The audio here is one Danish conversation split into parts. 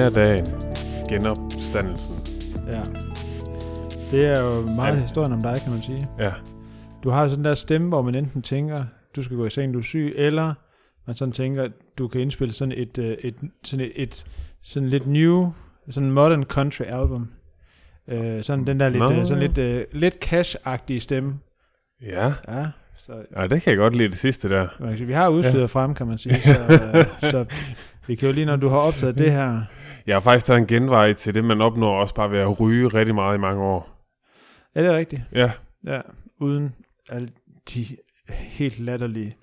på fjerde dagen. Genopstandelsen. Ja. Det er jo meget Ja. historien om dig, kan man sige. Ja. Du har sådan der stemme, hvor man enten tænker, du skal gå i seng, du er syg, eller man sådan tænker, du kan indspille sådan et, øh, et, sådan et, et sådan lidt new, sådan modern country album. Øh, sådan den der lidt, Nå. øh, sådan lidt, øh, lidt cash-agtige stemme. Ja. Ja, så ja, det kan jeg godt lide det sidste der. vi har udstyret ja. frem, kan man sige. Så, øh, så vi kan jo lige, når du har optaget det her, Jeg har faktisk taget en genvej til det, man opnår også bare ved at ryge rigtig meget i mange år. er det rigtigt? Ja. Ja, uden alle de helt latterlige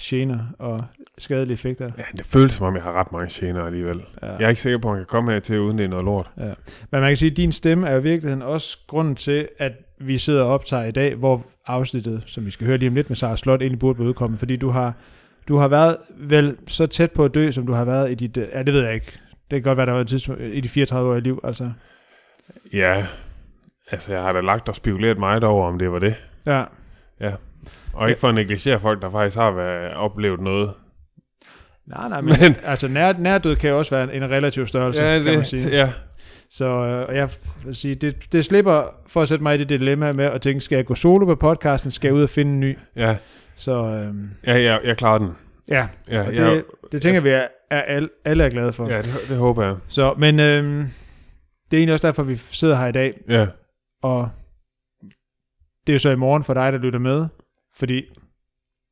gener og skadelige effekter. ja, det føles som om, jeg har ret mange gener alligevel. Ja. Jeg er ikke sikker på, at man kan komme her til, uden det er noget lort. Ja. Men man kan sige, at din stemme er i virkeligheden også grunden til, at vi sidder og optager i dag, hvor afsnittet, som vi skal høre lige om lidt med Sara Slot, egentlig burde være udkommet, fordi du har, du har været vel så tæt på at dø, som du har været i dit... Ja, det ved jeg ikke. Det kan godt være, der var et tidspunkt i de 34 år i liv, altså. Ja, altså jeg har da lagt og spekuleret meget over, om det var det. Ja, Og ikke for at negligere folk, der faktisk har været, oplevet noget. nej, nej, men, Men- altså nær, nærdød kan jo også være en, en relativ størrelse, ja, kan man sige. ja, Så øh, jeg vil sige, det, det slipper for at sætte mig i det dilemma med at tænke, skal jeg gå solo på podcasten, skal jeg ud og finde en ny? ja, Så øh, ja, jeg, jeg klarede den. ja, Ja, og jeg, det, det tænker vi, er, er alle, alle er glade for. ja det, det håber jeg. Så, men øh, det er egentlig også derfor, vi sidder her i dag, Ja, og det er jo så i morgen for dig, der lytter med, fordi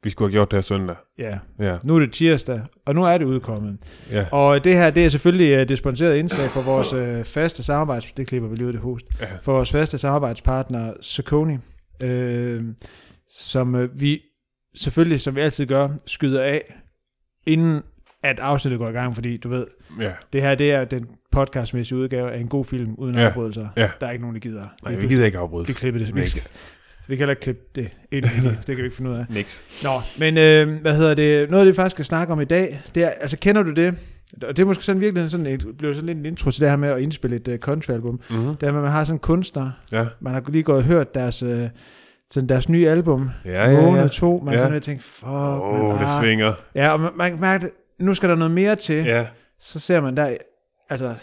vi skulle have gjort det her søndag. ja, Ja, nu er det tirsdag, og nu er det udkommet. ja, Og det her, det er selvfølgelig uh, det sponsorerede indslag for vores uh, faste samarbejds... Det klipper vi lige ud det host. ja. For vores faste samarbejdspartner, Saucony, øh, som øh, vi selvfølgelig, som vi altid gør, skyder af, inden at afsnittet går i gang, fordi du ved, ja. det her, det er den podcastmæssige udgave af en god film, uden Ja, afbrydelser. ja. Der er ikke nogen, der gider. Nej, vi gider ikke afbryde. Vi klipper det. Vi, vi kan heller ikke klippe det ind i det. Det kan vi ikke finde ud af. Nix. Nå, men øh, hvad hedder det? Noget af det, vi faktisk skal snakke om i dag, det er, altså kender du det? Og det er måske sådan virkelig sådan et, blev sådan lidt en intro til det her med at indspille et uh, country-album. Mm-hmm. Det er, at man har sådan en kunstner, Ja, man har lige gået og hørt deres, øh, sådan deres nye album, ja, ja. Vågne ja. 2, man Ja. sådan lidt tænkt, fuck, Åh, man, oh, det ah. svinger. Ja, og man, man kan mærke, at nu skal der noget mere til. Ja, Så ser man der, altså,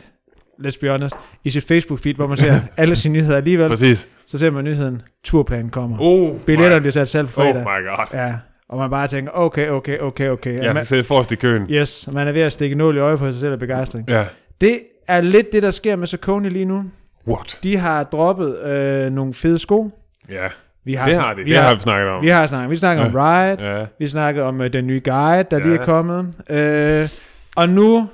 let's be honest, i sit Facebook-feed, hvor man ser alle sine nyheder alligevel, præcis. Så ser man nyheden, turplanen kommer. Oh, Billetterne bliver sat selv på Oh fredag. my god. Ja, og man bare tænker, okay, okay, okay, okay. Jeg man, skal sidde forrest i køen. yes, og man er ved at stikke nål i øje på sig selv af begejstring. Ja. Det er lidt det, der sker med Saucony lige nu. What? De har droppet øh, nogle fede sko. Ja, Vi har det har de. Vi Det har, har vi snakket om. vi har snakket, vi snakker om Ride, Ja. vi snakker om øh, den nye guide, der Ja. lige er kommet. Øh, og nu...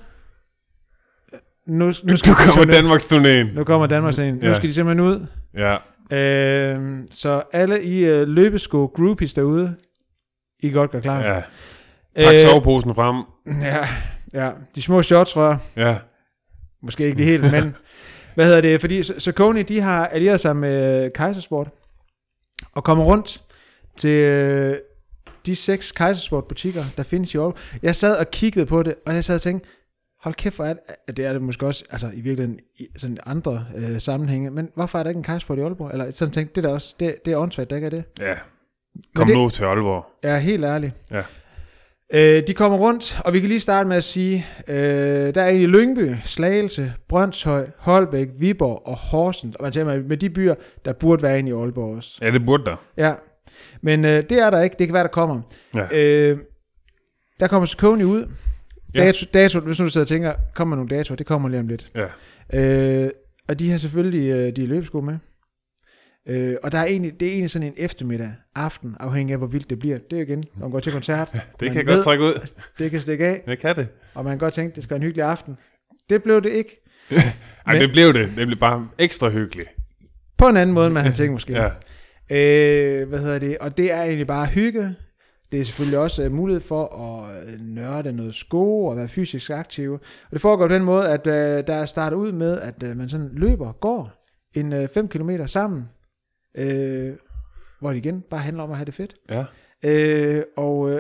Nu, nu, skal Nu kommer Danmarks turnéen. Nu kommer Danmarks. Nu Ja. skal de simpelthen ud. Ja. Øh, så alle I øh, løbesko groupies derude, I godt gør klar. Ja. Pak soveposen frem. ja, ja, de små shorts rør. Ja. Måske ikke lige helt, men hvad hedder det? Fordi Saucony, de har allieret sig med Kaisersport og kommer rundt til øh, de seks Kaisersport-butikker, der findes i Aalborg. Jeg sad og kiggede på det, og jeg sad og tænkte, hold kæft, hvor er det, det er det måske også, altså i virkeligheden i sådan andre øh, sammenhænge, men hvorfor er der ikke en Kaisersport i Aalborg? Eller sådan tænkte, det er da også, det, det er åndssvagt, der ikke er det. Ja. Kom det- nu til Aalborg. Er helt ærlig. Ja. Øh, de kommer rundt, og vi kan lige starte med at sige, øh, der er en i Lyngby, Slagelse, Brøndshøj, Holbæk, Viborg og Horsens. Og man tænker, med de byer, der burde være en i Aalborg også. Ja, det burde der. Ja, men øh, det er der ikke. Det kan være, der kommer. Ja. Øh, der kommer Saucony ud. Ja. Dato, dato, hvis nu du sidder og tænker, kommer nogle datoer, det kommer lige om lidt. Ja. Øh, og de har selvfølgelig øh, de løbesko med. Øh, og der er egentlig, det er egentlig sådan en eftermiddag, aften, afhængig af hvor vildt det bliver. Det er jo igen, når man går til koncert. Det kan jeg ved- godt trække ud. Det kan stikke af, Det kan det. og man kan godt tænke, det skal være en hyggelig aften. Det blev det ikke. Ej, Men- det blev det. Det blev bare ekstra hyggeligt. På en anden måde, end man havde tænkt måske. Ja. Øh, hvad hedder det? Og det er egentlig bare hygge. Det er selvfølgelig også uh, mulighed for at uh, nørde noget sko og være fysisk aktiv. Og det foregår på den måde, at uh, der er startet ud med, at uh, man sådan løber, går en 5 uh, km sammen. Uh, hvor det igen bare handler om at have det fedt. Ja. Øh, og uh,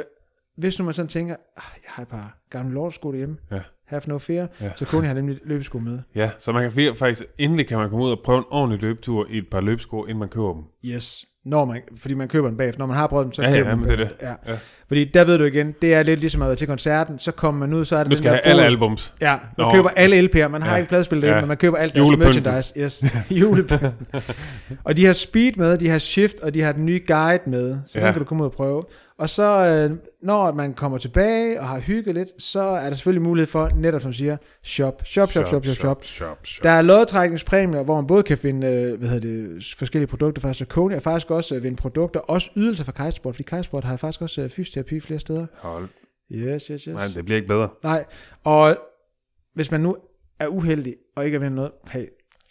hvis nu man sådan tænker, ah, jeg har et par gamle lortesko derhjemme, Ja. have no fear, Ja. så kunne jeg have nemlig løbesko med. Ja, så man kan faktisk, endelig kan man komme ud og prøve en ordentlig løbetur i et par løbesko, inden man køber dem. Yes. Når man, fordi man køber den bagefter. Når man har prøvet dem, så Ja, køber ja, man det er bagefter. Ja. Ja. Fordi der ved du igen, det er lidt ligesom at være til koncerten, så kommer man ud, så er det Nu den skal jeg der have alle albums. Ja, man Nå. køber alle LP'er. Man har Ja. ikke pladespil derinde, Ja. men man køber alt deres merchandise. Yes. Julepynten. og de har Speed med, de har Shift, og de har den nye Guide med. Så. Ja. den kan du komme ud og prøve. Og så, øh, når man kommer tilbage og har hygget lidt, så er der selvfølgelig mulighed for, netop som siger, shop, shop, shop, shop, shop, shop. shop, shop. Der er lodtrækningspræmier, hvor man både kan finde øh, hvad hedder det, forskellige produkter fra Saucony, og faktisk også øh, vinde produkter, også ydelser fra Kajsport, fordi Kajsport har faktisk også øh, fysioterapi flere steder. Hold. Yes, yes, yes. Nej, det bliver ikke bedre. Nej, og hvis man nu er uheldig og ikke er vinde noget, hey,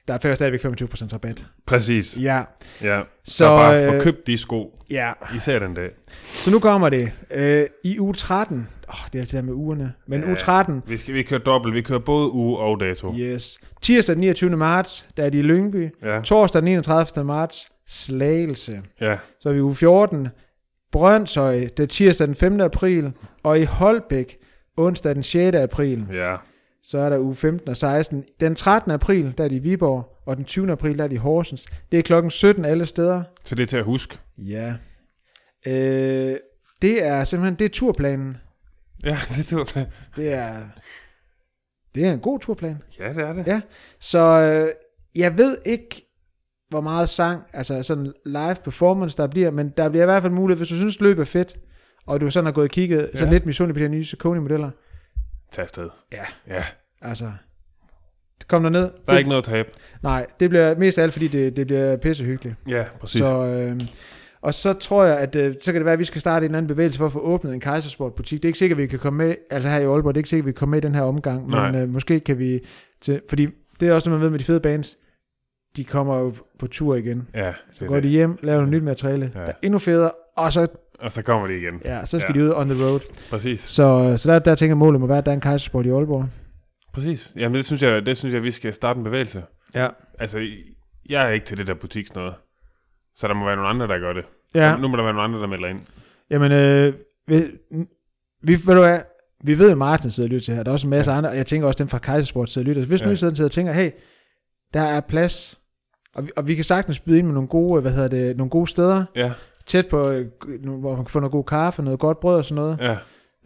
der er stadigvæk 25% rabat. Præcis. Ja, Ja. så, Så bare øh, få købt de sko. ja. Især den dag. så nu kommer det. Øh, I uge 13, åh, det er altid der med ugerne, men Ja. uge 13, Vi, skal, vi kører dobbelt. Vi kører både uge og dato. yes. Tirsdag den 29. marts, der er de i Lyngby. Ja. Torsdag den 31. marts, Slagelse. Ja. Så er vi uge 14, Brøndshøj, det er tirsdag den 5. april, og i Holbæk, onsdag den 6. april. Ja. Så er der uge 15 og 16. Den 13. april, der er de i Viborg, og den 20. april, der er de i Horsens. Det er klokken 17 alle steder. Så det er til at huske. Ja. Øh, det er simpelthen, det er turplanen. Ja, det er Det er, det er en god turplan. Ja, det er det. Ja. Så øh, jeg ved ikke, hvor meget sang, altså sådan live performance, der bliver, men der bliver i hvert fald mulighed, hvis du synes, løb er fedt, og du sådan har gået og kigget sådan Ja. lidt misundelig på de her nye Saucony-modeller. Tag afsted. Ja. Ja. Altså, kom der ned. Der er ikke noget at tabe. Nej, det bliver mest af alt, fordi det, det bliver pissehyggeligt. Ja, præcis. Så, øh, og så tror jeg, at øh, så kan det være, at vi skal starte en eller anden bevægelse for at få åbnet en kejsersportbutik. Det er ikke sikkert, at vi kan komme med, altså her i Aalborg, det er ikke sikkert, at vi kan komme med i den her omgang, Nej. men øh, måske kan vi, til, fordi det er også noget, man ved med de fede bands, de kommer jo på tur igen. Ja, Så det går er de det. hjem, laver noget nyt materiale, Ja. der er endnu federe, og så, Og så kommer de igen. ja, så skal Ja. de ud on the road. Præcis. Så, så der, der tænker målet må være, at der er en kejsersport i Aalborg. Præcis. Jamen, det synes jeg, det synes jeg, vi skal starte en bevægelse. Ja. Altså, jeg er ikke til det der butiks noget. Så der må være nogle andre, der gør det. Ja, Nu må der være nogle andre, der melder ind. jamen, øh, vi, vi, ved du hvad, vi ved at Martin sidder og lytter til her. Der er også en masse ja. andre, og jeg tænker også dem fra Kejsersport sidder og lytter. Hvis ja. Nu sidder og tænker, hey, der er plads, og vi, og vi kan sagtens byde ind med nogle gode, hvad hedder det, nogle gode steder, Ja, tæt på, øh, nu- hvor man kan få noget god kaffe, noget godt brød og sådan noget. ja.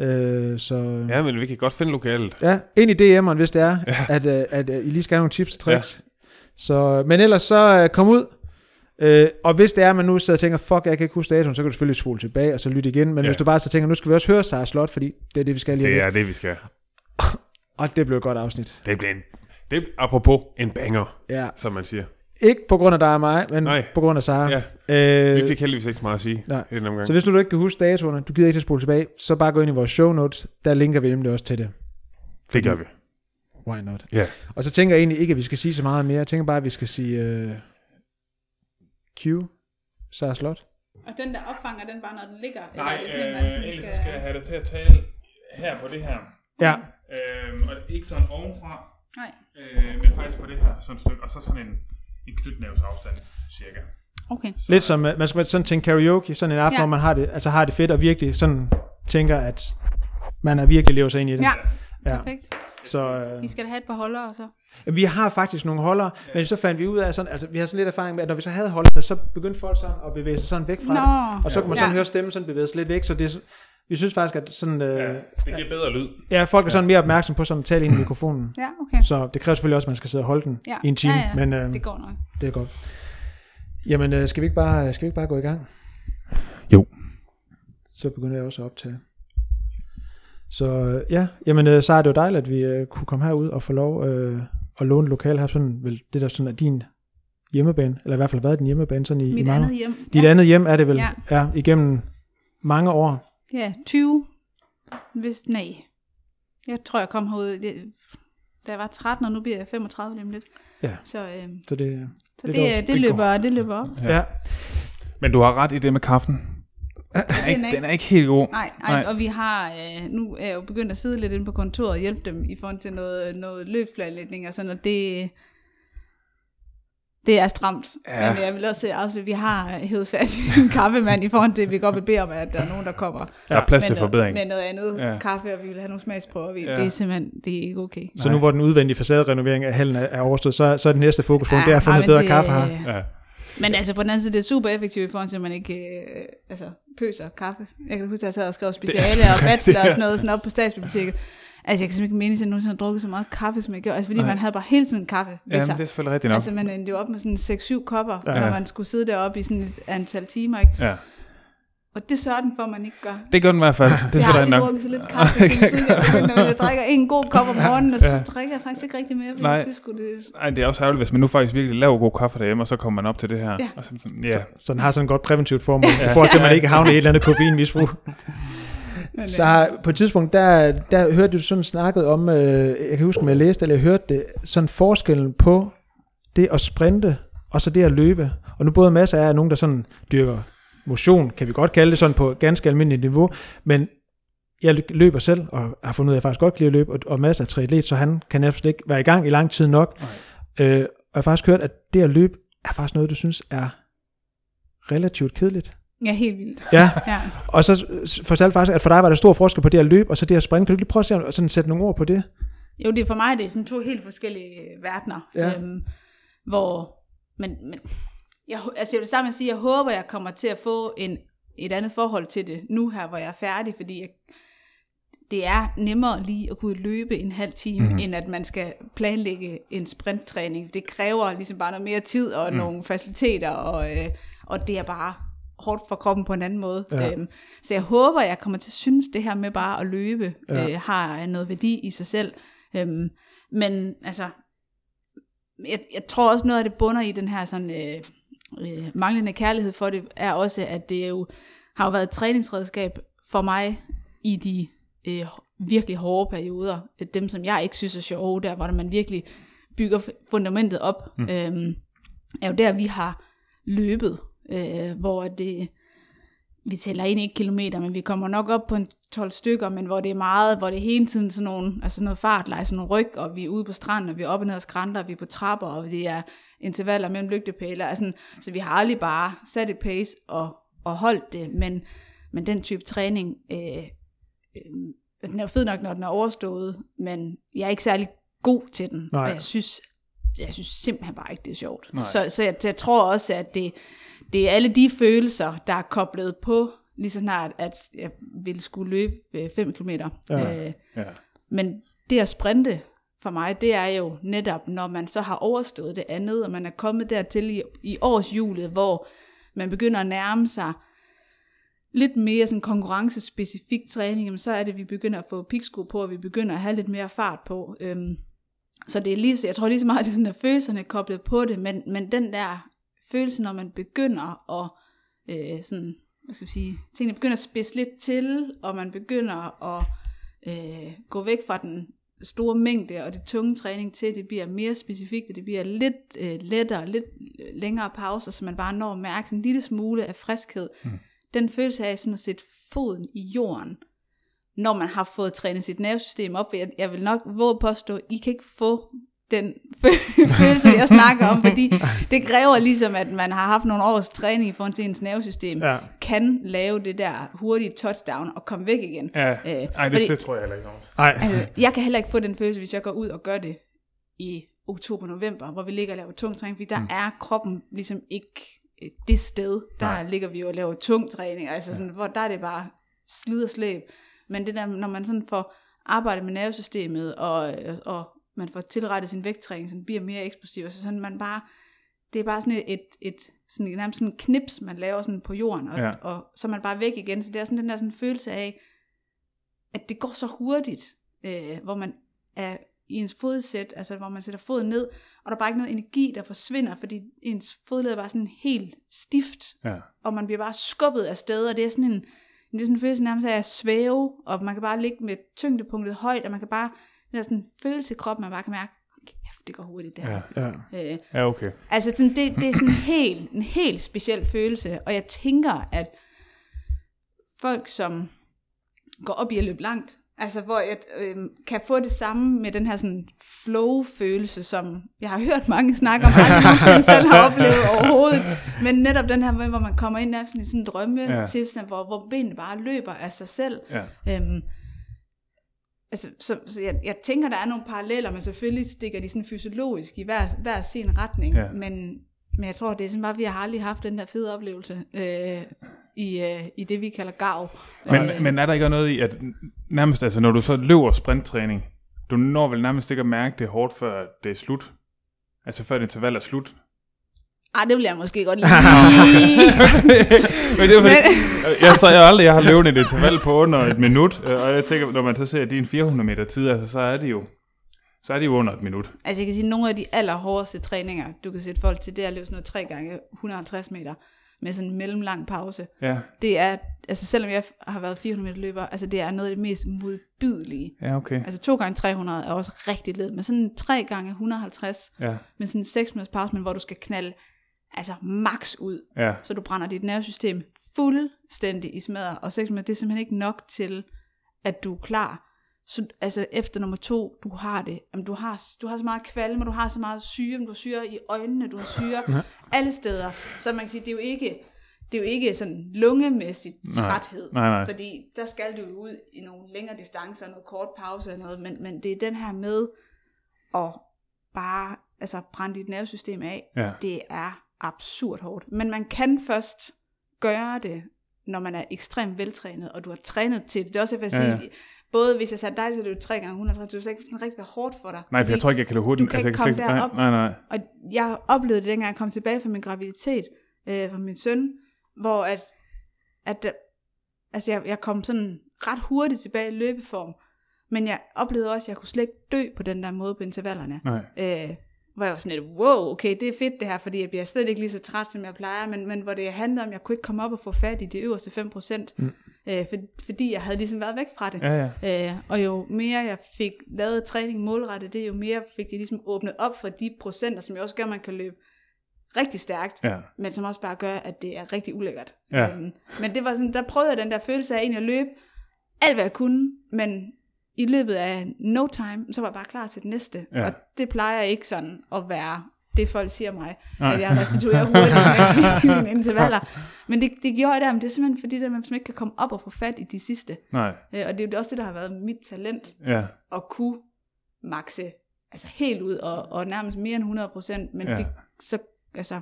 Øh, så ja. Ja, men vi kan godt finde lokalet. ja, ind i DM'eren, hvis det er, ja. At, øh, at, at I lige skal have nogle tips og tricks. Ja. Så, men ellers så øh, kom ud, Øh, og hvis det er, at man nu sidder og tænker, fuck, jeg kan ikke huske datoen, så kan du selvfølgelig spole tilbage og så lytte igen. Men ja. Hvis du bare så tænker, nu skal vi også høre Sarah Slot, fordi det er det, vi skal lige Det er det, vi skal. Og det blev et godt afsnit. Det bliver en, det apropos en banger, Ja. som man siger. Ikke på grund af dig og mig, men Nej. på grund af Sarah. Ja, Øh, Vi fik heldigvis ikke så meget at sige nej. i den omgang. så hvis nu du ikke kan huske datoerne, du gider ikke til at spole tilbage, så bare gå ind i vores show notes, der linker vi nemlig også til det. det gør vi. Why not? Ja. Og så tænker jeg egentlig ikke, at vi skal sige så meget mere. Jeg tænker bare, at vi skal sige uh, Q, Sarah Slot. Og den der opfanger den bare, når den ligger? Nej, er det øh, ellers skal jeg have det til at tale her på det her. Ja. Øhm, og ikke sådan ovenfra, Nej. øh, men faktisk på det her sådan et stykke, og så sådan en, en knytnævsafstand, cirka. Okay. Så, Lidt som, man skal sådan tænke karaoke, sådan en aften, Ja. hvor man har det, altså har det fedt, og virkelig sådan tænker, at man er virkelig lever sig ind i det. Ja, ja. perfekt. Så uh, I skal da have et par holder, og så... vi har faktisk nogle holder, men så fandt vi ud af, sådan, altså vi har sådan lidt erfaring med, at når vi så havde holderne, så begyndte folk sådan at bevæge sig sådan væk fra Nå. det. Og så kunne man sådan Ja. høre stemmen sådan bevæge sig lidt væk, så det vi synes faktisk, at sådan, uh, ja, det giver bedre lyd. ja, folk er sådan mere opmærksom på sådan at tale ind i mikrofonen. Ja, okay. Så det kræver selvfølgelig også, at man skal sidde og holde den Ja. i en time, ja, ja. men uh, Det går nok. det er godt. Jamen, øh, skal vi ikke bare, skal vi ikke bare gå i gang? Jo. Så begynder jeg også at optage. Så øh, ja, jamen øh, så er det jo dejligt, at vi øh, kunne komme herud og få lov øh, at låne et lokal her, sådan vel, det der sådan er din hjemmebane, eller i hvert fald været din hjemmebane sådan i, i Mit mange andet hjem. Dit ja. andet hjem er det vel, ja. Ja. ja, igennem mange år. Ja, 20. Hvis, nej. Jeg tror, jeg kom herud, det, da jeg var 13, og nu bliver jeg 35 lige om lidt. Ja. Så, øh, Så det, så Det det, det det, løber, det løber op. ja. ja. Men du har ret i det med kaffen. Den er ikke, den er ikke helt god. Nej, nej, Nej. og vi har, øh, nu er jeg jo begyndt at sidde lidt inde på kontoret og hjælpe dem i forhold til noget, noget løbsplanlægning og sådan, og det, det er stramt. Ja. Men jeg vil også sige, at vi har hævet fat i en kaffemand i forhold til, at vi godt vil bede om, at der er nogen, der kommer Der er plads til med, forbedring. noget, med noget andet Ja. kaffe, og vi vil have nogle smagsprøver. Vi, Ja. Det er simpelthen det er ikke okay. Så nu hvor den udvendige facaderenovering af hallen er, er overstået, så, så er det næste fokuspunkt, Ja, det er at få noget bedre det- kaffe her. Ja. Men altså på den anden side, det er super effektivt i forhold til, at man ikke øh, altså, pøser kaffe. Jeg kan huske, at jeg sad og skrev speciale og bachelor og sådan noget sådan op på statsbiblioteket. Altså, jeg kan simpelthen ikke mene, at jeg nogensinde har drukket så meget kaffe, som jeg gjorde. Altså, fordi Nej. man havde bare hele tiden kaffe ved Jamen, sig. det er selvfølgelig rigtigt nok. Altså, man endte jo op med sådan 6-7 kopper, ja. når man skulle sidde deroppe i sådan et antal timer, ikke? Ja. Og det sørger den for, at man ikke gør. Det gør den i hvert fald. Det er jeg har aldrig nok. drukket så lidt kaffe, okay. siden jeg begyndte, når jeg drikker en god kop om morgenen, og så Ja. drikker jeg faktisk ikke rigtig mere, fordi Nej. jeg synes det Ej, det er også ærgerligt, hvis man nu faktisk virkelig laver god kaffe derhjemme, og så kommer man op til det her. Ja. Og så, sådan, ja. Så den har sådan et godt præventivt formål, i forhold til, at man ikke havner i et eller andet koffeinmisbrug. Men, Så har, på et tidspunkt, der, der hørte du sådan snakket om, øh, jeg kan huske, om jeg læste eller jeg hørte det, sådan forskellen på det at sprinte, og så det at løbe. Og nu både masser af nogen, der sådan dyrker motion, kan vi godt kalde det sådan på ganske almindeligt niveau, men jeg løber selv, og har fundet ud af, at jeg faktisk godt kan lide at løbe, og, og masser af triatlet, så han kan nærmest ikke være i gang i lang tid nok. Øh, og jeg har faktisk hørt, at det at løbe er faktisk noget, du synes er relativt kedeligt. Ja, helt vildt. Ja, Ja. og så fortalte faktisk, at for dig var der stor forskel på det at løbe, og så det at sprinte. Kan du lige prøve at se, sådan sætte nogle ord på det? Jo, det er for mig, det er sådan to helt forskellige verdener. Ja. Øhm, hvor, men, men jeg, altså jeg vil sammen sige, jeg håber, jeg kommer til at få en, et andet forhold til det nu her, hvor jeg er færdig, fordi jeg, det er nemmere lige at kunne løbe en halv time, Mhm. mm. end at man skal planlægge en sprinttræning. Det kræver ligesom bare noget mere tid og mm. nogle faciliteter, og, øh, og det er bare hårdt for kroppen på en anden måde. Ja. Øhm, så jeg håber, jeg kommer til at synes, det her med bare at løbe Ja. øh, har noget værdi i sig selv. Øhm, men altså, jeg, jeg tror også noget af det bunder i den her sådan, øh, øh, manglende kærlighed for det, er også, at det jo har jo været et træningsredskab for mig i de øh, virkelig hårde perioder. Dem, som jeg ikke synes er sjove, der hvor man virkelig bygger fundamentet op, mm. øhm, er jo der, vi har løbet, øh, hvor det, vi tæller ind ikke kilometer, men vi kommer nok op på en 12 stykker, men hvor det er meget, hvor det er hele tiden sådan nogle, altså noget fartleje, sådan nogle ryg, og vi er ude på stranden, og vi er oppe og ned ad skrænter, og vi er på trapper, og det er intervaller mellem lygtepæle, altså, så vi har aldrig bare sat et pace og, og holdt det, men, men den type træning, øh, øh, den er jo fed nok, når den er overstået, men jeg er ikke særlig god til den, Nej. og jeg synes, jeg synes simpelthen bare ikke, det er sjovt. Nej. Så, så jeg, jeg tror også, at det, det er alle de følelser, der er koblet på, lige så snart, at jeg ville skulle løbe 5 km. Ja. Øh, Ja. men det at sprinte for mig, det er jo netop, når man så har overstået det andet, og man er kommet dertil i, i årsjulet, hvor man begynder at nærme sig lidt mere sådan konkurrencespecifik træning, jamen så er det, at vi begynder at få piksko på, og vi begynder at have lidt mere fart på. Øhm, så det er lige, jeg tror lige så meget, at det er sådan, at følelserne er koblet på det, men, men den der følelse, når man begynder at, øh, sådan, hvad skal jeg sige, tingene begynder at spidse lidt til, og man begynder at øh, gå væk fra den store mængde og det tunge træning til, det bliver mere specifikt, og det bliver lidt øh, lettere, lidt længere pauser, så man bare når at mærke en lille smule af friskhed. Mm. Den følelse af sådan at sætte foden i jorden, når man har fået trænet sit nervesystem op. Jeg, jeg vil nok våge påstå, at I kan ikke få den følelse, jeg snakker om, fordi det kræver ligesom, at man har haft nogle års træning i forhold til ens nervesystem, Ja. kan lave det der hurtige touchdown og komme væk igen. Ja. Øh, Ej, det, fordi- det tror jeg heller ikke om. Nej, Altså, jeg kan heller ikke få den følelse, hvis jeg går ud og gør det i oktober-november, hvor vi ligger og laver tung træning, fordi der mm. er kroppen ligesom ikke øh, det sted. Der Nej. Ligger vi jo og laver tung træning, altså sådan, hvor der er det bare slid og slæb. Men det der, når man sådan får arbejdet med nervesystemet, og, og man får tilrettet sin vægttræning, så den bliver mere eksplosiv, så sådan man bare, det er bare sådan et, et, et sådan, nærmest sådan en knips, man laver sådan på jorden, og, Ja. ja. og så er man bare væk igen. Så det er sådan den der sådan følelse af, at det går så hurtigt, øh, hvor man er i ens fodsæt, altså hvor man sætter foden ned, og der er bare ikke noget energi, der forsvinder, fordi ens fodled er bare sådan helt stift, Ja. og man bliver bare skubbet af sted, og det er sådan en, det er sådan en følelse nærmest af at svæve, og man kan bare ligge med tyngdepunktet højt, og man kan bare, det er sådan en følelse i kroppen, man bare kan mærke, kæft, det går hurtigt det her. Ja. ja. Øh, Ja, okay. Altså, sådan, det, det er sådan en helt, en helt speciel følelse, og jeg tænker, at folk, som går op i at løbe langt, altså hvor jeg øh, kan få det samme med den her sådan flow-følelse, som jeg har hørt mange snakke om, aldrig nogensinde selv har oplevet overhovedet, men netop den her med, hvor man kommer ind i sådan en drømme Ja. ja. tilstand, hvor, hvor benene bare løber af sig selv, Ja. Øhm, altså, så, så jeg, jeg tænker, der er nogle paralleller, men selvfølgelig stikker de sådan fysiologisk i hver, hver sin retning. Ja. Men Men jeg tror, det er sådan bare, at vi har aldrig haft den der fede oplevelse øh, i, øh, i det, vi kalder gav. Men, Øh, men er der ikke noget i, at nærmest, altså når du så løber sprinttræning, du når vel nærmest ikke at mærke det hårdt, før det er slut? Altså før det interval er slut? Ej, det vil jeg måske godt lide. men det er fordi, jeg tror jeg aldrig, jeg har løbet et interval på under et minut, øh, og jeg tænker, når man så ser din 400 meter tid, altså, så er det jo så er det jo under et minut. altså jeg kan sige, at nogle af de allerhårdeste træninger, du kan sætte folk til, det er at løbe sådan noget 3 gange 150 meter med sådan en mellemlang pause. Ja, Det er, altså selvom jeg har været 400 meter løber, altså det er noget af det mest modbydelige. ja okay. Altså 2 gange 300 er også rigtig led, men sådan 3 gange 150 Ja, med sådan en 6 minutters pause, men hvor du skal knalde altså max ud, ja, så du brænder dit nervesystem fuldstændig i smadder, og 6 minutter, det er simpelthen ikke nok til, at du er klar. Så altså efter nummer to, du har det, jamen, du, har, du har så meget kvalme, du har så meget syre, du har syre i øjnene, du har syre alle steder. Så man kan sige, det er jo ikke, det er jo ikke sådan lungemæssigt Nej. træthed, Nej, nej. fordi der skal du jo ud i nogle længere distancer, noget kort pause og noget, men, men det er den her med at bare altså, brænde dit nervesystem af, ja. det er absurd hårdt. Men man kan først gøre det, når man er ekstremt veltrænet, og du har trænet til det. Det er også, jeg vil Ja, sige, ja. både hvis jeg satte dig til løbe 3 gange 150, det er slet ikke sådan rigtig hårdt for dig. Nej, for jeg tror ikke, jeg kan løbe hurtigt. du kan jeg ikke kan slet komme derop. Nej, nej, nej. og jeg oplevede det, dengang jeg kom tilbage fra min graviditet, øh, fra min søn, hvor at, at øh, altså jeg, jeg kom sådan ret hurtigt tilbage i løbeform, men jeg oplevede også, at jeg kunne slet ikke dø på den der måde på intervallerne. nej. Øh, hvor jeg var sådan lidt, wow, okay, det er fedt det her, fordi jeg bliver slet ikke lige så træt, som jeg plejer, men, men hvor det handlede om, at jeg kunne ikke komme op og få fat i de øverste 5%, mm. øh, for, fordi jeg havde ligesom været væk fra det. Ja, ja. Øh, og jo mere jeg fik lavet træning målrettet, det jo mere fik jeg ligesom åbnet op for de procenter, som jeg også gør, man kan løbe rigtig stærkt, Ja, men som også bare gør, at det er rigtig ulækkert. Ja. Øhm, men det var sådan, der prøvede jeg den der følelse af egentlig at løbe alt, hvad jeg kunne, men i løbet af no time, så var jeg bare klar til det næste. Ja. Og det plejer ikke sådan at være det, folk siger mig, Nej. at jeg restituerer hurtigt med mine intervaller. Men det, det gjorde jeg der, men det er simpelthen fordi, at man ikke kan komme op og få fat i de sidste. nej. Øh, og det er jo også det, der har været mit talent, Ja, at kunne makse altså helt ud og, og nærmest mere end 100 procent, men Ja. ja. det, så, altså,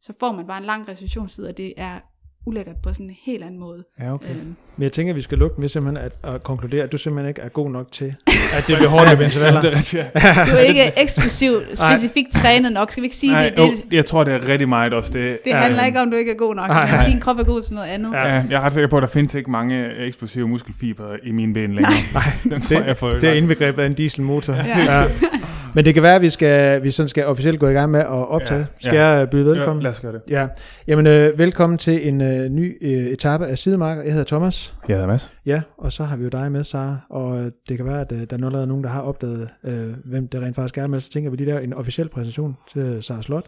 så får man bare en lang restitutionstid, og det er ulækkert på sådan en helt anden måde. ja okay. Øhm, Men jeg tænker, at vi skal lukke den ved simpelthen at, at konkludere, at du simpelthen ikke er god nok til, at det bliver hårdt med intervaller. Det er rigtigt, ja. du er ikke eksklusivt, specifikt trænet nok, skal vi ikke sige Nej, det? Det, jo, jeg tror, det er rigtig meget også det. det handler ikke om, at du ikke er god nok. Nej, Nej, nej. Din krop er god til noget andet. Ja. Ja. Ja, jeg er ret sikker på, at der findes ikke mange eksplosive muskelfiber i mine ben længere. Nej, Den tror det, jeg får det er indbegrebet af en dieselmotor. Ja. Men det kan være, at vi, skal, vi sådan skal officielt gå i gang med at optage. Ja, Skal ja. jeg byde velkommen? Ja, lad os gøre det. Ja, jamen øh, velkommen til en øh, ny øh, etape af Sidemarker. Jeg hedder Thomas. Jeg hedder Mads. Ja, og så har vi jo dig med, Sara. Og øh, det kan være, at øh, der er allerede nogen, der har opdaget, øh, hvem det rent faktisk er med. Så tænker vi lige der en officiel præsentation til Sara Slot.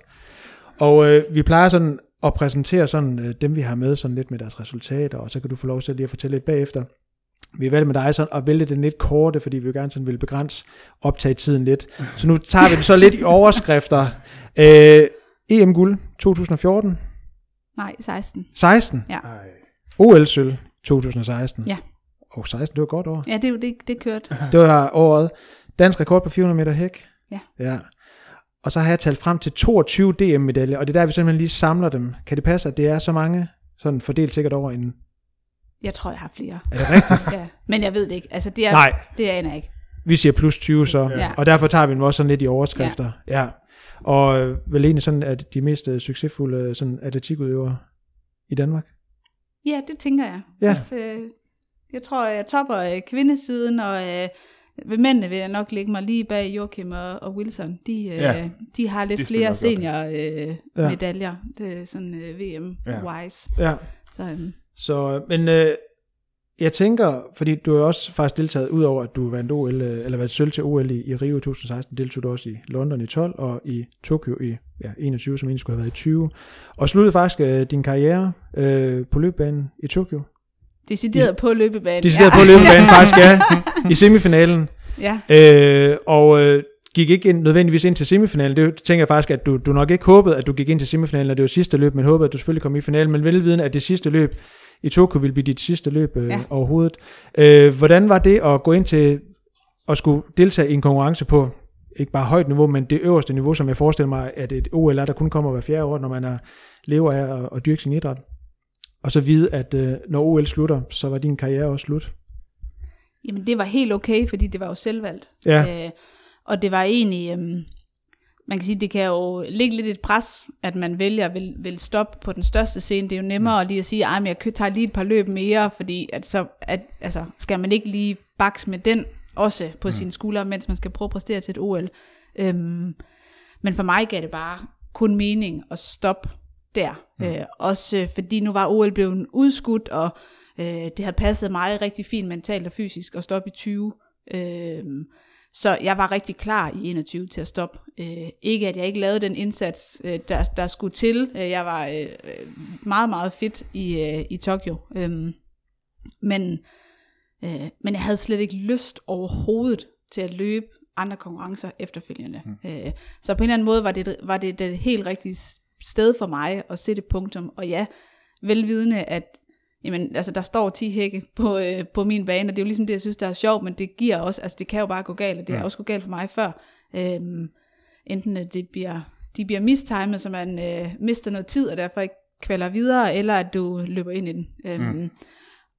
Og øh, vi plejer sådan at præsentere sådan, øh, dem, vi har med sådan lidt med deres resultater, og så kan du få lov til lige at fortælle lidt bagefter. Vi valgte med dig sådan at vælge den lidt korte, fordi vi jo gerne sådan vil begrænse optagetiden lidt. Så nu tager vi det så lidt i overskrifter. Øh, EM-guld 2014, Nej, 16. 16, Ja. Ej. OL-sølv 2016. Ja. Og 16, det var godt år. Ja, det, det, det kørte. Det var året. Dansk rekord på 400 meter hæk. Ja. ja. Og så har jeg talt frem til 22 DM-medaljer, og det er der, vi simpelthen lige samler dem. Kan det passe, at det er så mange, sådan fordelt sikkert over en... Jeg tror, jeg har flere. Er det rigtigt? Ja. Men jeg ved det ikke. Altså, det, er, Nej, det aner jeg ikke. vi siger plus 20 så, Ja. og derfor tager vi dem også sådan lidt i overskrifter. Ja. ja. Og øh, vel egentlig sådan, at de mest øh, succesfulde øh, sådan atletikudøvere i Danmark. Ja, det tænker jeg. Ja. Øh, Jeg tror, jeg topper øh, kvindesiden, og øh, ved mændene vil jeg nok lægge mig lige bag Joachim og, og Wilson. De, øh, Ja. de har lidt De flere godt. senior øh, Ja. medaljer. Det sådan øh, VM-wise. Ja. Så, øh, Så, men øh, jeg tænker, fordi du har også faktisk deltaget, udover at du vandt OL, øh, eller været sølv til OL i, i Rio 2016, deltog du også i London i 12, og i Tokyo i ja, 21, som egentlig skulle have været i 20. Og sluttede faktisk øh, din karriere øh, på løbebanen i Tokyo. decideret på løbebanen. Decideret på løbebanen faktisk, ja, i semifinalen. Ja, Øh, og øh, gik ikke ind, nødvendigvis ind til semifinalen. Det tænker jeg faktisk, at du, du nok ikke håbede, at du gik ind til semifinalen, og det var sidste løb, men håbede, at du selvfølgelig kom i finalen. Men velvidende, at det sidste løb i Tokyo ville blive dit sidste løb øh, ja. Overhovedet. Øh, hvordan var det at gå ind til at skulle deltage i en konkurrence på ikke bare højt niveau, men det øverste niveau, som jeg forestiller mig, at et OL er, der kun kommer hver fjerde år, når man er lever af at, at dyrke sin idræt. Og så vide, at øh, når OL slutter, så var din karriere også slut. Jamen, det var helt okay, fordi det var jo selvvalgt. Ja. Øh, og det var egentlig, øhm, man kan sige, det kan jo ligge lidt et pres, at man vælger at vil, vil stoppe på den største scene. Det er jo nemmere mm. lige at sige, at jeg tager lige et par løb mere, fordi at så, at, altså, skal man ikke lige bakse med den også på mm. sine skuldre, mens man skal prøve at præstere til et OL. Øhm, men for mig gav det bare kun mening at stoppe der. Mm. Øh, også fordi nu var OL blevet udskudt, og øh, det havde passet mig rigtig fint mentalt og fysisk at stoppe i 20. Øh, så jeg var rigtig klar i 21 til at stoppe. Øh, ikke at jeg ikke lavede den indsats, øh, der, der skulle til. Øh, jeg var øh, meget, meget fit i, øh, i Tokyo. Øh, men, øh, men jeg havde slet ikke lyst overhovedet til at løbe andre konkurrencer efterfølgende. Mm. Øh, så på en eller anden måde var det, var det det helt rigtige sted for mig at sætte punktum. Og ja, velvidende, at jamen, altså, der står 10 hække på, øh, på min bane, og det er jo ligesom det, jeg synes, der er sjovt, men det giver også, altså det kan jo bare gå galt, og det er også gået galt for mig før. Øhm, enten at det bliver, de bliver mistimet, så man øh, mister noget tid, og derfor ikke kvalder videre, eller at du løber ind i den. Øhm, mm.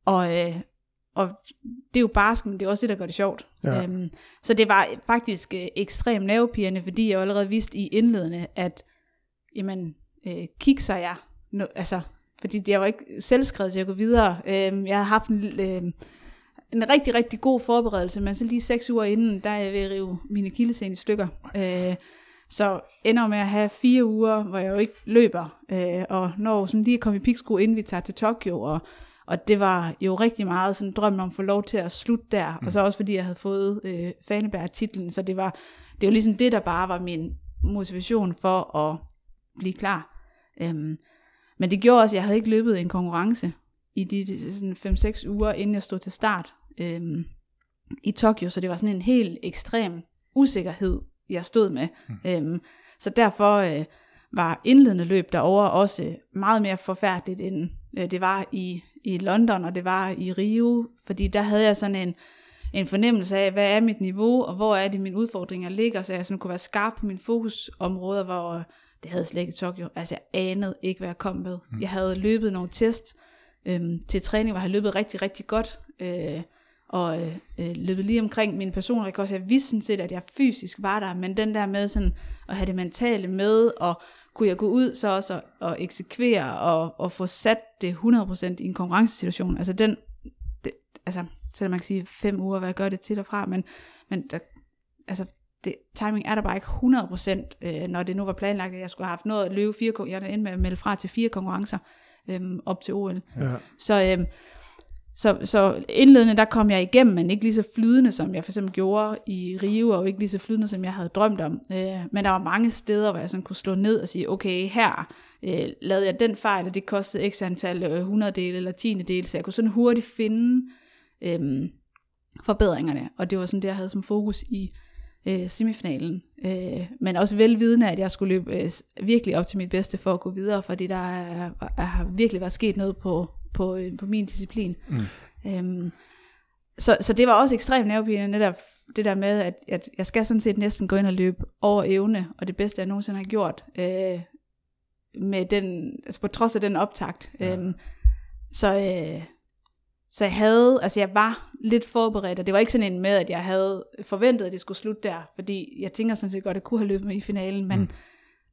og, øh, og det er jo barsk, men det er også det, der gør det sjovt. Ja. Øhm, så det var faktisk øh, ekstremt nervepirrende, fordi jeg allerede vidste i indledende, at jamen, øh, kigger jeg, no, altså fordi jeg var ikke selvskrevet til at gå videre. Øh, jeg har haft en, øh, en rigtig, rigtig god forberedelse, men så lige seks uger inden, der er jeg ved at rive mine kildesen i stykker. Øh, så ender med at have fire uger, hvor jeg jo ikke løber, øh, og når sådan lige kom i piksko, inden vi tager til Tokyo, og, og det var jo rigtig meget sådan drømmen om at få lov til at slutte der, mm. og så også fordi jeg havde fået øh, Faneberg-titlen, så det var, det var ligesom det, der bare var min motivation for at blive klar. Øhm, men det gjorde også, at jeg havde ikke løbet en konkurrence i de sådan 5-6 uger, inden jeg stod til start øhm, i Tokyo, så det var sådan en helt ekstrem usikkerhed, jeg stod med. Mm. Øhm, så derfor øh, var indledende løb derover også meget mere forfærdeligt, end øh, det var i, i London, og det var i Rio, fordi der havde jeg sådan en, en fornemmelse af, hvad er mit niveau, og hvor er det, mine udfordringer ligger, så jeg sådan kunne være skarp på mine fokusområder, hvor det havde jeg slet ikke i Tokyo. Altså jeg anede ikke, hvad jeg kom med. Mm. Jeg havde løbet nogle test øhm, til træning, hvor jeg havde løbet rigtig, rigtig godt. Øh, og øh, øh løbet lige omkring min personrekord. Så jeg vidste sådan set, at jeg fysisk var der, men den der med sådan at have det mentale med, og kunne jeg gå ud så også og, og eksekvere og, og få sat det 100% i en konkurrencesituation. Altså den, det, altså selvom man kan sige fem uger, hvad jeg gør det til og fra, men, men der, altså det, timing er der bare ikke 100%, øh, når det nu var planlagt, at jeg skulle have haft noget at løbe fire, jeg er med at melde fra til fire konkurrencer øh, op til OL. Ja. Så, øh, så, så indledende, der kom jeg igennem, men ikke lige så flydende, som jeg for eksempel gjorde i Rio, og ikke lige så flydende, som jeg havde drømt om. Øh, men der var mange steder, hvor jeg sådan kunne slå ned og sige, okay, her øh, lavede jeg den fejl, og det kostede x antal øh, 100 dele eller 10 dele, så jeg kunne sådan hurtigt finde øh, forbedringerne, og det var sådan det, jeg havde som fokus i øh, semifinalen. Øh, men også velvidende, at jeg skulle løbe øh, virkelig op til mit bedste for at gå videre, fordi der er, er, har virkelig været sket noget på, på, øh, på min disciplin. Mm. Øhm, så, så det var også ekstremt nervepirrende, netop det der med, at, at jeg skal sådan set næsten gå ind og løbe over evne, og det bedste, jeg nogensinde har gjort, øh, med den, altså på trods af den optakt. Ja. Øhm, så, øh, så jeg havde, altså jeg var lidt forberedt, og det var ikke sådan en med, at jeg havde forventet, at det skulle slutte der, fordi jeg tænker sådan set godt, at jeg kunne have løbet med i finalen, men, mm.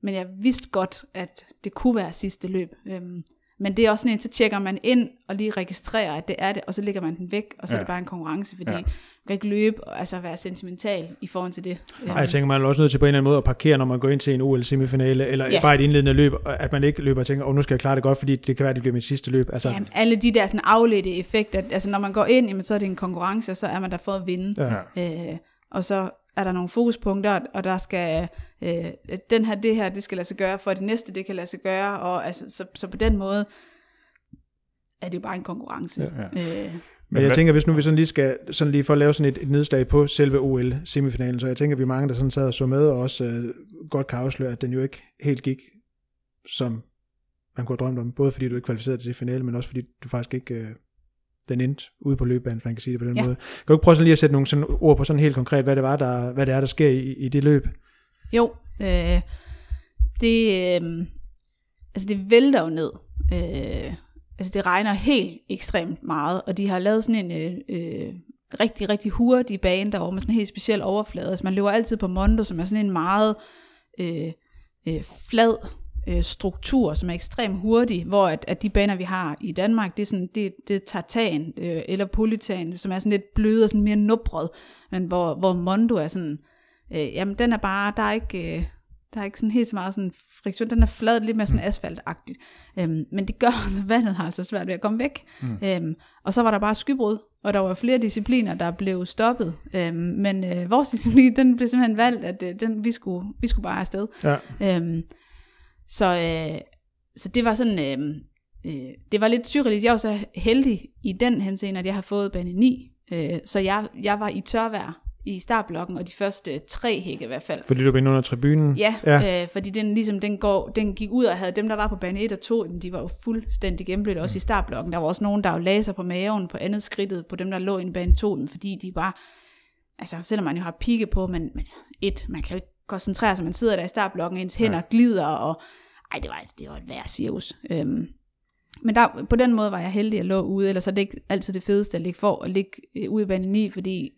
men jeg vidste godt, at det kunne være sidste løb. Øhm, men det er også sådan en, så tjekker man ind og lige registrerer, at det er det, og så lægger man den væk, og så ja. er det bare en konkurrence, fordi ja kan ikke løbe og altså være sentimental i forhold til det. Nej, jeg tænker, man er også nødt til på en eller anden måde at parkere, når man går ind til en OL-semifinale, eller ja. bare et indledende løb, at man ikke løber og tænker, åh, oh, nu skal jeg klare det godt, fordi det kan være, det bliver mit sidste løb. Altså, jamen, alle de der sådan afledte effekter, altså når man går ind, jamen, så er det en konkurrence, og så er man der for at vinde. Ja. Øh, og så er der nogle fokuspunkter, og der skal, øh, den her, det her, det skal lade sig gøre, for at det næste, det kan lade sig gøre, og altså, så, så på den måde er det jo bare en konkurrence. Ja, ja. Øh, men jeg tænker, hvis nu vi sådan lige skal sådan lige for at lave sådan et, et nedslag på selve OL-semifinalen, så jeg tænker, at vi mange, der sådan sad og så med, og også øh, godt kan afsløre, at den jo ikke helt gik, som man kunne have drømt om. Både fordi du ikke kvalificerede til finalen, men også fordi du faktisk ikke, øh, den endte ude på løbebanen, hvis man kan sige det på den Ja. måde. Kan du ikke prøve sådan lige at sætte nogle sådan ord på sådan helt konkret, hvad det, var, der, hvad det er, der sker i, i det løb? Jo, øh, det, øh, altså det vælter jo ned. Øh, altså det regner helt ekstremt meget, og de har lavet sådan en øh, øh, rigtig, rigtig hurtig bane derovre med sådan en helt speciel overflade. Altså man løber altid på Mondo, som er sådan en meget øh, øh, flad øh, struktur, som er ekstremt hurtig, hvor at, at de baner, vi har i Danmark, det er sådan, det, det er tartan øh, eller polytan, som er sådan lidt bløde og sådan mere nubret, men hvor, hvor Mondo er sådan, øh, jamen den er bare, der er ikke, øh, der er ikke sådan helt så meget sådan friktion, den er flad, lidt mere sådan asfaltagtigt. Øhm, men det gør, at vandet har altså svært ved at komme væk. Mm. Øhm, og så var der bare skybrud, og der var flere discipliner, der blev stoppet. Øhm, men øh, vores disciplin, den blev simpelthen valgt, at øh, den, vi, skulle, vi skulle bare afsted. Ja. Øhm, så, øh, så det var sådan, øh, øh, det var lidt surrealistisk. Jeg var så heldig i den henseende, at jeg har fået bane 9. Øh, så jeg, jeg var i tørvejr i startblokken, og de første tre hække i hvert fald. Fordi du var inde under tribunen. Ja, Ja. Øh, fordi den, ligesom, den, går, den gik ud og havde dem, der var på bane 1 og 2, jamen, de var jo fuldstændig gennemblødt, også i startblokken. Der var også nogen, der jo lagde sig på maven på andet skridtet, på dem, der lå i bane 2, men fordi de bare, altså selvom man jo har pigge på, men, men et, man kan jo ikke koncentrere sig, man sidder der i startblokken, ens hænder ja. glider, og ej, det var, det var et værd cirkus. Øhm, men der, på den måde var jeg heldig at lå ude, ellers er det ikke altid det fedeste at ligge for at ligge øh, ude i bane 9, fordi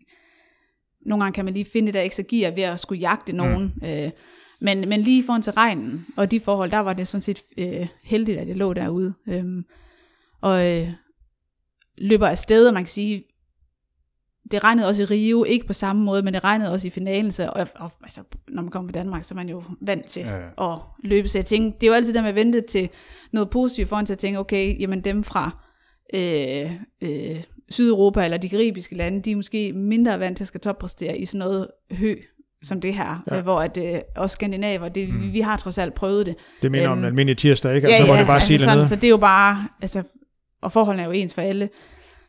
nogle gange kan man lige finde det der ekstra gear ved at skulle jagte nogen. Mm. Øh, men, men lige foran til regnen og de forhold, der var det sådan set øh, heldigt, at jeg lå derude. Øhm, og øh, løber afsted, og man kan sige, det regnede også i Rio, ikke på samme måde, men det regnede også i finalen, så, og, og altså, når man kommer på Danmark, så er man jo vant til Ja, ja. at løbe. Så jeg tænkte, det er jo altid der med at vente til noget positivt, foran til at tænke, okay, jamen dem fra øh, øh, Sydeuropa eller de karibiske lande, de er måske mindre vant til at skal toppræstere i sådan noget hø, som det her, Ja. ja. hvor at, øh, også skandinaver, det, mm. vi, vi har trods alt prøvet det. Det minder om Øhm, en almindelig tirsdag, ikke? Altså, hvor det bare altså sådan, noget. Så det er jo bare, altså, og forholdene er jo ens for alle.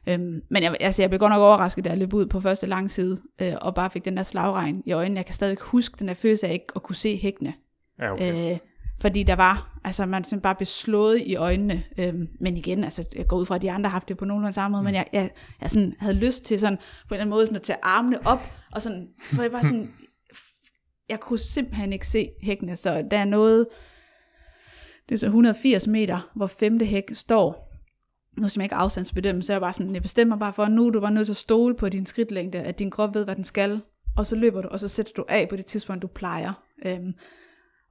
Øhm, men jeg, altså, jeg blev godt nok overrasket, da jeg løb ud på første lang side, øh, og bare fik den der slagregn i øjnene. Jeg kan stadig huske den der følelse af ikke at kunne se hækkene. Ja, okay. Øh, fordi der var, altså man simpelthen bare blev slået i øjnene. Øhm, men igen, altså jeg går ud fra, at de andre har haft det på nogenlunde samme måde, mm. men jeg, jeg, jeg sådan, havde lyst til sådan, på en eller anden måde sådan at tage armene op, og sådan, for jeg bare sådan, jeg kunne simpelthen ikke se hækkene, så der er noget, det er så 180 meter, hvor femte hæk står, nu som jeg ikke afstandsbedømme, så er jeg bare sådan, jeg bestemmer bare for, at nu er du bare nødt til at stole på din skridtlængde, at din krop ved, hvad den skal, og så løber du, og så sætter du af på det tidspunkt, du plejer. Øhm,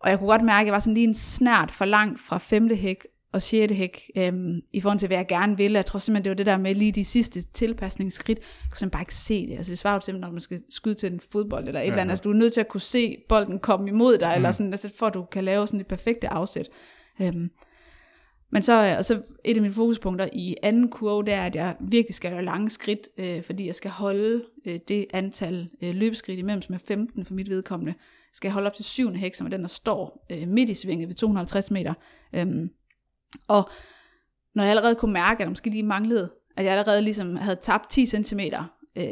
og jeg kunne godt mærke, at jeg var sådan lige en snært for langt fra femte hæk og sjette hæk, øhm, i forhold til, hvad jeg gerne ville. Jeg tror simpelthen, det var det der med lige de sidste tilpasningsskridt. Jeg kunne simpelthen bare ikke se det. Altså det svarer jo til, når man skal skyde til en fodbold eller et ja, eller andet. Altså du er nødt til at kunne se bolden komme imod dig, mm. eller sådan, altså, for at du kan lave sådan et perfekte afsæt. Øhm, men så, og så et af mine fokuspunkter i anden kurve, det er, at jeg virkelig skal have lange skridt, øh, fordi jeg skal holde øh, det antal øh, løbeskridt imellem, som er 15 for mit vedkommende. Skal jeg holde op til syvende hæk, som er den, der står øh, midt i svinget ved 250 meter. Øhm, og når jeg allerede kunne mærke, at der måske lige manglede, at jeg allerede ligesom havde tabt 10 cm øh,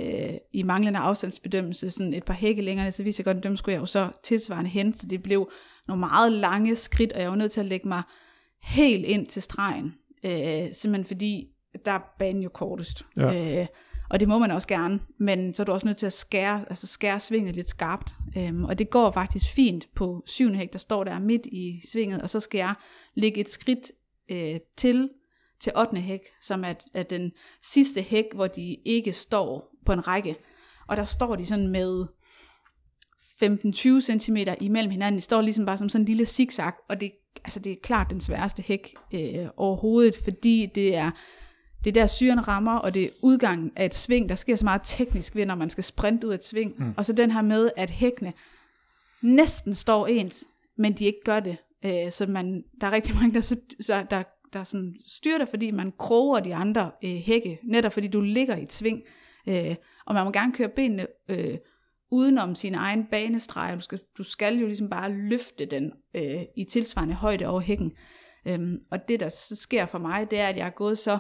i manglende afstandsbedømmelse, sådan et par hække længere, så vidste jeg godt, at dem skulle jeg jo så tilsvarende hen, så det blev nogle meget lange skridt, og jeg var nødt til at lægge mig helt ind til stregen, øh, simpelthen fordi, der er banen jo kortest. Ja. Øh, og det må man også gerne, men så er du også nødt til at skære, altså skære svinget lidt skarpt. Øhm, og det går faktisk fint på 7. hæk, der står der midt i svinget, og så skal jeg lægge et skridt øh, til til 8. hæk, som er, er den sidste hæk, hvor de ikke står på en række. Og der står de sådan med 15-20 cm imellem hinanden. De står ligesom bare som sådan en lille zigzag, og det, altså det er klart den sværeste hæk øh, overhovedet, fordi det er, det er der syren rammer, og det er udgangen af et sving, der sker så meget teknisk ved, når man skal sprinte ud af et sving. Mm. Og så den her med, at hækkene næsten står ens, men de ikke gør det. Øh, så man, der er rigtig mange, der, så, så, der, der sådan styrer det, fordi man kroger de andre øh, hække, netop fordi du ligger i et sving. Øh, og man må gerne køre benene øh, udenom sin egen banestreg, du skal, du skal jo ligesom bare løfte den øh, i tilsvarende højde over hækken. Øhm, og det der så sker for mig, det er, at jeg er gået så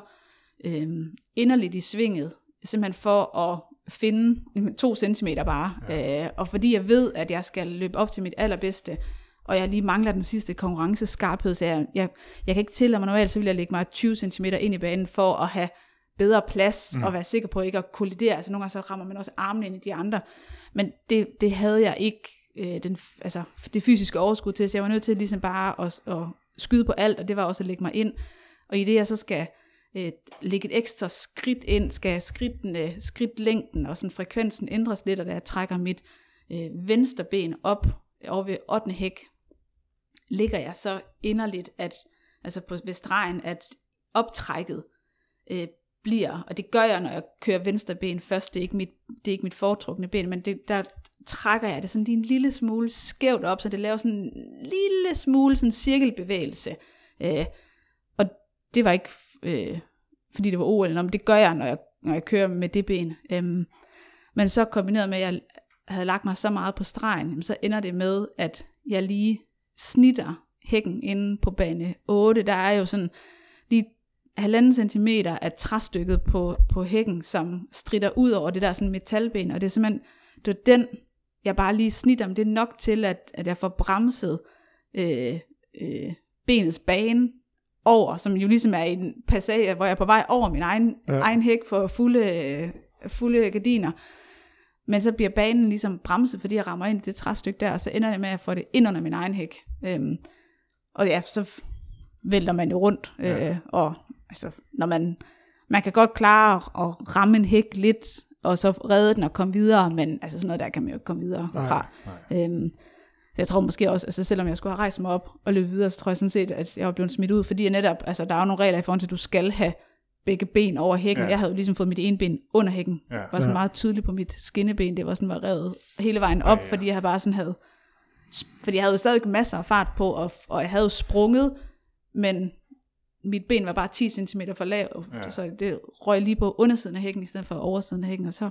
øhm, inderligt i svinget, simpelthen for at finde jamen, to centimeter bare. Ja. Øh, og fordi jeg ved, at jeg skal løbe op til mit allerbedste, og jeg lige mangler den sidste konkurrenceskarphed, så jeg, jeg, jeg kan ikke tillade mig normalt, så vil jeg lægge mig 20 cm ind i banen for at have bedre plads, mm. og være sikker på ikke at kollidere. Altså nogle gange så rammer man også armene ind i de andre. Men det, det havde jeg ikke øh, den, altså, det fysiske overskud til, så jeg var nødt til ligesom bare at, at skyde på alt, og det var også at lægge mig ind. Og i det jeg så skal øh, lægge et ekstra skridt ind, skal skridtene, øh, skridtlængden og sådan frekvensen ændres lidt, og da jeg trækker mit øh, venstre ben op øh, over ved 8. hæk, ligger jeg så inderligt, at, altså på, ved stregen, at optrækket øh, bliver, og det gør jeg, når jeg kører venstre ben først, det er ikke mit, det er ikke mit foretrukne ben, men det, der trækker jeg det sådan lige en lille smule skævt op, så det laver sådan en lille smule sådan cirkelbevægelse. Øh, og det var ikke, øh, fordi det var OL, men det gør jeg, når jeg, når jeg kører med det ben. Øh, men så kombineret med, at jeg havde lagt mig så meget på stregen, så ender det med, at jeg lige snitter hækken inde på bane 8. Der er jo sådan lige halvanden centimeter af træstykket på, på hækken, som strider ud over det der sådan metalben, og det er simpelthen, det er den, jeg bare lige snitter, men det er nok til, at, at jeg får bremset øh, øh, benets bane over, som jo ligesom er en passage, hvor jeg er på vej over min egen, ja. egen hæk for fulde, fulde gardiner. Men så bliver banen ligesom bremset, fordi jeg rammer ind i det træstykke der, og så ender det med, at jeg får det ind under min egen hæk. Øhm, og ja, så vælter man jo rundt, øh, ja. og altså, når man, man kan godt klare at ramme en hæk lidt, og så redde den og komme videre, men altså sådan noget der kan man jo ikke komme videre nej, fra. Nej. Øhm, jeg tror måske også, altså selvom jeg skulle have rejst mig op og løbet videre, så tror jeg sådan set, at jeg var blevet smidt ud, fordi jeg netop, altså der er jo nogle regler i forhold til, at du skal have begge ben over hækken. Ja. Jeg havde jo ligesom fået mit ene ben under hækken. Ja. var sådan ja. meget tydeligt på mit skinneben. Det var sådan var revet hele vejen op, ja, ja. fordi jeg bare sådan havde... Fordi jeg havde jo stadig masser af fart på, og, og jeg havde jo sprunget, men mit ben var bare 10 cm for lavt, ja. så det røg lige på undersiden af hækken, i stedet for oversiden af hækken, og så,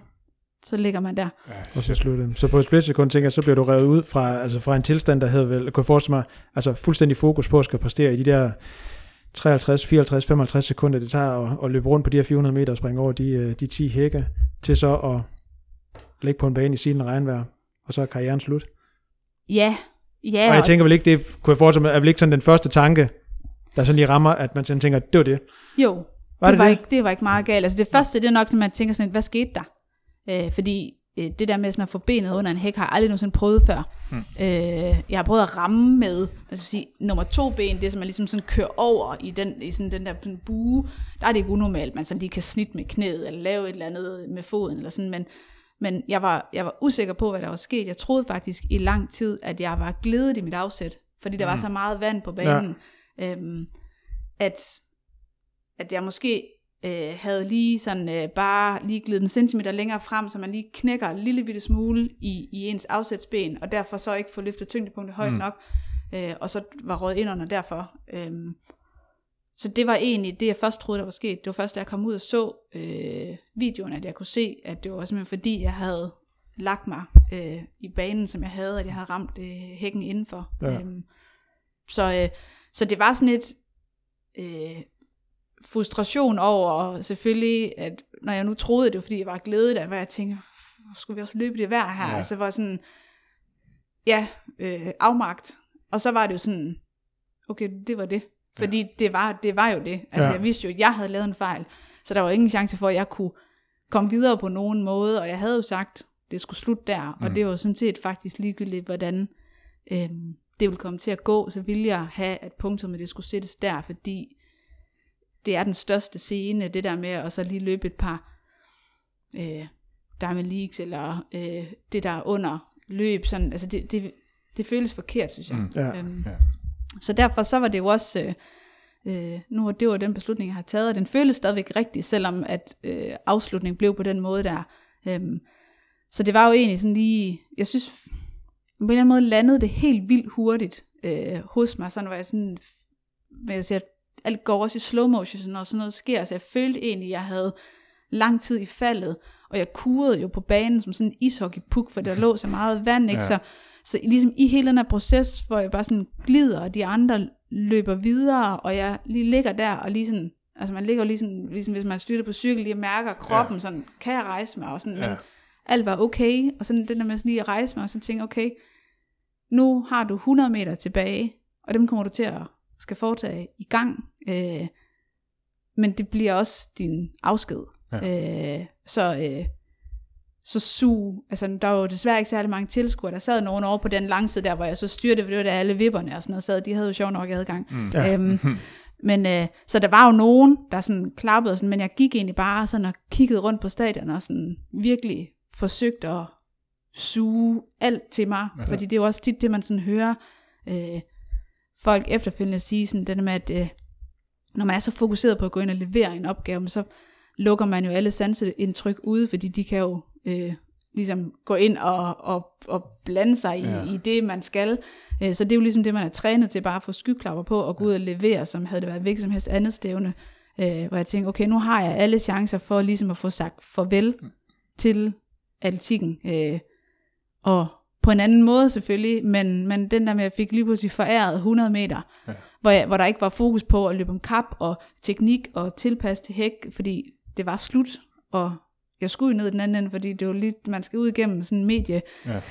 så ligger man der. Ja, og så slutter det. Så på et splitsekund tænker jeg, så bliver du revet ud fra, altså fra en tilstand, der havde vel, kunne jeg forestille mig, altså fuldstændig fokus på at skal præstere i de der 53, 54, 55 sekunder, det tager at, at løbe rundt på de her 400 meter og springe over de, øh, de 10 hække, til så at ligge på en bane i sin regnvejr, og så er karrieren slut. Ja, ja. Og jeg tænker vel ikke, det kunne jeg forestille mig, er vel ikke sådan den første tanke, der sådan lige rammer, at man sådan tænker, det var det. Jo, var det, det, var det? Ikke, det var ikke meget galt. Altså det første, det er nok, at man tænker sådan, hvad skete der? Øh, fordi øh, det der med sådan at få benet under en hæk, har jeg aldrig nogensinde prøvet før. Hmm. Øh, jeg har prøvet at ramme med, altså sige, nummer to ben, det som man ligesom sådan kører over i den, i sådan den der sådan bue, der er det ikke unormalt, man sådan lige kan snitte med knæet, eller lave et eller andet med foden, eller sådan, men, men jeg var, jeg var usikker på, hvad der var sket. Jeg troede faktisk i lang tid, at jeg var glædet i mit afsæt, fordi der hmm. var så meget vand på banen. Ja øhm, at, at jeg måske øh, havde lige sådan øh, bare lige glidet en centimeter længere frem, så man lige knækker en lille bitte smule i, i ens afsætsben, og derfor så ikke får løftet tyngdepunktet højt mm. nok, øh, og så var råd ind under derfor. Øhm, så det var egentlig det, jeg først troede, der var sket. Det var først, da jeg kom ud og så øh, videoen, at jeg kunne se, at det var simpelthen fordi, jeg havde lagt mig øh, i banen, som jeg havde, at jeg havde ramt øh, hækken indenfor. Ja. Øhm, så øh, så det var sådan et øh, frustration over selvfølgelig, at når jeg nu troede, det var fordi jeg var glædet af, hvad jeg tænkte, skulle vi også løbe det vejr her? Ja. Altså var sådan, ja, øh, afmagt. Og så var det jo sådan, okay, det var det. Fordi ja. det, var, det var jo det. Altså ja. jeg vidste jo, at jeg havde lavet en fejl. Så der var ingen chance for, at jeg kunne komme videre på nogen måde. Og jeg havde jo sagt, det skulle slutte der. Mm. Og det var sådan set faktisk ligegyldigt, hvordan øh, det ville komme til at gå, så ville jeg have, at punktummet det skulle sættes der, fordi det er den største scene, det der med at så lige løbe et par øh, Diamond Leagues, eller øh, det der under løb, sådan, altså det, det, det føles forkert, synes jeg. Mm. Ja. Øhm, ja. Så derfor så var det jo også, øh, øh, nu var det var den beslutning, jeg har taget, og den føles stadigvæk rigtig, selvom at øh, afslutningen blev på den måde der. Øhm, så det var jo egentlig sådan lige, jeg synes på en eller anden måde landede det helt vildt hurtigt øh, hos mig, sådan var jeg sådan, men jeg siger, alt går også i slow motion, når sådan noget sker, så jeg følte egentlig, at jeg havde lang tid i faldet, og jeg kurede jo på banen som sådan en ishockeypuk, for der lå så meget vand, ikke? Ja. Så, så ligesom i hele den her proces, hvor jeg bare sådan glider, og de andre løber videre, og jeg lige ligger der, og lige sådan, altså man ligger jo lige sådan, ligesom hvis man styrter på cykel, lige mærker kroppen, ja. sådan, kan jeg rejse mig, og sådan, ja. men alt var okay, og sådan den der med sådan lige at rejse mig, og så tænke, okay, nu har du 100 meter tilbage, og dem kommer du til at skal foretage i gang. Øh, men det bliver også din afsked. Ja. Øh, så, øh, så sug, altså der var jo desværre ikke særlig mange tilskuere, der sad nogen over på den langside der, hvor jeg så styrte, for det var der alle vipperne og sådan noget sad, de havde jo sjov nok adgang. Mm. Ja. Øhm, men øh, så der var jo nogen, der sådan klappede, og sådan, men jeg gik egentlig bare sådan og kiggede rundt på stadion og sådan virkelig forsøgte at suge alt til mig, ja. fordi det er jo også tit det, man sådan hører øh, folk efterfølgende sige, sådan det der med, at øh, når man er så fokuseret på at gå ind og levere en opgave, så lukker man jo alle sanseindtryk ude, fordi de kan jo øh, ligesom gå ind og, og, og blande sig i, Ja. i det, man skal. Øh, så det er jo ligesom det, man er trænet til, bare at få skyklapper på og gå ud og levere, som havde det været hvilket som helst andet stævne. Øh, hvor jeg tænker, okay, nu har jeg alle chancer for ligesom at få sagt farvel til atletikken. Øh, og på en anden måde selvfølgelig, men, men den der med, at jeg fik lige pludselig foræret 100 meter, Ja. hvor, jeg, hvor der ikke var fokus på at løbe om kap og teknik og tilpas til hæk, fordi det var slut, og jeg skulle ned den anden ende, fordi det var lige, man skal ud igennem sådan en medie,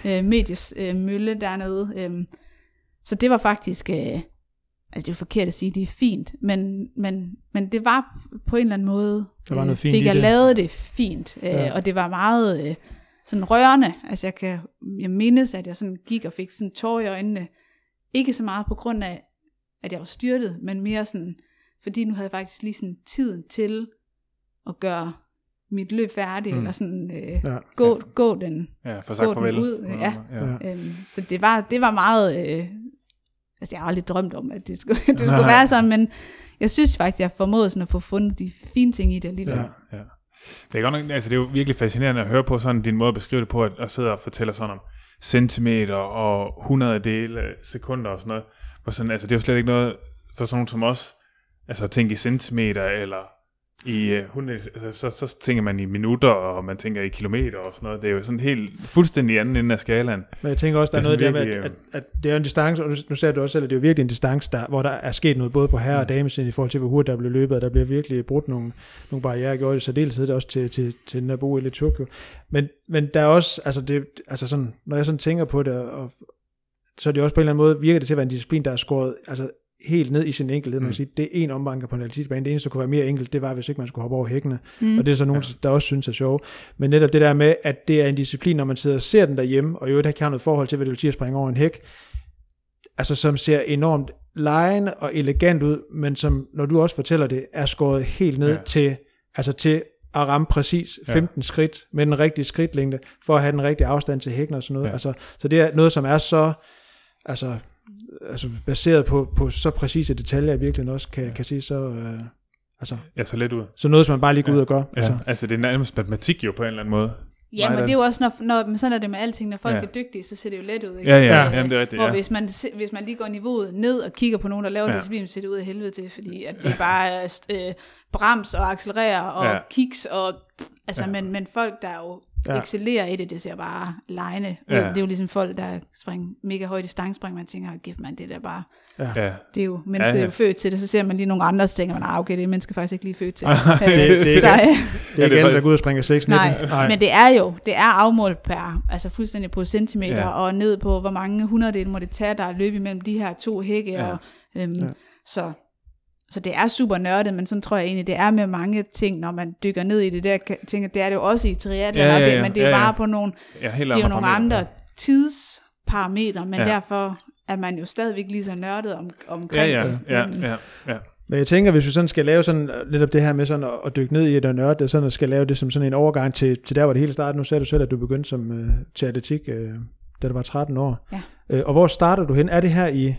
Ja. øh, medies øh, mølle dernede. Øh, så det var faktisk, øh, altså det er forkert at sige, det er fint, men, men, men det var på en eller anden måde, Der var noget fint fik jeg det. lavet det fint, øh, ja. og det var meget øh, sådan rørende, altså jeg kan, jeg mindes, at jeg sådan gik og fik sådan tår i øjnene, ikke så meget på grund af, at jeg var styrtet, men mere sådan, fordi nu havde jeg faktisk lige sådan tiden til at gøre mit løb færdigt, Mm. eller sådan øh, Ja. gå, gå den Ja, for sagt Gå den ud, ja. ja. Ja. Øhm, så det var, det var meget, øh, altså jeg har aldrig drømt om, at det skulle, det skulle være sådan, men jeg synes faktisk, jeg formåede sådan at få fundet de fine ting i det alligevel. Ja, Ja. Det er, godt nok, altså det er jo virkelig fascinerende at høre på sådan din måde at beskrive det på, at, at sidde og fortælle sådan om centimeter og 100 dele sekunder og sådan noget. Hvor sådan, altså det er jo slet ikke noget for sådan nogen som os, altså at tænke i centimeter eller i uh, 100, altså, så, så tænker man i minutter, og man tænker i kilometer og sådan noget. Det er jo sådan helt fuldstændig anden ende af skalaen. Men jeg tænker også, der er, Det er noget der med, at, at, at det er en distance, og nu, nu sagde du også selv, at det er jo virkelig en distance, der, hvor der er sket noget både på herre- og damesiden i forhold til, hvor hurtigt der blev løbet, og der bliver virkelig brudt nogle, nogle barriere, gjort i særdeleshed det også til, til, til bo i Tokyo. Men, men der er også, altså, det, altså sådan, når jeg sådan tænker på det, og, så er det også på en eller anden måde, virker det til at være en disciplin, der er skåret altså, helt ned i sin enkelhed. Man Mm. kan sige, det er en ombanker på en atletikbane. Det eneste, der kunne være mere enkelt, det var, hvis ikke man skulle hoppe over hækkene. Mm. Og det er så nogen, der også synes er sjovt. Men netop det der med, at det er en disciplin, når man sidder og ser den derhjemme, og i øvrigt ikke har noget forhold til, hvad det vil sige at springe over en hæk, altså som ser enormt lejende og elegant ud, men som, når du også fortæller det, er skåret helt ned Ja. ja. til, altså til at ramme præcis 15 ja. skridt med den rigtige skridtlængde, for at have den rigtige afstand til hækken og sådan noget. Ja. Ja. Altså, så det er noget, som er så altså, altså baseret på, på så præcise detaljer, jeg virkelig også kan, ja. kan sige så, øh, altså, Ja, så let ud. så noget, som man bare lige går Ja. ud og gør. Ja, Altså. altså. altså det er nærmest matematik jo på en eller anden måde. Ja, Nej, men det er jo også, når, når men sådan er det med alting, når folk Ja. ja. er dygtige, så ser det jo let ud. Ikke? Ja, ja, Ja. ja. Jamen, det er rigtigt, Hvor ja. hvis, man, se- hvis man lige går niveauet ned og kigger på nogen, der laver Ja. ja. disciplin, så ser det ud af helvede til, fordi at det bare er øh, brems og accelererer og Ja. kiks og altså, Ja. men, men folk, der jo Ja. excellerer i det, det ser bare lejende ud. Ja. Det er jo ligesom folk, der springer mega højt i stangspring, man tænker, gift man, det der bare, ja. det er jo, mennesket Ja, ja, er jo født til det, så ser man lige nogle andre, så tænker man, ah, okay, det er mennesket faktisk ikke lige født til. det- det- så, øh, Det er ikke det er alle, der går ud og springer 6 Nej, Nej, men det er jo, det er afmålt per, altså fuldstændig på centimeter, Ja. og ned på, hvor mange hundrededel må det tage, der er løb imellem de her to hække, Ja. og, øhm, ja. så, så det er super nørdet, men sådan tror jeg egentlig, det er med mange ting, når man dykker ned i det der, tænker, det er det jo også i triathlon, Ja, ja, og det, ja. men det er Ja, ja. bare på nogle, ja helt det er jo nogle parametre. andre tidsparametre, men Ja. ja. derfor er man jo stadigvæk lige så nørdet om, Ja, omkring ja, det. ja, Øhm, ja, ja. Men jeg tænker, hvis vi sådan skal lave sådan øh, lidt af det her med sådan at, at dykke ned i det og nørde det, sådan at skal lave det som sådan en overgang til, til der, hvor det hele startede. Nu sagde du selv, at du begyndte som, øh, til atletik, øh, da du var 13 år. Ja. Øh, og hvor starter du hen? Er det her i,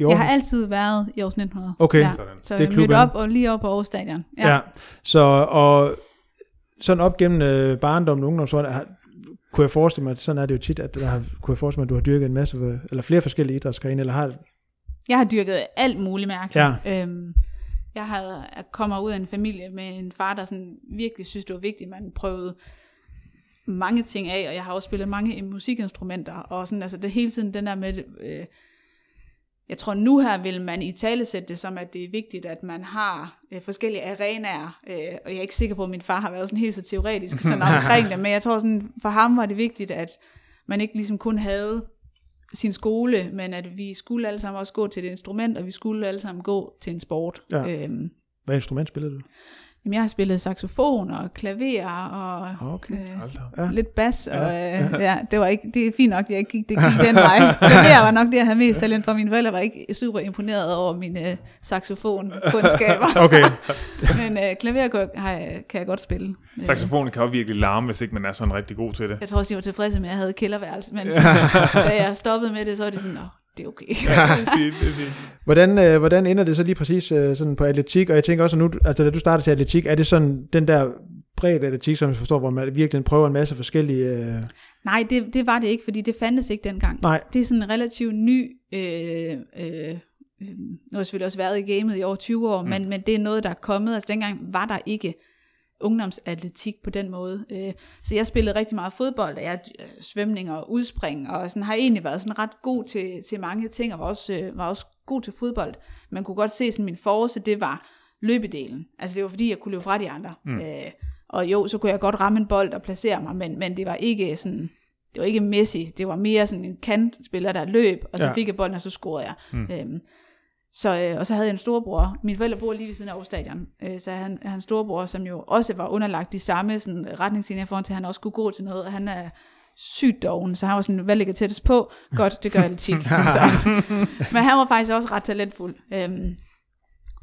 i Aarhus? Jeg har altid været i Aarhus 1900. Okay. Ja. Sådan. Så Det er jeg mødte op og lige op på Aarhus Stadion. Ja. ja. Så, og sådan op gennem øh, barndommen og ungdomsårene, kunne jeg forestille mig, sådan er det jo tit, at der har, kunne jeg forestille mig, at du har dyrket en masse, eller flere forskellige idrætsgrene, eller har, Jeg har dyrket alt muligt mærkeligt. Ja. Øhm, jeg havde, jeg kommer ud af en familie med en far, der sådan virkelig synes, det var vigtigt, at man prøvede mange ting af, og jeg har også spillet mange musikinstrumenter, og sådan, altså det hele tiden den der med, øh, jeg tror nu her vil man i tale sætte det som, at det er vigtigt, at man har øh, forskellige arenaer, øh, og jeg er ikke sikker på, at min far har været sådan helt så teoretisk sådan omkring det, men jeg tror sådan, for ham var det vigtigt, at man ikke ligesom kun havde sin skole, men at vi skulle alle sammen også gå til et instrument, og vi skulle alle sammen gå til en sport. Ja. Øhm, Hvad instrument spiller du? Jamen, jeg har spillet saxofon og klaver og Okay. øh. Ja. lidt bas, og øh, ja, det var ikke, det er fint nok, at jeg gik, det gik den vej. Klaver var nok det, jeg havde mest talent for. Mine forældre var ikke super imponeret over mine øh, saxofonkundskaber, Okay. men øh, klaver kan, jeg- kan jeg godt spille. Øh, Saxofonen kan også virkelig larme, hvis ikke man er sådan rigtig god til det. Jeg tror også, de var tilfredse med, at jeg havde kælderværelse, men så, da jeg stoppede med det, så var det sådan, det er okay. det det. Hvordan, øh, hvordan ender det så lige præcis øh, sådan på atletik? Og jeg tænker også, at nu, altså da du starter til atletik, er det sådan den der bredt atletik, som jeg forstår, hvor man virkelig prøver en masse forskellige... Øh, Nej, det, det var det ikke, fordi det fandtes ikke dengang. nej, Det er sådan en relativt ny... Øh, øh, nu har jeg selvfølgelig også været i gamet i over 20 år, mm. men, men det er noget, der er kommet. Altså dengang var der ikke ungdomsatletik på den måde. Øh, så jeg spillede rigtig meget fodbold, og jeg øh, svømning og udspring, og sådan har egentlig været sådan ret god til, til mange ting, og var også, øh, var også god til fodbold. Man kunne godt se, sådan min force, det var løbedelen. Altså det var fordi, jeg kunne løbe fra de andre. Mm. Øh, og jo, så kunne jeg godt ramme en bold og placere mig, men, men det var ikke sådan, det var ikke Messi, det var mere sådan en kantspiller, der løb, og så Ja. ja. fik jeg bolden, og så scorede jeg. Mm. Øhm, så, øh, og så havde jeg en storebror, mine forældre bor lige ved siden af Aarhus Stadion, øh, så han, han storebror, som jo også var underlagt de samme sådan, retningslinjer for, til at han også skulle gå til noget, og han er sygt doven, så han var sådan, hvad ligger tættest på? Godt, det gør atletik. så. Men han var faktisk også ret talentfuld, øhm,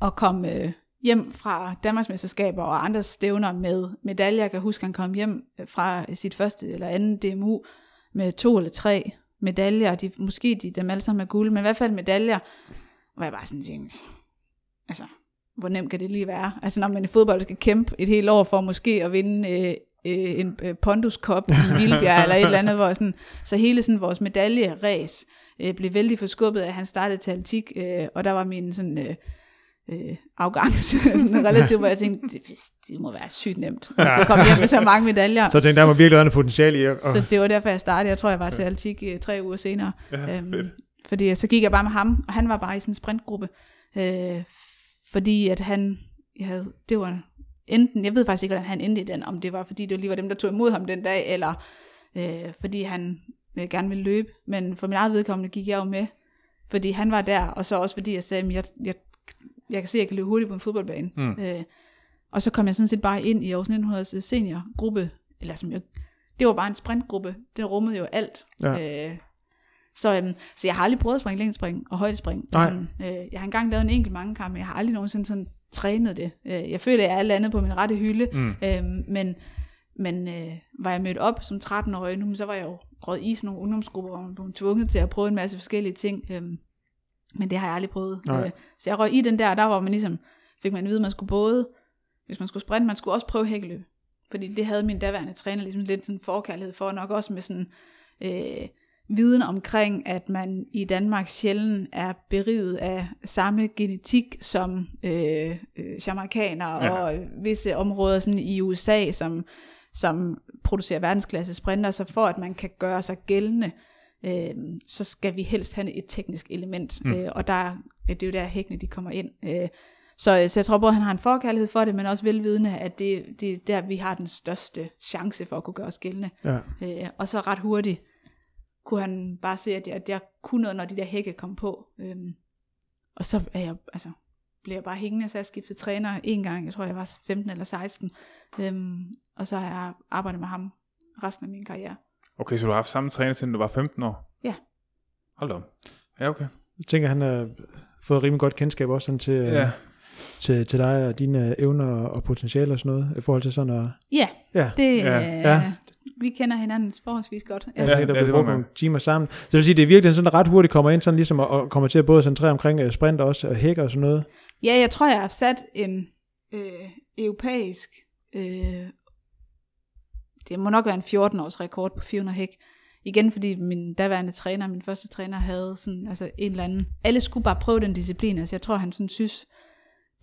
og kom øh, hjem fra Danmarksmesterskaber og andre stævner med medaljer. Jeg kan huske, han kom hjem fra sit første eller anden DMU med to eller tre medaljer. De, måske de, dem alle sammen er guld, men i hvert fald medaljer. Hvor jeg bare sådan tænkte, altså, hvor nemt kan det lige være? Altså, når man i fodbold skal kæmpe et helt år for måske at vinde øh, øh, en øh, Pondus Cup i Vildbjerg eller et eller andet, hvor sådan, så hele sådan vores medaljeræs øh, blev vældig forskubbet, at han startede til atletik, øh, og der var min sådan... Øh, øh, afgangse, sådan relativt, hvor jeg tænkte, det, det må være sygt nemt at kunne komme hjem med så mange medaljer. så jeg tænkte, der må virkelig være noget potentiale i. Og, Så det var derfor, jeg startede. Jeg tror, jeg var til atletik øh, tre uger senere. Ja, Øhm, fedt. Fordi så gik jeg bare med ham, og han var bare i sådan en sprintgruppe. Øh, fordi at han, jeg havde, det var enten, jeg ved faktisk ikke, hvordan han endte i den, om det var, fordi det lige var dem, der tog imod ham den dag, eller øh, fordi han øh, gerne ville løbe. Men for min eget vedkommende gik jeg jo med, fordi han var der, og så også fordi jeg sagde, at jeg, jeg, jeg kan se, at jeg kan løbe hurtigt på en fodboldbane. Mm. Øh, og så kom jeg sådan set bare ind i Aarhus 1900's seniorgruppe, eller som jeg, det var bare en sprintgruppe, det rummede jo alt. Ja. Øh, så, øhm, så jeg har aldrig prøvet at springe længdespring og højdespring. Nej. Sådan, øh, jeg har engang lavet en enkelt mange kampe, men jeg har aldrig nogensinde sådan trænet det. Øh, jeg føler, at jeg er landet på min rette hylde, Mm. øhm, men, men øh, var jeg mødt op som 13-årig nu, så var jeg jo røget i sådan nogle ungdomsgrupper, hvor man blev tvunget til at prøve en masse forskellige ting. Øhm, men det har jeg aldrig prøvet. Nej. Øh, så jeg røg i den der, der var man ligesom, fik man at vide, at man skulle både, hvis man skulle sprinte, man skulle også prøve hækkeløb. Fordi det havde min daværende træner ligesom lidt sådan forkærlighed for, nok også med sådan øh, viden omkring, at man i Danmark sjældent er beriget af samme genetik som øh, øh, jamaikanere Ja. og visse områder sådan i USA, som, som producerer verdensklasse sprinter, så for at man kan gøre sig gældende, øh, så skal vi helst have et teknisk element, mm. øh, og der, er- det er jo der hækkene de kommer ind. Øh, så, så jeg tror både, at han har en forkærlighed for det, men også velvidende, at det, det er der, vi har den største chance for at kunne gøre os gældende. ja. Øh, og så ret hurtigt kunne han bare se, at jeg, at jeg kunne noget, når de der hække kom på. Øhm, og så er jeg, altså, blev jeg bare hængende, så jeg skiftede træner en gang, jeg tror jeg var 15 eller 16. Øhm, og så har jeg arbejdet med ham resten af min karriere. Okay, så du har haft samme træner, siden du var 15 år? Ja. Hold da op. Ja, okay. Jeg tænker, han har fået rimelig godt kendskab også sådan til, Ja. Til, til dig og dine evner og potentialer og sådan noget, i forhold til sådan at... Ja, Ja, det, Ja. ja. Ja. Vi kender hinanden forholdsvis godt. ja, Ja. ja, der ja, det man. nogle timer sammen. Så det vil sige, det er virkelig sådan, at ret hurtigt kommer ind sådan ligesom og, og kommer til at både centrere omkring øh, sprint og også og hækker og sådan noget. Ja, jeg tror, jeg har sat en øh, europæisk, øh, det må nok være en 14-års rekord på 400 hæk. Igen fordi min daværende træner, min første træner, havde sådan, altså en eller anden, alle skulle bare prøve den disciplin, altså jeg tror, han sådan synes,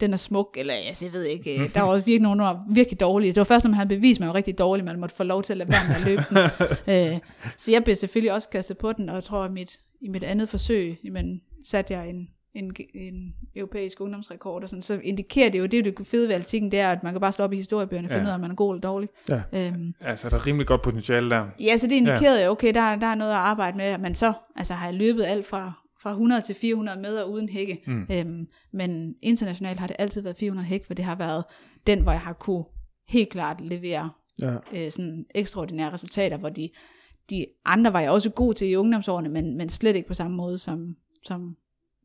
den er smuk, eller altså, jeg ved ikke, øh, der var også virkelig nogen, der var virkelig dårlige. Det var først, når man havde bevist, at man var rigtig dårlig, man måtte få lov til at lade være med at løbe den. øh, så jeg blev selvfølgelig også kastet på den, og jeg tror, at mit, i mit andet forsøg, jamen, satte jeg en, en, en europæisk ungdomsrekord, og sådan, så indikerer det jo, det er jo det fede ved altikken, det er, at man kan bare slå op i historiebøgerne og finde Ja. ud af, om man er god eller dårlig. Ja. Øhm, Altså, der er rimelig godt potentiale der. Ja, så det indikerede jo, okay, der, der er noget at arbejde med, men så altså, har jeg løbet alt fra, fra 100 til 400 meter uden hække. Mm. Øhm, men internationalt har det altid været 400 hæk, for det har været den, hvor jeg har kunne helt klart levere Ja. øh, sådan ekstraordinære resultater, hvor de, de andre var jeg også god til i ungdomsårene, men, men slet ikke på samme måde som, som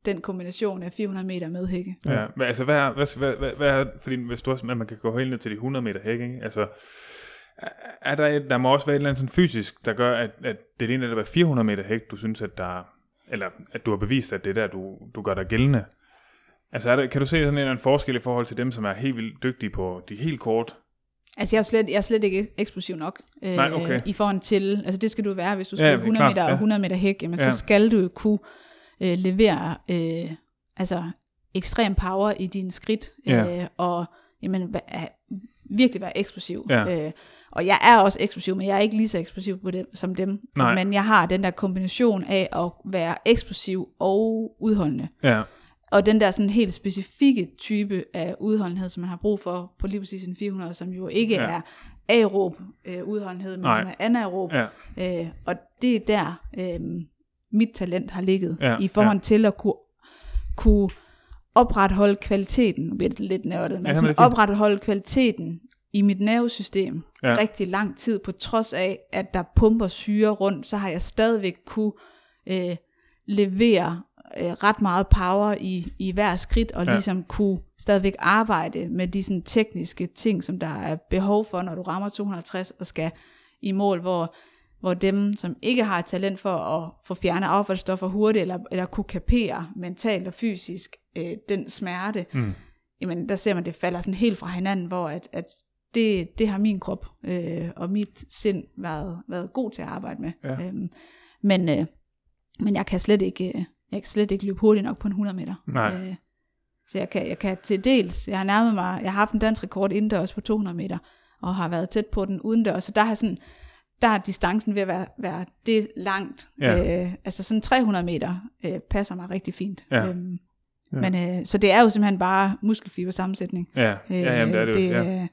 den kombination af 400 meter med hække. Ja, men altså, hvad er, hvad, hvad, hvad, hvad er, fordi hvis du også, at man kan gå helt ned til de 100 meter hæk, ikke? Altså, er- er der, et, der må også være et eller andet sådan fysisk, der gør, at, at det er lige netop er 400 meter hæk, du synes, at der, eller at du har bevist, at det er der, du, du gør dig gældende. Altså, er der, kan du se sådan en eller anden forskel i forhold til dem, som er helt vildt dygtige på de helt kort? Altså jeg er slet, jeg er slet ikke eksplosiv nok øh, Nej, okay. i forhold til, altså det skal du være, hvis du skal Ja, ja, det er 100 klart, meter og ja. 100 meter hæk, jamen Ja. så skal du jo kunne øh, levere øh, altså ekstrem power i dine skridt, Ja. øh, og jamen, væ- virkelig være eksplosiv. Ja. Øh, og jeg er også eksplosiv, men jeg er ikke lige så eksplosiv på dem, som dem. Nej. Men jeg har den der kombination af at være eksplosiv og udholdende. Ja, Og den der sådan helt specifikke type af udholdenhed, som man har brug for på lige præcis en 400, som jo ikke Ja. ja. er aerob øh, udholdenhed, men Nej. som er anaerob. ja, Øh, og det er der, øh, mit talent har ligget, Ja, i forhold ja. til at kunne, kunne opretholde kvaliteten, nu bliver det lidt nørdet, men sådan fint. opretholde kvaliteten i mit nervesystem Ja. rigtig lang tid, på trods af, at der pumper syre rundt, så har jeg stadigvæk kunne øh, levere øh, ret meget power i, i hver skridt, og Ja. ja. ligesom kunne stadigvæk arbejde med de sådan, tekniske ting, som der er behov for, når du rammer 250 og skal i mål, hvor, hvor dem, som ikke har et talent for at få fjernet affaldsstoffer hurtigt, eller, eller kunne kapere mentalt og fysisk øh, den smerte, mm. jamen der ser man, det falder sådan helt fra hinanden, hvor at, at det, det har min krop øh, og mit sind været, været god til at arbejde med. Ja. Øhm, men, øh, men jeg kan slet ikke, øh, jeg kan slet ikke løbe hurtigt nok på en 100 meter. Nej. Øh, så jeg kan, jeg kan til dels, jeg har nærmet mig, jeg har haft en dansk rekord indendørs på 200 meter, og har været tæt på den udendørs, så der har sådan, der er distancen ved at være, være det langt. Ja. Øh, altså sådan 300 meter øh, passer mig rigtig fint. Ja. Øhm, Ja. Men, øh, så det er jo simpelthen bare muskelfiber sammensætning. ja, ja, jamen, det er det, jo, ja.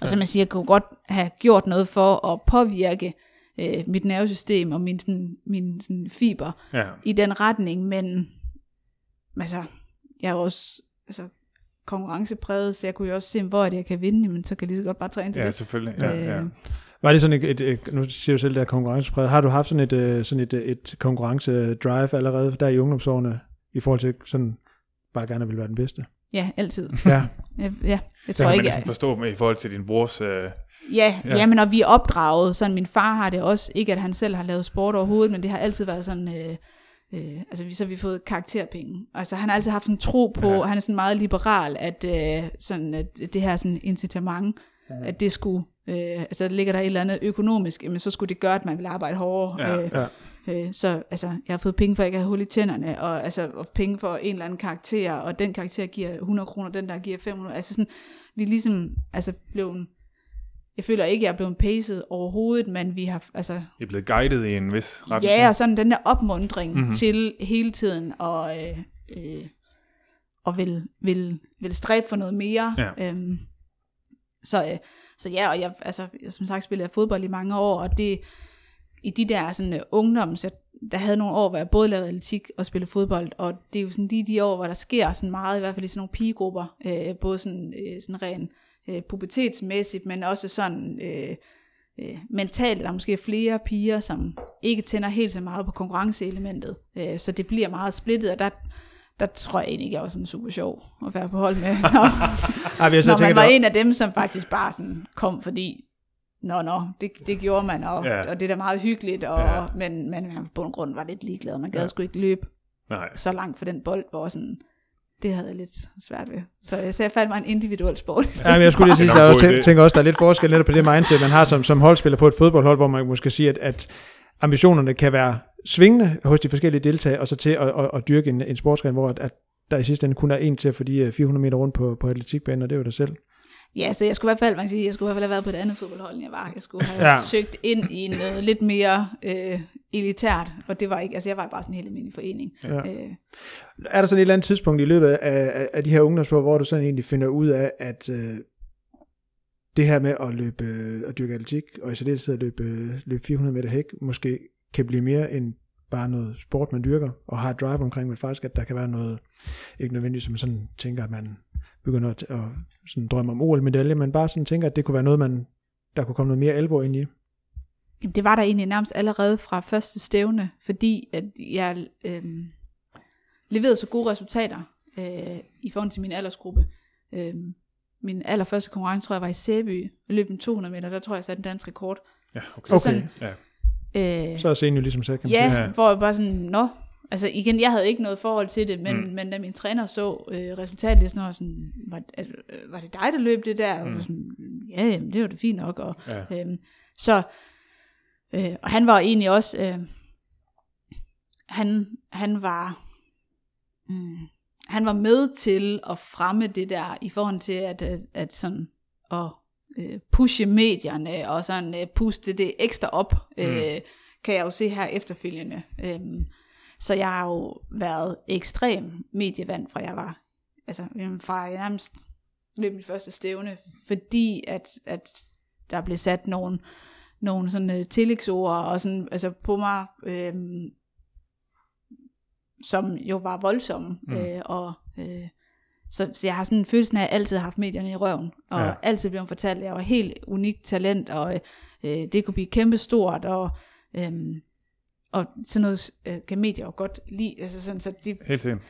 Og som jeg siger, jeg kunne godt have gjort noget for at påvirke øh, mit nervesystem og min, sådan, min sådan, fiber ja. i den retning, men altså, jeg er også altså, konkurrencepræget, så jeg kunne jo også se, hvor er det, jeg kan vinde, men så kan jeg lige så godt bare træne til Ja, det. selvfølgelig. Ja, ja. Øh, Var det sådan et, et, et nu siger du selv, det er konkurrencepræget. Har du haft sådan et, øh, sådan et, et konkurrence-drive allerede der i ungdomsårene, i forhold til sådan, bare gerne vil være den bedste? Ja, altid. Ja, Ja, ja. Jeg Så tror kan man ikke, næsten jeg, forstå med i forhold til din brors... Øh, Ja, Ja. men når vi er opdraget, sådan min far har det også, ikke at han selv har lavet sport overhovedet, men det har altid været sådan, øh, øh, altså vi, så har vi fået karakterpenge. Altså han har altid haft en tro på, Ja. ja. han er sådan meget liberal, at, øh, sådan, at det her sådan incitament, ja. at det skulle, øh, altså ligger der et eller andet økonomisk, men så skulle det gøre, at man ville arbejde hårdere. Ja, øh, ja. Øh, så altså, jeg har fået penge for, at jeg ikke har hul i tænderne, og, altså, og penge for en eller anden karakter, og den karakter giver 100 kroner, den der giver 500. Altså sådan, vi er ligesom altså, blevet, jeg føler ikke, jeg er blevet paced overhovedet, men vi har, altså, I er blevet guidet i en vis retning. ja, og sådan den der opmundring Mhm. mm-hmm. til hele tiden, og, øh, øh, og vil, vil, vil stræbe for noget mere. Ja. Øhm, så, øh, så ja, og jeg, altså, som sagt spillede jeg fodbold i mange år, og det, i de der sådan, uh, ungdoms, jeg, der havde nogle år, hvor jeg både lavede atletik og spillede fodbold, og det er jo sådan lige de år, hvor der sker sådan meget, i hvert fald i sådan nogle pigegrupper, øh, både sådan, øh, sådan ren øh, pubertetsmæssigt, men også sådan øh, øh, mentalt, der er måske flere piger, som ikke tænder helt så meget på konkurrenceelementet, øh, så det bliver meget splittet, og der, der tror jeg egentlig ikke, jeg var sådan super sjov at være på hold med, når, Ej, så når man var der, en af dem, som faktisk bare sådan kom, fordi Nå, nå, det, det gjorde man, og, Ja. og det er da meget hyggeligt, og, Ja. men, men man på en grund var lidt ligeglad. Man gad Ja. sgu ikke løbe Nej. så langt for den bold, hvor sådan, det havde jeg lidt svært ved. Så, så jeg fandt mig en individuel sport. Ja, men jeg skulle lige sige, en jeg tænker også, der er lidt forskel netop på det mindset, man har som, som holdspiller på et fodboldhold, hvor man måske sige, at, at ambitionerne kan være svingende hos de forskellige deltagere, og så til at, at, at dyrke en, en sportsgren, hvor at, at der i sidste ende kun er en til at få de øh, 400 meter rundt på, på atletikbanen, og det er jo dig selv. Ja, så jeg skulle i hvert fald, man kan sige, jeg skulle i hvert fald have været på et andet fodboldhold, end jeg var. Jeg skulle have Ja. søgt ind i noget lidt mere øh, elitært, og det var ikke, altså jeg var bare sådan en helt almindelig forening. Ja. Øh, Er der sådan et eller andet tidspunkt i løbet af, af, af de her ungdomsår, hvor du sådan egentlig finder ud af, at øh, det her med at løbe øh, at dyrke atletik, og i særdeleshed at løbe, øh, løbe 400 meter hæk, måske kan blive mere en bare noget sport, man dyrker, og har et drive omkring, men faktisk, at der kan være noget, ikke nødvendigt, som man sådan tænker, at man begynder at, at sådan drømme om OL-medalje, men bare sådan tænker, at det kunne være noget, man, der kunne komme noget mere alvor ind i. Jamen, det var der egentlig nærmest allerede fra første stævne, fordi at jeg øh, leverede så gode resultater øh, i forhold til min aldersgruppe. Øh, min allerførste konkurrence, tror jeg, var i Sæby. Jeg løb en 200 meter, der tror jeg, jeg satte en dansk rekord. Ja, okay. Så sådan, Ja. øh, Så er scenen jo ligesom sagt, kan man ja, sige. Ja. hvor jeg bare sådan, nå, altså igen, jeg havde ikke noget forhold til det, men, Mm. mm. men da min træner så øh, resultatlisten, var sådan, var, er, var det dig, der løb det der? Mm. Og sådan, ja, jamen, det var det fint nok. Og, Ja. Øhm, så, øh, og han var egentlig også, øh, han, han var, mm, han var med til at fremme det der, i forhold til at, at, at sådan, at øh, pushe medierne, og sådan øh, puste det ekstra op, øh, kan jeg jo se her efterfølgende. Øhm, så jeg har jo været ekstrem medievand, fra jeg var, altså fra jeg nærmest løb mit første stævne, fordi at, at der blev sat nogle, nogle sådan uh, tillægsord og sådan, altså på mig, øhm, som jo var voldsomme, Mm. øh, og øh, så, så jeg har sådan en følelse af, at jeg altid har haft medierne i røven, og Ja. altid blevet fortalt, at jeg var helt unikt talent, og øh, det kunne blive kæmpestort, og, øh, og sådan noget øh, kan medier jo godt lide, altså sådan, så de, Helt sikkert.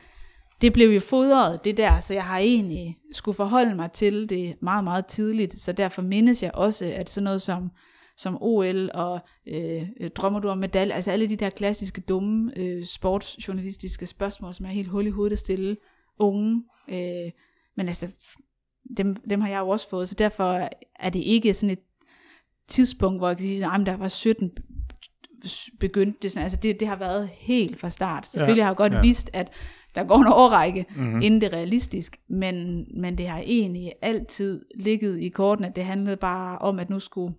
det blev jo fodret, det der, så jeg har egentlig skulle forholde mig til det meget, meget tidligt, så derfor mindes jeg også, at sådan noget som, som OL og øh, drømmer du om medalje, altså alle de der klassiske dumme øh, sportsjournalistiske spørgsmål, som er helt hul i hovedet at stille unge, øh, men altså, dem, dem har jeg jo også fået, så derfor er det ikke sådan et tidspunkt, hvor jeg kan sige, at der var 17 begyndte det sådan, altså det, det har været helt fra start. Selvfølgelig har jeg godt ja. ja. vidst, at der går en årrække, Mhm. mm-hmm. inden det er realistisk, men, men det har egentlig altid ligget i kortene, at det handlede bare om, at nu skulle,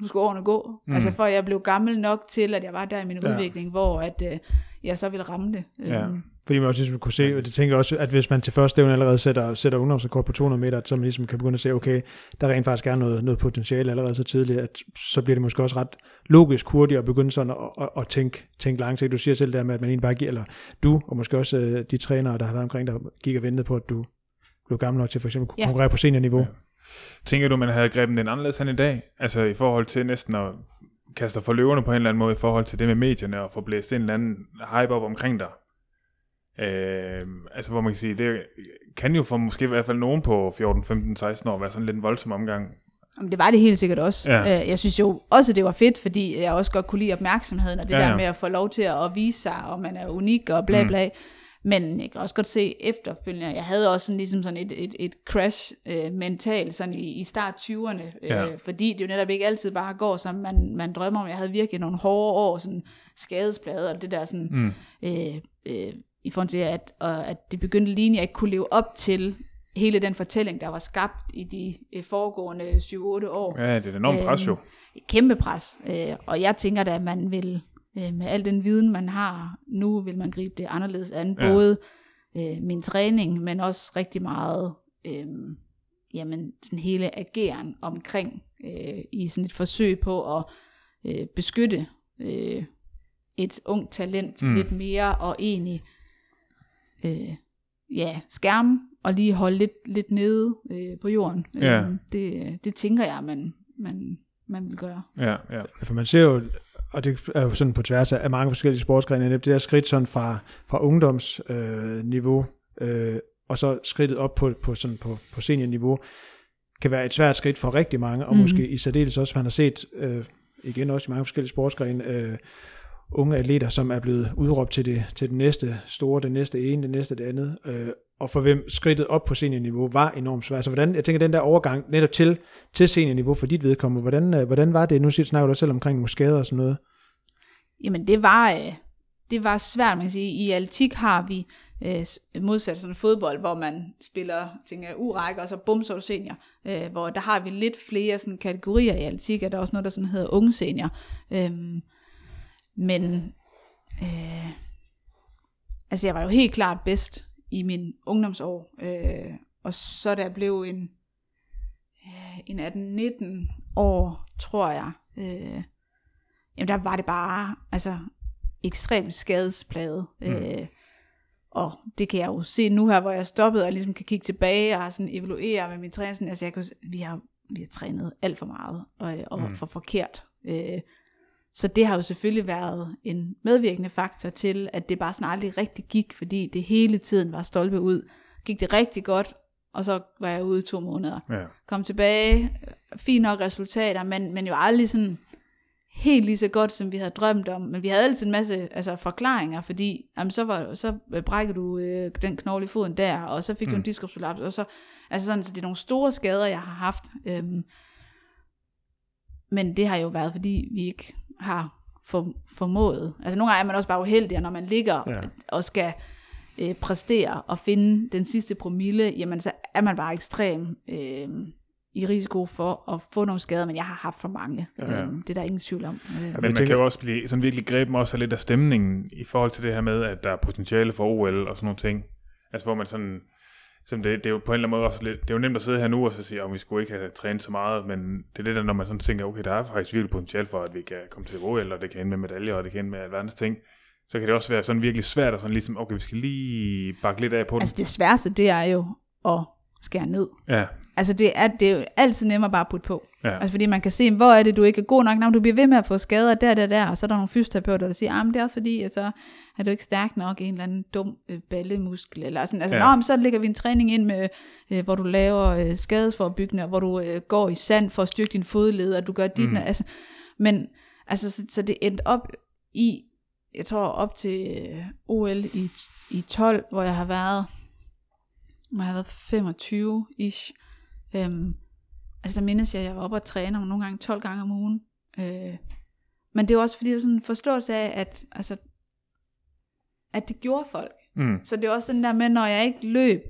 nu skulle årene gå. Mm. Altså for jeg blev gammel nok til, at jeg var der i min Ja. ja. udvikling, hvor at, øh, jeg så ville ramme det. Ja. Fordi man også ligesom kunne se, og det tænker jeg også, at hvis man til første stævne allerede sætter, sætter ungdomsrekord på 200 meter, så man ligesom kan begynde at se, okay, der rent faktisk er noget, noget potentiale allerede så tidligt, at så bliver det måske også ret logisk hurtigt at begynde sådan at, at, at tænke, tænke langsigtet. Du siger selv der med, at man egentlig bare giver, eller du, og måske også øh, de trænere, der har været omkring, der gik og ventede på, at du blev gammel nok til for eksempel at kunne Ja. konkurrere på seniorniveau. Ja. Tænker du, man havde grebet den anderledes hen i dag? Altså i forhold til næsten at kaste for løverne på en eller anden måde, i forhold til det med medierne, og få blæst en eller anden hype op omkring dig. Øh, altså hvor man kan sige, det kan jo for måske i hvert fald nogen på 14, 15, 16 år være sådan lidt en voldsom omgang. Jamen, det var det helt sikkert også. Ja. Øh, Jeg synes jo også, det var fedt, fordi jeg også godt kunne lide opmærksomheden, og det Ja, ja, der med at få lov til at vise sig, og man er unik og bla Mm. bla. Men jeg kan også godt se efterfølgende, jeg havde også sådan, ligesom sådan et, et, et crash øh, mentalt sådan i, i start 20'erne, øh, Ja. fordi det jo netop ikke altid bare går, som man, man drømmer om. Jeg havde virkelig nogle hårde år, sådan skadesblade og det der sådan, Mm. øh, øh, i forhold til, at, og, at det begyndte lige, at jeg ikke kunne leve op til hele den fortælling, der var skabt i de øh, foregående 7-8 år. Ja, det er et enormt pres jo. Et kæmpe pres. Øh, og jeg tænker da, at man vil, øh, med al den viden, man har nu, vil man gribe det anderledes an. Ja. Både øh, min træning, men også rigtig meget øh, jamen, sådan hele ageren omkring øh, i sådan et forsøg på at øh, beskytte øh, et ungt talent mm. lidt mere, og egentlig øh, ja, skærme og lige holde lidt, lidt nede øh, på jorden. Ja. Øh, det, det tænker jeg, man, man, man vil gøre. Ja, ja. For man ser jo, og det er jo sådan på tværs af mange forskellige sportsgrene, netop det der skridt sådan fra, fra ungdomsniveau, øh, niveau, øh, og så skridtet op på, på, sådan på, på seniorniveau, kan være et svært skridt for rigtig mange, og Mhm. måske i særdeles også, man har set, øh, igen også i mange forskellige sportsgrene, øh, unge atleter, som er blevet udråbt til det, til det næste store, det næste ene, det næste det andet, øh, og for hvem skridtet op på seniorniveau var enormt svært. Så hvordan, jeg tænker, den der overgang netop til, til seniorniveau for dit vedkommende, hvordan, øh, hvordan var det? Nu siger- snakker du også selv omkring nogle skader og sådan noget. Jamen det var, øh, det var svært, man kan sige. I atletik har vi øh, modsat sådan fodbold, hvor man spiller tænker, urække, og så bum, så du senior. Øh, hvor der har vi lidt flere sådan, kategorier i atletik, og der er også noget, der sådan hedder unge senior. Øh, men øh, altså jeg var jo helt klart bedst i min ungdomsår. Øh, og så da jeg blev en, øh, en 18-19 år, tror jeg, øh, jamen der var det bare, altså, ekstremt skadespladet. Mm. Øh, og det kan jeg jo se nu her, hvor jeg stoppede, og ligesom kan kigge tilbage og sådan evaluere med min træning. Altså jeg kan, vi, har, vi har trænet alt for meget, og, og mm. for forkert. Øh, så det har jo selvfølgelig været en medvirkende faktor til, at det bare sådan aldrig rigtig gik, fordi det hele tiden var stolpe ud. Gik det rigtig godt, og så var jeg ude i to måneder. Ja. Kom tilbage, fint nok resultater, men, men jo aldrig sådan helt lige så godt, som vi havde drømt om. Men vi havde altid en masse altså, forklaringer, fordi jamen, så, var, så brækkede du øh, den knogle i foden der, og så fik mm. du en diskusprolaps, og så, altså sådan, så det er nogle store skader, jeg har haft. Øhm, men det har jo været, fordi vi ikke har for, formået. Altså nogle gange er man også bare uheldig, når man ligger ja. og skal øh, præstere og finde den sidste promille, jamen så er man bare ekstrem øh, i risiko for at få nogle skader, men jeg har haft for mange. Ja. Øhm, det er der ingen tvivl om. Øh. Ja, men man kan jo også blive sådan virkelig grebe også lidt af stemningen i forhold til det her med, at der er potentiale for OL og sådan nogle ting. Altså hvor man sådan, som det, det er jo på en eller anden måde også lidt, det er jo nemt at sidde her nu og så sige, at vi skulle ikke have trænet så meget, men det er det der, når man sådan tænker, okay, der er faktisk virkelig potentiale for, at vi kan komme til OL, og det kan ende med medaljer, og det kan ende med alverdens ting så kan det også være sådan virkelig svært, og sådan ligesom, okay, vi skal lige bakke lidt af på den. Altså det sværeste, det er jo at skære ned. Ja. Altså det er, det er jo altid nemmere bare at putte på. Ja. Altså fordi man kan se, hvor er det, du ikke er god nok. Når du bliver ved med at få skader der, der, der, og så er der nogle fysioterapeuter, der siger, ah, men det er også fordi, at så er du ikke stærk nok i en eller anden dum øh, ballemuskel. Eller sådan. Altså, ja. Nå, men så lægger vi en træning ind, med, øh, hvor du laver øh, skadesforbyggende, hvor du øh, går i sand for at styrke din fodled, og du gør dit. Mm. Altså, men altså, så, så det endte op i, jeg tror op til øh, OL i, i 12, hvor jeg har været, hvor jeg har været 25-ish. Øhm, altså der mindes jeg, at jeg var oppe og træne nogle gange 12 gange om ugen. Øh, men det er også fordi, der er sådan en forståelse af, at, altså, at det gjorde folk. Mm. Så det er også den der med, når jeg ikke løb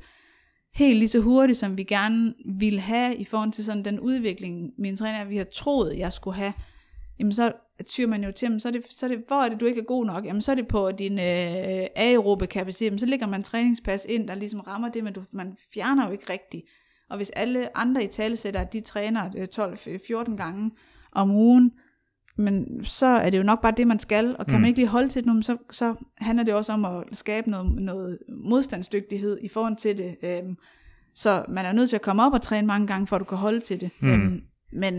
helt lige så hurtigt, som vi gerne ville have, i forhold til sådan den udvikling, mine træner, vi har troet, jeg skulle have, jamen så tyrer man jo til, så er, det, så er det, hvor er det, du ikke er god nok? Jamen, så er det på din øh, aerobe kapacitet, så ligger man træningspas ind, der ligesom rammer det, men du, man fjerner jo ikke rigtigt. Og hvis alle andre i talesætter, de træner 12-14 gange om ugen, men så er det jo nok bare det, man skal, og kan mm. man ikke lige holde til det, så, så handler det også om at skabe noget, noget modstandsdygtighed i forhold til det. Øhm, så man er nødt til at komme op og træne mange gange, for at du kan holde til det. Mm. Øhm, men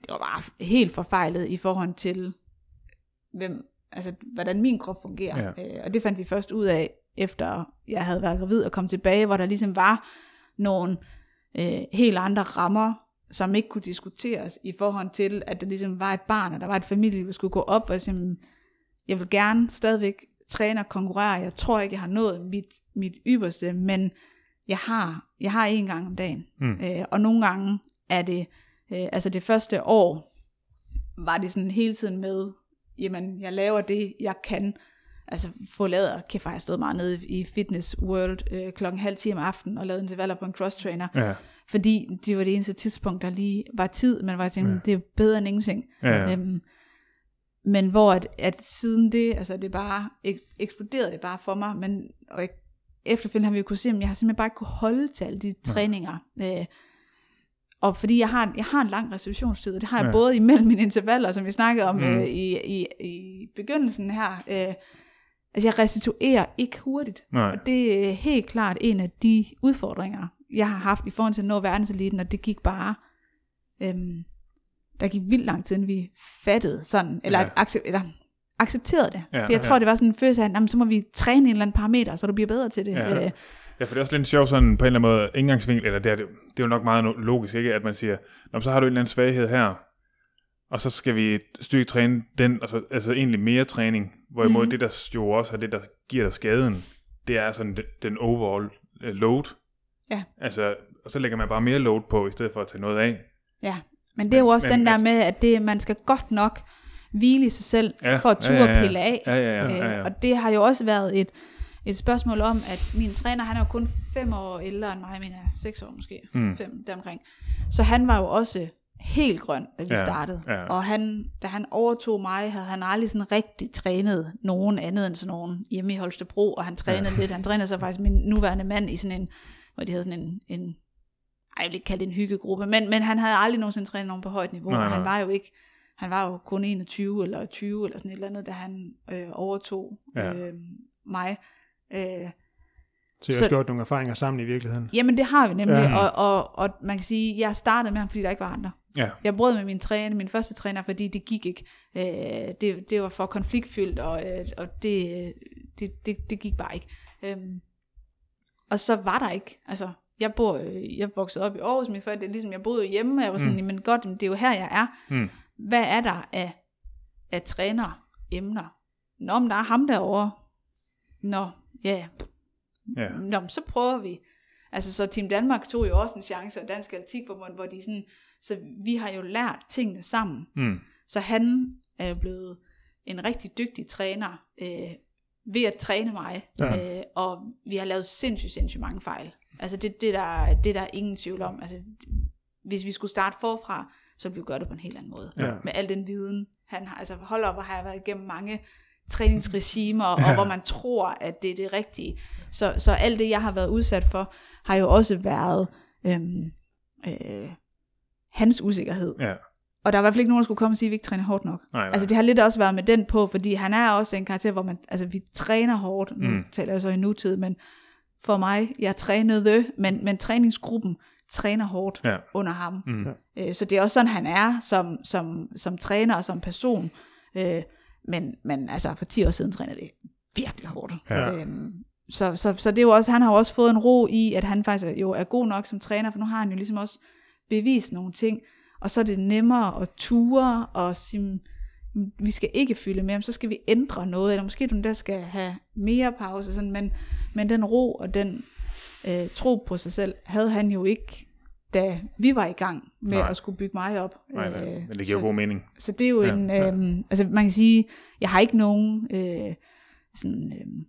det var bare helt forfejlet i forhold til, hvem, altså, hvordan min krop fungerer. Ja. Øh, og det fandt vi først ud af, efter jeg havde været gravid og kom tilbage, hvor der ligesom var nogle øh, helt andre rammer, som ikke kunne diskuteres i forhold til, at der ligesom var et barn, og der var et familie, der skulle gå op, og sige, jeg vil gerne stadigvæk træne og konkurrere, jeg tror ikke, jeg har nået mit, mit ypperste, men jeg har, jeg har en gang om dagen. Mm. Øh, og nogle gange er det Øh, altså det første år var det sådan hele tiden med, jamen jeg laver det, jeg kan. Altså få lavet, kan faktisk stået meget nede i Fitness World øh, klokken halv 10 om aftenen og lavet en developer på en cross trainer. Ja. Fordi det var det eneste tidspunkt, der lige var tid, men var tænkt, ja. det er bedre end ingenting. Ja. Øhm, men hvor at, at siden det, altså det bare ek- eksploderede det bare for mig, men og jeg, efterfølgende har vi jo kunne se, at jeg har simpelthen bare ikke kunne holde til alle de træninger. Ja. Øh, og fordi jeg har, jeg har en lang restitutionstid, og det har jeg ja. både imellem mine intervaller, som vi snakkede om mm. øh, i, i, i begyndelsen her. Øh, altså jeg restituerer ikke hurtigt. Nej. Og det er helt klart en af de udfordringer, jeg har haft i forhold til at nå verdenseliten, og det gik bare... Øh, der gik vildt lang tid, inden vi fattede sådan, eller, ja. accept, eller accepterede det. Ja, For jeg tror, ja. det var sådan en følelse af, at så må vi træne en eller anden parameter, så du bliver bedre til det. Ja. Øh, Ja, for det er også lidt sjovt sådan på en eller anden måde indgangsvinkel, eller det er, det, det er jo nok meget logisk, ikke? At man siger, Nå, så har du en eller anden svaghed her, og så skal vi styrke træne den, altså, altså egentlig mere træning, hvorimod mm. det, der jo også er det, der giver dig skaden, det er sådan den, den overall uh, load. Ja. Altså, og så lægger man bare mere load på, i stedet for at tage noget af. Ja, men det er jo også men, den der altså, med, at det, man skal godt nok hvile i sig selv, ja, for at ture ja, ja, ja. pille af. Ja, ja, ja, ja, ja. Øh, og det har jo også været et, et spørgsmål om, at min træner, han er jo kun fem år ældre end mig, men er seks år måske, mm. fem deromkring. Så han var jo også helt grøn, da vi ja, startede. Ja. Og han, da han overtog mig, havde han aldrig sådan rigtig trænet nogen andet end sådan nogen hjemme i Holstebro, og han trænede ja. lidt. Han trænede sig faktisk min nuværende mand i sådan en, hvor de havde sådan en, en ej, jeg vil ikke kalde det en hyggegruppe, men, men han havde aldrig nogensinde trænet nogen på højt niveau, Nej. og han var jo ikke han var jo kun 21 eller 20 eller sådan et eller andet, da han øh, overtog Ja. øh, mig. Øh, Så jeg har gjort nogle erfaringer sammen i virkeligheden. jamen det har vi nemlig, ja. og, og, og man kan sige, jeg startede med ham, fordi der ikke var andre. Ja. Jeg brød med min træner, min første træner, fordi det gik ikke. Øh, det, det var for konfliktfyldt, og, øh, og det, det, det, det gik bare ikke. Øhm, og så var der ikke. Altså, jeg bor, øh, jeg voksede op i Aarhus, min forældre, ligesom jeg boede hjemme, og jeg var sådan, Mm. men godt, men det er jo her, jeg er. Mm. Hvad er der af, af træner emner? Nå, men der er ham derovre. Nå, ja, Ja. Nå, men så prøver vi. Altså, så Team Danmark tog jo også en chance, og Dansk Atletikforbund, hvor de sådan, så vi har jo lært tingene sammen. Mm. Så han er jo blevet en rigtig dygtig træner øh, ved at træne mig. Ja. Øh, og vi har lavet sindssygt, sindssygt mange fejl. Altså det, det, der, det der er ingen tvivl om. Altså, hvis vi skulle starte forfra, så ville vi gøre det på en helt anden måde. Ja. Med al den viden, han har. Altså hold op, hvor har jeg været igennem mange træningsregimer, og hvor man tror, at det er det rigtige. Så, så alt det, jeg har været udsat for, har jo også været øhm, øh, hans usikkerhed. Ja. Og der er i hvert fald ikke nogen, der skulle komme og sige, at vi ikke træner hårdt nok. Nej, nej. Altså det har lidt også været med den på, fordi han er også en karakter, hvor man, altså vi træner hårdt, nu Mm. taler jeg så i nutid, men for mig, jeg trænede, men, men træningsgruppen træner hårdt Ja. under ham. Mm. Øh, så det er også sådan, han er som, som, som træner og som person. Øh, men, men altså for 10 år siden trænede det virkelig hårdt. Ja. Øhm, så, så, så det er jo også, han har jo også fået en ro i, at han faktisk jo er god nok som træner, for nu har han jo ligesom også bevist nogle ting, og så er det nemmere at ture og sige, "Mm, vi skal ikke fylde mere, så skal vi ændre noget, eller måske du der skal have mere pause, sådan, men, men den ro og den øh, tro på sig selv, havde han jo ikke, da vi var i gang med Nej. At skulle bygge mig op. Nej, nej. Øh, Men det giver så, god mening. så det er jo Ja, en, ja. øhm, altså man kan sige, jeg har ikke nogen øh, sådan øhm,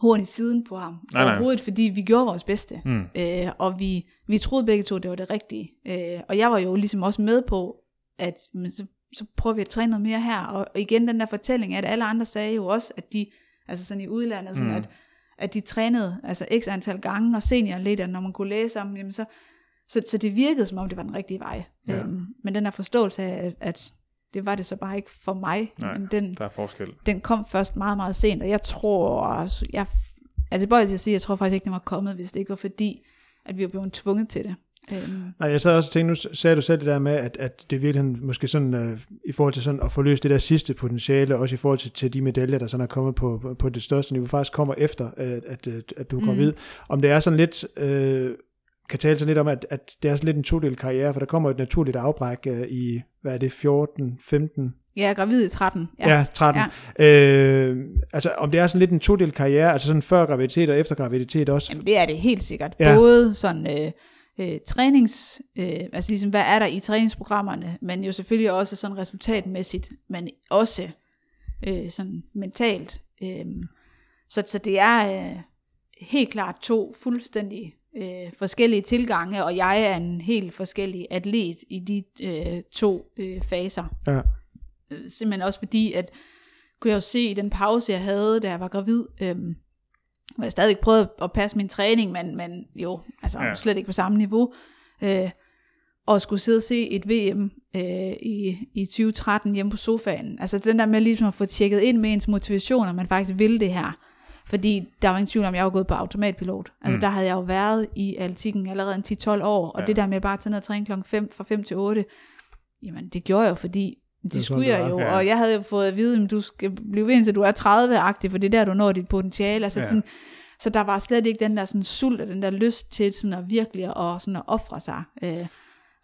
horn i siden på ham Nej, nej. overhovedet, fordi vi gjorde vores bedste. Mm. Øh, og vi, vi troede begge to, det var det rigtige. Øh, og jeg var jo ligesom også med på, at men så, så prøver vi at træne noget mere her. Og, og igen den der fortælling, at alle andre sagde jo også, at de, altså sådan i udlandet, sådan Mm. at, at de trænede altså x antal gange, og seniorleder, når man kunne læse om, jamen så, så, så det virkede som om, det var den rigtige vej. Ja. Øhm, men den der forståelse af, at, at det var det så bare ikke for mig. Nej. Men den, Der er forskel. den kom først meget, meget sent, og jeg tror, jeg, altså bare til at sige, jeg tror faktisk ikke, den var kommet, hvis det ikke var fordi, at vi var blevet tvunget til det. Øhm, Nej, jeg sad også og tænkte, nu sagde du selv det der med, at, at det virkelig måske sådan, øh, i forhold til sådan at få løst det der sidste potentiale, også i forhold til, til de medaljer, der sådan er kommet på, på- det største niveau, faktisk kommer efter, at, at, at, du er Mm. gravid. Om det er sådan lidt, øh, kan tale sådan lidt om, at, at det er sådan lidt en todel karriere, for der kommer et naturligt afbræk øh, i, hvad er det, 14, 15, jeg er gravid i 13. ja, ja 13. Ja. Øh, altså om det er sådan lidt en todel karriere, altså sådan før graviditet og efter graviditet også. Jamen, det er det helt sikkert. Ja. Ja. Både sådan øh, øh, trænings, øh, altså ligesom, hvad er der i træningsprogrammerne, men jo selvfølgelig også sådan resultatmæssigt, men også øh, sådan mentalt. Øh, så, så det er øh, helt klart to fuldstændig øh, forskellige tilgange, og jeg er en helt forskellig atlet i de øh, to øh, faser. Ja. Øh, simpelthen også fordi, at kunne jeg jo se i den pause, jeg havde, da jeg var gravid, øhm, hvor jeg stadig prøvede at passe min træning, men, men jo, altså Ja. slet ikke på samme niveau, øh, og skulle sidde og se et VM øh, i, i 2013 hjemme på sofaen. Altså den der med ligesom at få tjekket ind med ens motivation, at man faktisk ville det her. Fordi der var ingen tvivl om, jeg var gået på automatpilot. Altså Mm. der havde jeg jo været i atletikken allerede en 10-12 år, og Ja. det der med bare at tage ned og træne klokken 5 fra 5 til 8, jamen det gjorde jeg jo, fordi det sådan, skulle det jeg jo, Ja. og jeg havde jo fået at vide, at du skal blive ved, indtil du er 30-agtig, for det er der, du når dit potentiale. Altså Ja. sådan, så der var slet ikke den der sådan sult og den der lyst til sådan at virkelig at, sådan at ofre sig. Øh,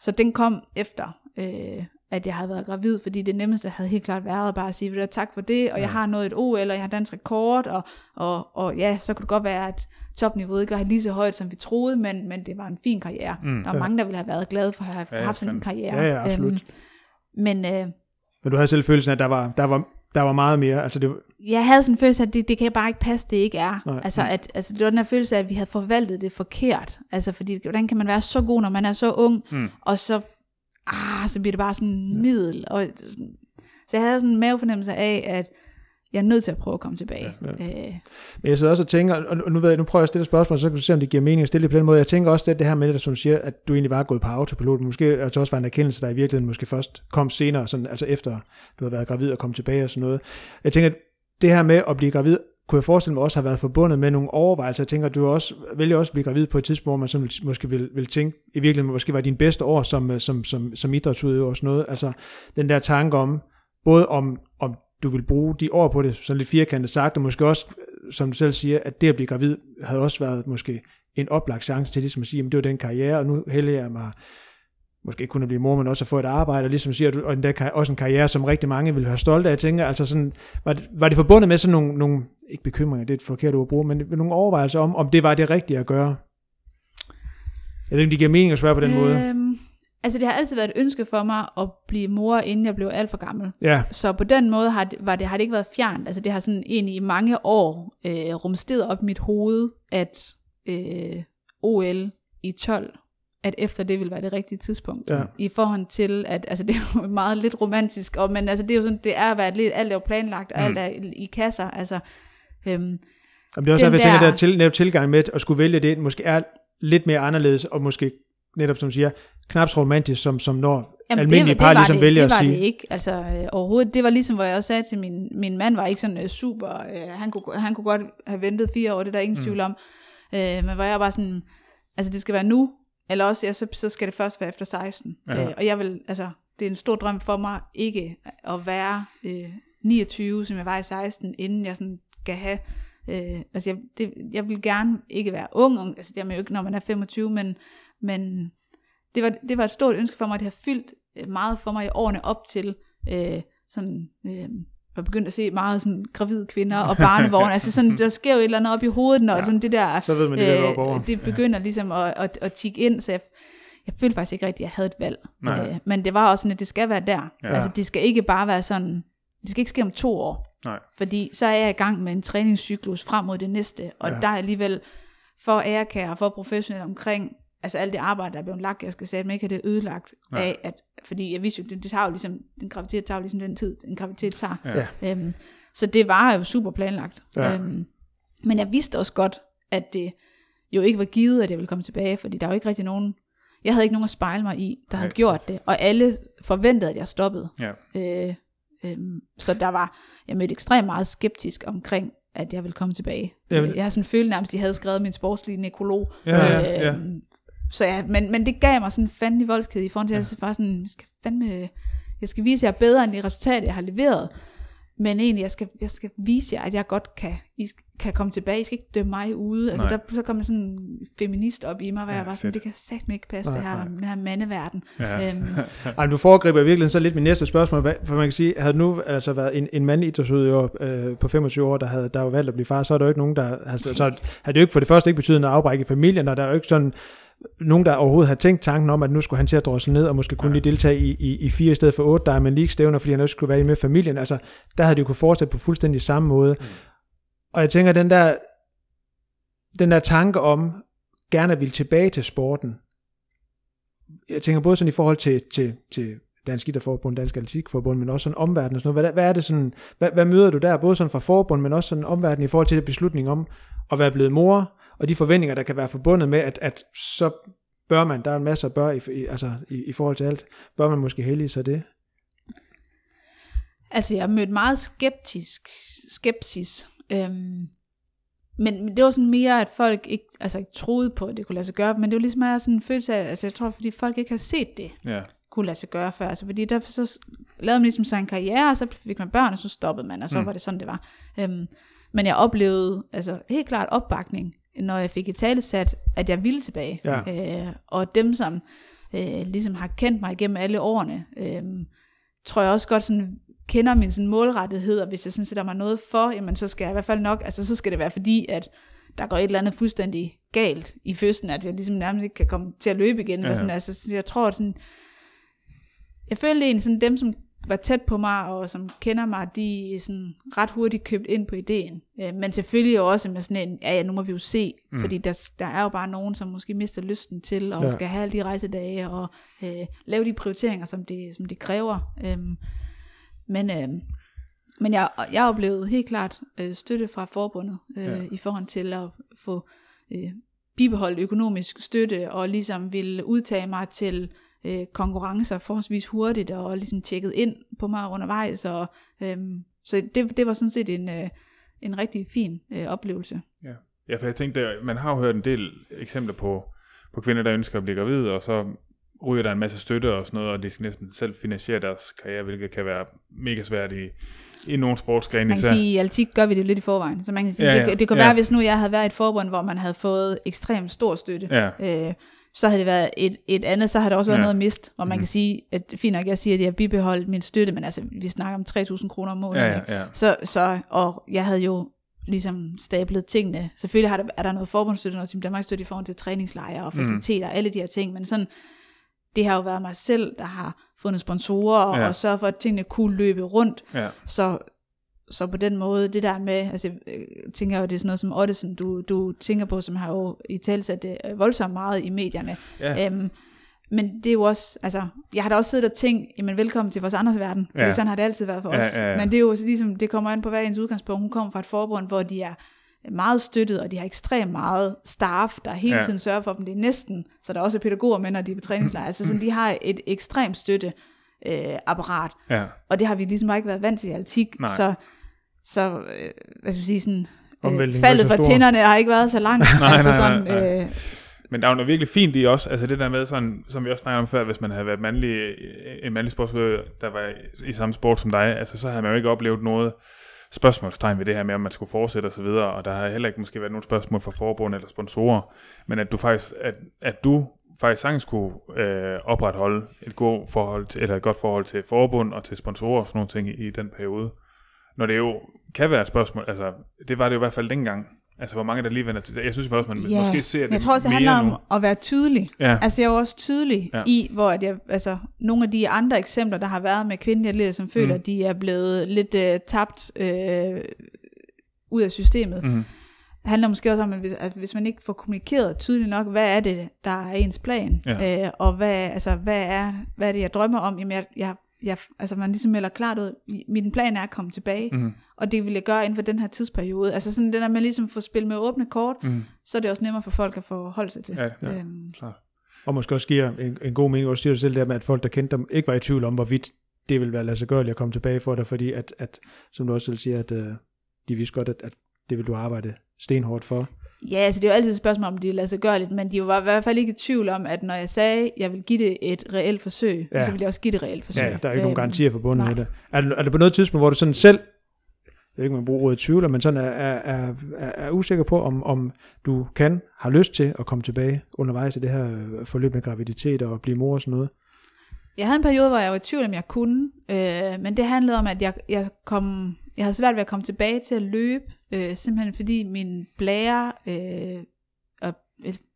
så den kom efter, øh, at jeg havde været gravid, fordi det nemmeste havde helt klart været bare at sige, "Ved du tak for det, og jeg har nået et OL, og jeg har dansk rekord, og, og, og ja, så kunne det godt være, at topniveauet ikke var lige så højt, som vi troede, men, men det var en fin karriere. Mm. Der var Ja. mange, der ville have været glade for at have Ja, haft sådan en karriere. Ja, ja, absolut. Øhm, men øh, Men du havde selv følelsen af, at der var, der var, der var meget mere, altså det, jeg havde sådan en følelse af, at det, det kan bare ikke passe, det ikke er. Nej. Nej. Altså, at, altså, det var den her følelse af, at vi havde forvaltet det forkert. Altså, fordi, hvordan kan man være så god, når man er så ung, Mm. og så, ah, så bliver det bare sådan en middel. Og, sådan- så jeg havde sådan en mavefornemmelse af, at jeg er nødt til at prøve at komme tilbage. Ja. Øh, Men jeg sidder også og tænker, og nu, ved jeg, nu prøver jeg at stille et spørgsmål, så kan du se, om det giver mening at stille det på den måde. Jeg tænker også, at det her med det, som du siger, at du egentlig var gået på autopilot, måske at det også var en erkendelse, der i virkeligheden måske først kom senere, sådan, altså efter du har været gravid og kom tilbage og sådan noget. Jeg tænker, at det her med at blive gravid, kunne jeg forestille mig også har været forbundet med nogle overvejelser. Jeg tænker, du også vælger også at blive gravid på et tidspunkt, hvor man sådan, måske vil, vil tænke, i virkeligheden måske var din bedste år som, øh, som, som, som idrætsudøver og sådan noget. Altså den der tanke om, både om, om du vil bruge de år på det, sådan lidt firkantet sagt, og måske også, øh, som du selv siger, at det at blive gravid, havde også været måske en oplagt chance til ligesom at sige, at det var den karriere, og nu hælder jeg mig måske ikke kun at blive mor, men også at få et arbejde, og ligesom siger du, og endda også en karriere, som rigtig mange vil have stolt af. Jeg tænker, altså sådan, var det, var det forbundet med sådan nogle, nogle, ikke bekymringer, det er et forkert ord at bruge, men nogle overvejelser om, om det var det rigtige at gøre? Jeg ved ikke, om det giver mening at spørge på den øh, måde. øhm, altså det har altid været et ønske for mig at blive mor, inden jeg blev alt for gammel. Ja, Så på den måde har det, var det, har det ikke været fjernt. Altså det har sådan egentlig i mange år øh, rumsteret op i mit hoved, at øh, OL i 12, at efter det ville være det rigtige tidspunkt. Ja. I forhold til, at altså det er jo meget lidt romantisk, og, men altså det er jo sådan, det er at være lidt, alt er jo planlagt, og Mm. alt er i, kasser. Altså, øhm, Jamen, det er også derfor, jeg tænker, der- at til, netop tilgang med at skulle vælge det, måske er lidt mere anderledes, og måske netop som siger, knap så romantisk, som, som når Jamen, almindelige det, par det ligesom det, vælger det var at sige. det ikke, altså øh, overhovedet. Det var ligesom, hvor jeg også sagde til min, min mand, var ikke sådan øh, super, øh, han, kunne, han kunne godt have ventet fire år, det er der ingen mm. tvivl om. Øh, men hvor jeg bare sådan, altså det skal være nu, eller også, ja, så, så skal det først være efter 16. Ja. Øh, og jeg vil, altså, det er en stor drøm for mig, ikke at være øh, 29, som jeg var i 16, inden jeg sådan skal have, øh, altså jeg, det, jeg vil gerne ikke være ung, altså det er man jo ikke, når man er 25, men, men det var, det var et stort ønske for mig, det har fyldt øh, meget for mig i årene op til, øh, sådan, øh, jeg begyndte at se meget sådan gravide kvinder og barnevogne, altså sådan, der sker jo et eller andet op i hovedet, når ja. sådan det der, Så ved man, det øh, det begynder ligesom at, at, at tikke ind, så jeg, jeg følte faktisk ikke rigtigt, at jeg havde et valg. Nej. Øh, men det var også sådan, at det skal være der. Ja. Ja. Altså det skal ikke bare være sådan, det skal ikke ske om to år. Nej. Fordi så er jeg i gang med en træningscyklus frem mod det næste, og Ja. ja. der er alligevel for ærekære og for professionelle omkring, altså alt det arbejde, der er blevet lagt, jeg skal sige, at man ikke have det ødelagt Nej. af, at, fordi jeg vidste jo, det, det tager jo ligesom, en graviditet tager jo ligesom den tid, en graviditet tager. Ja. Øhm, så det var jo super planlagt. Ja. Øhm, men jeg vidste også godt, at det jo ikke var givet, at jeg ville komme tilbage, fordi der er jo ikke rigtig nogen, jeg havde ikke nogen at spejle mig i, der havde Nej. gjort det, og alle forventede, at jeg stoppede. Ja. Øh, øhm, så der var, jeg mødte ekstremt meget skeptisk omkring, at jeg ville komme tilbage. Jamen- jeg har sådan følt nærmest, at de havde skrevet min sportslige nekrolog. Ja, ja, ja. Øhm, Så ja, men, men det gav mig sådan en fandelig voldsked i forhold til, at jeg bare sådan, jeg skal fandme, jeg skal vise jer bedre end det resultat, jeg har leveret. Men egentlig, jeg skal, jeg skal vise jer, at jeg godt kan, I kan komme tilbage. I skal ikke dømme mig ude. Altså, Nej. der, så kommer sådan en feminist op i mig, hvor Ja, jeg var sådan, fedt. det kan satme ikke passe, Nej, det her, nej. den her mandeverden. Ja. Øhm, Ej, du foregriber i virkeligheden så lidt mit næste spørgsmål, for man kan sige, havde nu altså været en, en mandlig idrætsudøver øh, på 25 år, der havde der var valgt at blive far, så er der jo ikke nogen, der, altså, så havde det jo ikke for det første ikke betydet en afbræk i familien, og der er jo ikke sådan nogen, der overhovedet har tænkt tanken om, at nu skulle han til at drosle ned, og måske kun Ja. lige deltage i, i, i fire i stedet for otte Diamond League-stævner, fordi han også skulle være med familien. Altså, der havde de jo kunne fortsætte på fuldstændig samme måde. Mm. Og jeg tænker, den der, den der tanke om, gerne at ville tilbage til sporten, jeg tænker både sådan i forhold til, til, til Dansk Idrætsforbund, Dansk Atletikforbund, men også sådan omverden og sådan noget. Hvad, hvad er det sådan, hvad, hvad møder du der, både sådan fra forbund, men også sådan omverden i forhold til beslutningen om at være blevet mor, og de forventninger, der kan være forbundet med, at, at så bør man, der er en masse at bør i, i, altså, i, i forhold til alt, bør man måske hellige sig det? Altså, jeg har mødt meget skeptisk, skepsis. Øhm, men, men det var sådan mere, at folk ikke, altså ikke troede på, at det kunne lade sig gøre. Men det var ligesom sådan en følelse af, altså jeg tror, fordi folk ikke har set det, ja. kunne lade sig gøre før. Altså, fordi derfor så lavede man ligesom sig en karriere, og så fik man børn, og så stoppede man, og så mm. var det sådan, det var. Øhm, men jeg oplevede altså helt klart opbakning, når jeg fik i tale sat, at jeg ville tilbage. Ja. Øh, og dem, som øh, ligesom har kendt mig igennem alle årene, øh, tror jeg også godt sådan kender min sådan målrettighed, og hvis jeg sådan sætter mig noget for, jamen så skal jeg i hvert fald nok, altså så skal det være fordi, at der går et eller andet fuldstændig galt i fødslen, at jeg ligesom nærmest ikke kan komme til at løbe igen. Ja, Ja. Sådan, altså, så jeg tror sådan, jeg følte egentlig sådan, dem som var tæt på mig, og som kender mig, de er sådan ret hurtigt købt ind på ideen. Øh, men selvfølgelig også med sådan en, ja, ja, nu må vi jo se, Mm. fordi der, der er jo bare nogen, som måske mister lysten til, og Ja. skal have alle de rejsedage, og øh, lave de prioriteringer, som det, som det kræver. Øhm, men øh, Men jeg, jeg oplevede helt klart øh, støtte fra forbundet øh, ja. i forhold til at få øh, bibeholdt økonomisk støtte og ligesom ville udtage mig til øh, konkurrencer forholdsvis hurtigt og ligesom tjekket ind på mig undervejs. Og, øh, så det, det var sådan set en, øh, en rigtig fin øh, oplevelse. Ja, for jeg tænkte, man har jo hørt en del eksempler på, på kvinder, der ønsker at blive gravide, og så ryger der en masse støtte og sådan noget, og de skal næsten selv finansiere deres karriere, hvilket kan være mega svært i, i nogle sportsgrene Man kan især. sige, i atletik gør vi det lidt i forvejen. Så man kan sige, Ja, ja, ja, det, det kunne ja. være, hvis nu jeg havde været i et forbund, hvor man havde fået ekstremt stor støtte. Ja, øh, så havde det været et, et andet, så har det også været Ja. noget mist, hvor man Mhm. kan sige, at fint nok, jeg siger, at jeg har bibeholdt min støtte, men altså, vi snakker om 3.000 kroner om måneden. ja, ja, ja. Så, så, og jeg havde jo ligesom stablet tingene. Selvfølgelig har der, er der noget forbundsstøtte, noget Team Danmark støtte i forhold til træningslejre og Mhm. faciliteter og alle de her ting, men sådan, det har jo været mig selv, der har fundet sponsorer og, Ja. og sørget for, at tingene kunne løbe rundt. ja. Så, så på den måde, det der med, altså jeg øh, tænker jo, det er sådan noget som Ottesen, du, du tænker på, som har jo i talsat det øh, voldsomt meget i medierne. ja. Øhm, men det er jo også, altså, jeg har da også siddet og tænkt, jamen velkommen til vores andres verden, for Ja. ja. sådan har det altid været for Ja, os. ja, ja. Men det er jo så ligesom, det kommer an på hver ens udgangspunkt. Hun kommer fra et forbund, hvor de er meget støttet, og de har ekstremt meget staff, der hele Ja. tiden sørger for dem. Det er næsten, så der er også pædagoger med, når de er på træningslejr. Altså sådan, de har et ekstremt støtte øh, apparat. ja. Og det har vi ligesom ikke været vant til i altik. Nej. Så, så øh, hvad skal vi sige, sådan, øh, faldet fra tænderne har ikke været så langt. Nej, altså nej, sådan, nej, nej. Øh, Men der er jo noget virkelig fint i også, altså det der med sådan, som vi også snakkede om før, hvis man havde været mandlig, en mandlig sportsudøver, der var i, samme sport som dig, altså så havde man jo ikke oplevet noget spørgsmålstegn ved det her med, om man skulle fortsætte og så videre, og der har heller ikke måske været nogen spørgsmål fra forbund eller sponsorer, men at du faktisk, at, at du faktisk sagtens kunne øh, opretholde et, god forhold til, eller et godt forhold til forbund og til sponsorer og sådan nogle ting i, i den periode. Når det jo kan være et spørgsmål, altså det var det jo i hvert fald dengang, altså hvor mange der lige vender til det. Jeg synes også, man Ja, måske ser det jeg tror også, det handler nu. om at være tydelig. Ja. Altså jeg er jo også tydelig Ja. i, hvor at jeg, altså, nogle af de andre eksempler, der har været med kvindelige atleter, som føler, Mm. at de er blevet lidt uh, tabt uh, ud af systemet, mm. Mm. handler måske også om, at hvis, at hvis man ikke får kommunikeret tydeligt nok, hvad er det, der er ens plan, Ja. øh, og hvad, altså, hvad, er, hvad er det, jeg drømmer om, jamen jeg, jeg, jeg, altså man ligesom melder klart ud, min plan er at komme tilbage, Mm. og det vil jeg gøre inden for den her tidsperiode. Altså sådan det der med ligesom at få spillet med åbne kort, Mm. så er det også nemmere for folk at forholde sig til. Ja, ja. Øhm, Klart. Og måske også giver en, en god mening, også siger det selv der med, at folk, der kendte dem, ikke var i tvivl om, hvorvidt det ville være lade sig gøre at komme tilbage for dig, fordi at, at som du også selv siger, at uh, de vidste godt, at, at det vil du arbejde stenhårdt for. Ja, altså det er jo altid et spørgsmål, om det lader sig gøre lidt, men de var i hvert fald ikke i tvivl om, at når jeg sagde, at jeg vil give det et reelt forsøg, Ja. så vil jeg også give det et reelt forsøg. Ja, der er ikke nogen Øhm, garantier forbundet nej. med det. Er, er det på noget tidspunkt, hvor du sådan selv, jeg ved ikke, man bruger ordet tvivler, men sådan er, er, er, er, er usikker på, om, om du kan, har lyst til at komme tilbage undervejs i det her øh, forløb med graviditet og blive mor og sådan noget? Jeg havde en periode, hvor jeg var i tvivl, om jeg kunne, øh, men det handlede om, at jeg, jeg, kom, jeg havde svært ved at komme tilbage til at løbe, øh, simpelthen fordi min blære øh, og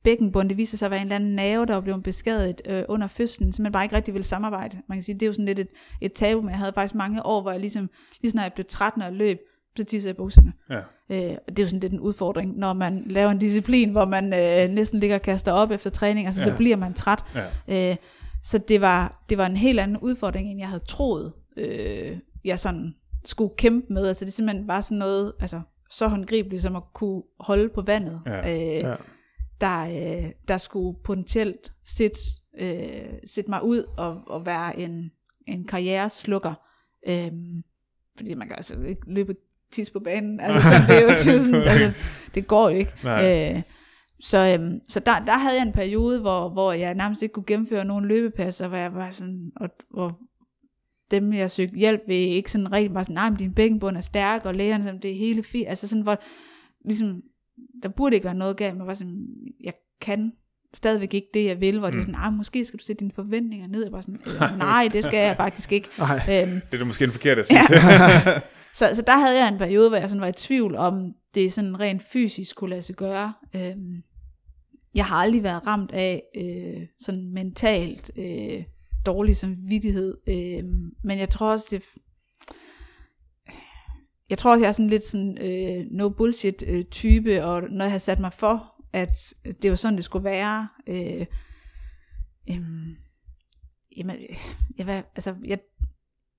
bækkenbund, det viser sig at være en eller anden nerve, der var blevet beskadiget øh, under fødslen, så man bare ikke rigtig ville samarbejde. Man kan sige, det er jo sådan lidt et, et tabu, men jeg havde faktisk mange år, hvor jeg ligesom, lige snart jeg blev træt, når jeg løb, så tissede jeg bukserne. Ja. Øh, og det er jo sådan lidt en udfordring, når man laver en disciplin, hvor man øh, næsten ligger og kaster op efter træning, altså Ja. så bliver man træt. Ja. Øh, så det var, det var en helt anden udfordring, end jeg havde troet, øh, jeg sådan skulle kæmpe med. Altså det simpelthen bare sådan noget, altså så håndgribeligt som at kunne holde på vandet, Ja. øh, Ja. der, øh, der skulle potentielt sætte, øh, sætte mig ud og, og være en, en karriereslukker. Øh, fordi man kan altså ikke løbe tis på banen. Altså, sådan, det, er jo, det, er jo sådan, altså, det går jo ikke. Nej. Øh, så øhm, så der, der havde jeg en periode, hvor, hvor jeg nærmest ikke kunne gennemføre nogen løbepasser, hvor jeg var sådan, og, hvor dem, jeg søgte hjælp ved, ikke sådan rigtig bare sådan, nej, men din bækkenbund er stærk, og lægerne, sådan, det er hele fint, altså sådan, hvor, ligesom, der burde ikke være noget galt, men var sådan, jeg kan stadigvæk ikke det, jeg vil, hvor mm. det er sådan, ah, måske skal du sætte dine forventninger ned, jeg var sådan, øh, nej, det skal jeg faktisk ikke. Øhm, Det er da måske en forkert at sige Ja. til. så, så der havde jeg en periode, hvor jeg sådan var i tvivl om, det sådan rent fysisk kunne lade sig gøre. Øhm, jeg har aldrig været ramt af øh, sådan mentalt øh, dårlig samvittighed, øh, men jeg tror også, det jeg tror også, jeg er sådan lidt sådan øh, no bullshit øh, type, og når jeg har sat mig for, at det var sådan, det skulle være, øh, øh, jamen, jeg, hvad, altså, jeg,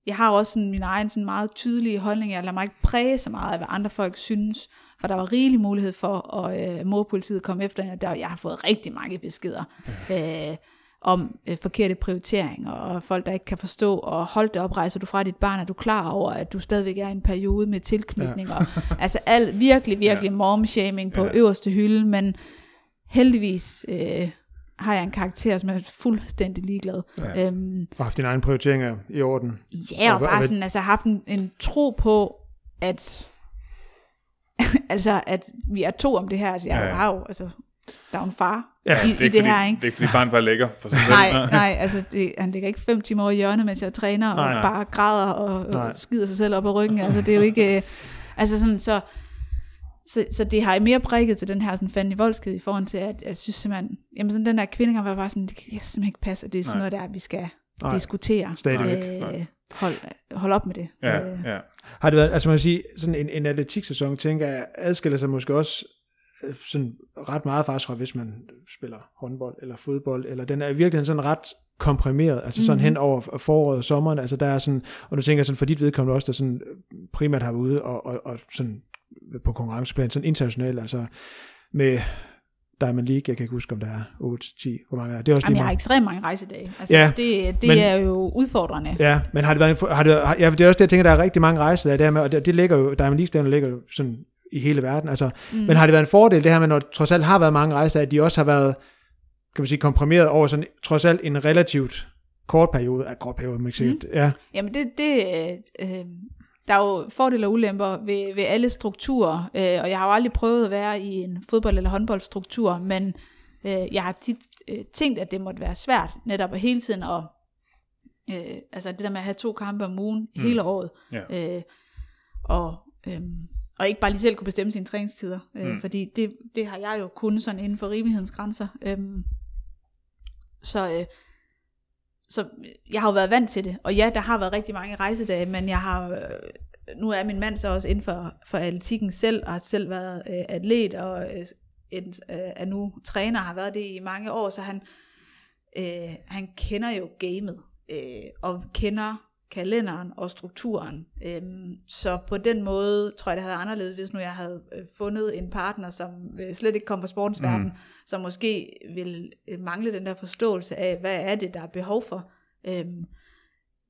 jeg har også sådan min egen sådan meget tydelige holdning. Jeg lader mig ikke præge så meget af, hvad andre folk synes. For der var rigelig mulighed for, at øh, morpolitiet kom efter og Der, jeg har fået rigtig mange beskeder øh, om øh, forkerte prioriteringer, og folk, der ikke kan forstå, og hold det op, rejser du fra dit barn, er du klar over, at du stadigvæk er i en periode med tilknytninger. altså al, virkelig, virkelig ja. mom-shaming på Ja. ja. øverste hylde, men heldigvis øh, har jeg en karakter, som er fuldstændig ligeglad. Ja. Øhm, Og haft dine egne prioriteringer i orden. Ja, og Og bare hvad- sådan, altså haft en, en tro på, at, altså, at vi er to om det her. Altså, jeg Ja, ja, ja. har jo, altså, der er jo en far Ja, i, det, er i ikke det fordi, her, ikke? det er ikke fordi barnet bare ligger for sig selv. Nej, nej, altså det, han ligger ikke fem timer over i hjørnet, mens jeg træner, og Nej. nej, bare græder og, Nej. og skider sig selv op ad ryggen. Altså det er jo ikke, øh, altså sådan, så, så, så det har mere prikket til den her sådan fandme voldsked i forhold til, at jeg synes simpelthen, jamen sådan den der kvinde var bare sådan, det kan simpelthen ikke passe, at det er sådan Nej. noget der, vi skal Nej, diskutere. stadigvæk. Øh, hold, hold op med det. Ja, Øh, ja. Har det været, altså man kan sige, sådan en, en atletiksæson, tænker jeg, adskiller sig måske også sådan ret meget faktisk fra, hvis man spiller håndbold eller fodbold, eller den er i virkeligheden sådan ret komprimeret, altså sådan Mhm. hen over foråret og sommeren, altså der er sådan, og du tænker sådan for dit vedkommende også, der sådan primært har været ude og, og, og sådan på konkurrenceplan, sådan internationalt, altså med Diamond League, jeg kan ikke huske, om der er 8, 10, hvor mange er det? Er også Jamen, jeg har ekstremt mange rejsedage. Altså, Ja, det det men- er jo udfordrende. Ja, men har det været, har det, har, ja, det er også det, jeg tænker, der er rigtig mange rejser der, der med, og det, det ligger jo, Diamond League ligger jo sådan i hele verden, altså, Mm. Men har det været en fordel, det her med, når trods alt har været mange rejser, at de også har været, kan man sige, komprimeret over sådan, trods alt en relativt kort periode, af kort periode, man sikkert, ja, Jamen det, det øh, øh, der er jo fordele og ulemper ved, ved alle strukturer, øh, og jeg har jo aldrig prøvet at være i en fodbold- eller håndboldstruktur, men øh, jeg har tit øh, tænkt, at det måtte være svært, netop at hele tiden at, øh, altså det der med at have to kampe om ugen mm. hele året, Ja. øh, og, øh, og ikke bare lige selv kunne bestemme sine træningstider, øh, Mm. fordi det, det har jeg jo kun sådan inden for rimelighedens grænser. Øh, så, øh, så jeg har jo været vant til det, og ja, der har været rigtig mange rejsedage, men jeg har, øh, nu er min mand så også inden for, for atletikken selv, og har selv været øh, atlet, og øh, en, øh, er nu træner, har været det i mange år, så han, øh, han kender jo gamet, øh, og kender kalenderen og strukturen. Øhm, så på den måde tror jeg, det havde anderledes, hvis nu jeg havde øh, fundet en partner, som øh, slet ikke kom fra sportens Mm. verden, som måske vil øh, mangle den der forståelse af, hvad er det, der er behov for. Øhm,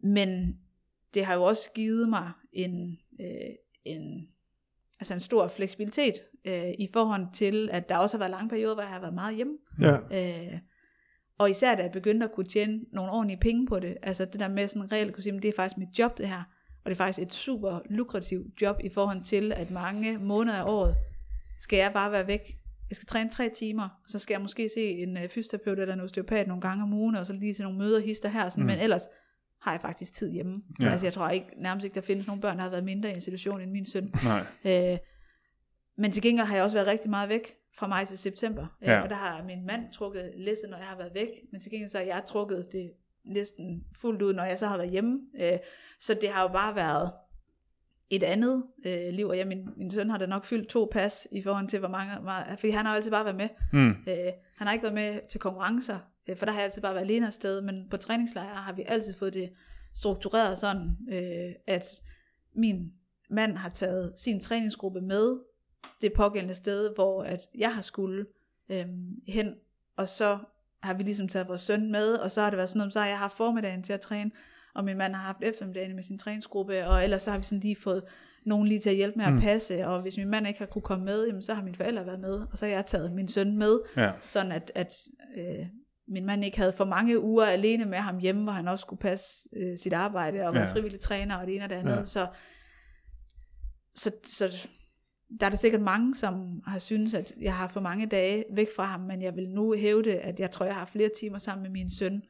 men det har jo også givet mig en, øh, en, altså en stor fleksibilitet øh, i forhold til, at der også har været lange perioder, hvor jeg har været meget hjemme. ja, Øh, og især da jeg begyndte at kunne tjene nogle ordentlige penge på det, altså det der med sådan reelt kunne sige, det er faktisk mit job det her, og det er faktisk et super lukrativt job i forhold til, at mange måneder af året skal jeg bare være væk. Jeg skal træne tre timer, og så skal jeg måske se en øh, fysioterapeut eller en osteopat nogle gange om ugen, og så lige til nogle møder hister her, sådan, Mm. men ellers har jeg faktisk tid hjemme. Ja. Altså jeg tror ikke, nærmest ikke, der findes nogle børn, der har været mindre i institution end min søn. Nej. Øh, men til gengæld har jeg også været rigtig meget væk fra maj til september. Ja. Ja. Og der har min mand trukket læsset, når jeg har været væk. Men til gengæld så har jeg trukket det næsten fuldt ud, når jeg så har været hjemme. Øh, så det har jo bare været et andet øh, liv. Og ja, min, min søn har da nok fyldt to pas i forhold til, hvor mange... Meget, fordi han har altid bare været med. Mm. Øh, han har ikke været med til konkurrencer, øh, for der har jeg altid bare været alene afsted, men på træningslejre har vi altid fået det struktureret sådan, øh, at min mand har taget sin træningsgruppe med det pågældende sted, hvor at jeg har skulle øh, hen, og så har vi ligesom taget vores søn med, og så har det været sådan noget, så har jeg haft formiddagen til at træne, og min mand har haft eftermiddagen med sin træningsgruppe, og ellers så har vi sådan lige fået nogen lige til at hjælpe med at Mm. passe, og hvis min mand ikke har kunne komme med, jamen, så har mine forældre været med, og så har jeg taget min søn med, Ja. sådan at, at øh, min mand ikke havde for mange uger alene med ham hjemme, hvor han også skulle passe øh, sit arbejde og være Ja. frivillig træner og det ene og det andet. Ja. Så, så, så der er der sikkert mange, som har synes at jeg har for mange dage væk fra ham, men jeg vil nu hæve det, at jeg tror, jeg har flere timer sammen med min søn,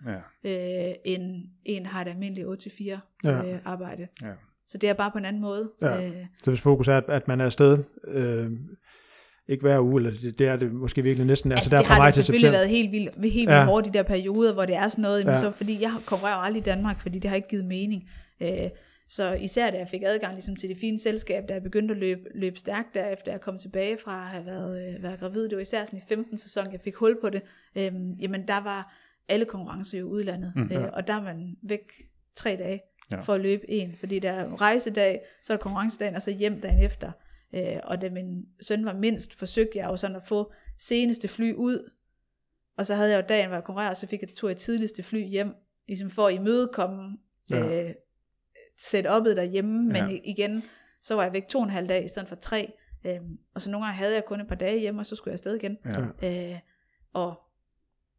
Ja. øh, end en har et almindeligt 8-4 Ja. øh, arbejde. Ja. Så det er bare på en anden måde. Ja. Øh, så hvis fokus er, at, at man er afsted, øh, ikke hver uge, eller det, det er det måske virkelig næsten, altså, Altså, det der fra har maj det selvfølgelig september. været helt vildt, helt vildt Ja. hårdt i de der perioder, hvor det er sådan noget, Ja. så, fordi jeg konkurrerer jo aldrig i Danmark, fordi det har ikke givet mening. Øh, så især da jeg fik adgang ligesom, til det fine selskab, da jeg begyndte at løbe, løbe stærkt, derefter jeg kom tilbage fra at have været, øh, været gravid, det var især sådan i 15 sæson, jeg fik hul på det, øhm, jamen der var alle konkurrencer jo i udlandet, Mm, ja. øh, og der er man væk tre dage, Ja. ja. for at løbe en, fordi der er rejsedag, så er der konkurrencedagen, og så hjem dagen efter. Øh, og da min søn var mindst, forsøgte jeg jo sådan at få seneste fly ud, og så havde jeg jo dagen, hvor jeg konkurrerede, så fik jeg tog jeg tidligste fly hjem, ligesom for at imødekomme Ja. øh, setup'et derhjemme, men Ja. igen, så var jeg væk to og en halv dag i stedet for tre, øhm, og så nogle gange havde jeg kun et par dage hjemme, og så skulle jeg afsted igen. Ja. Øh, og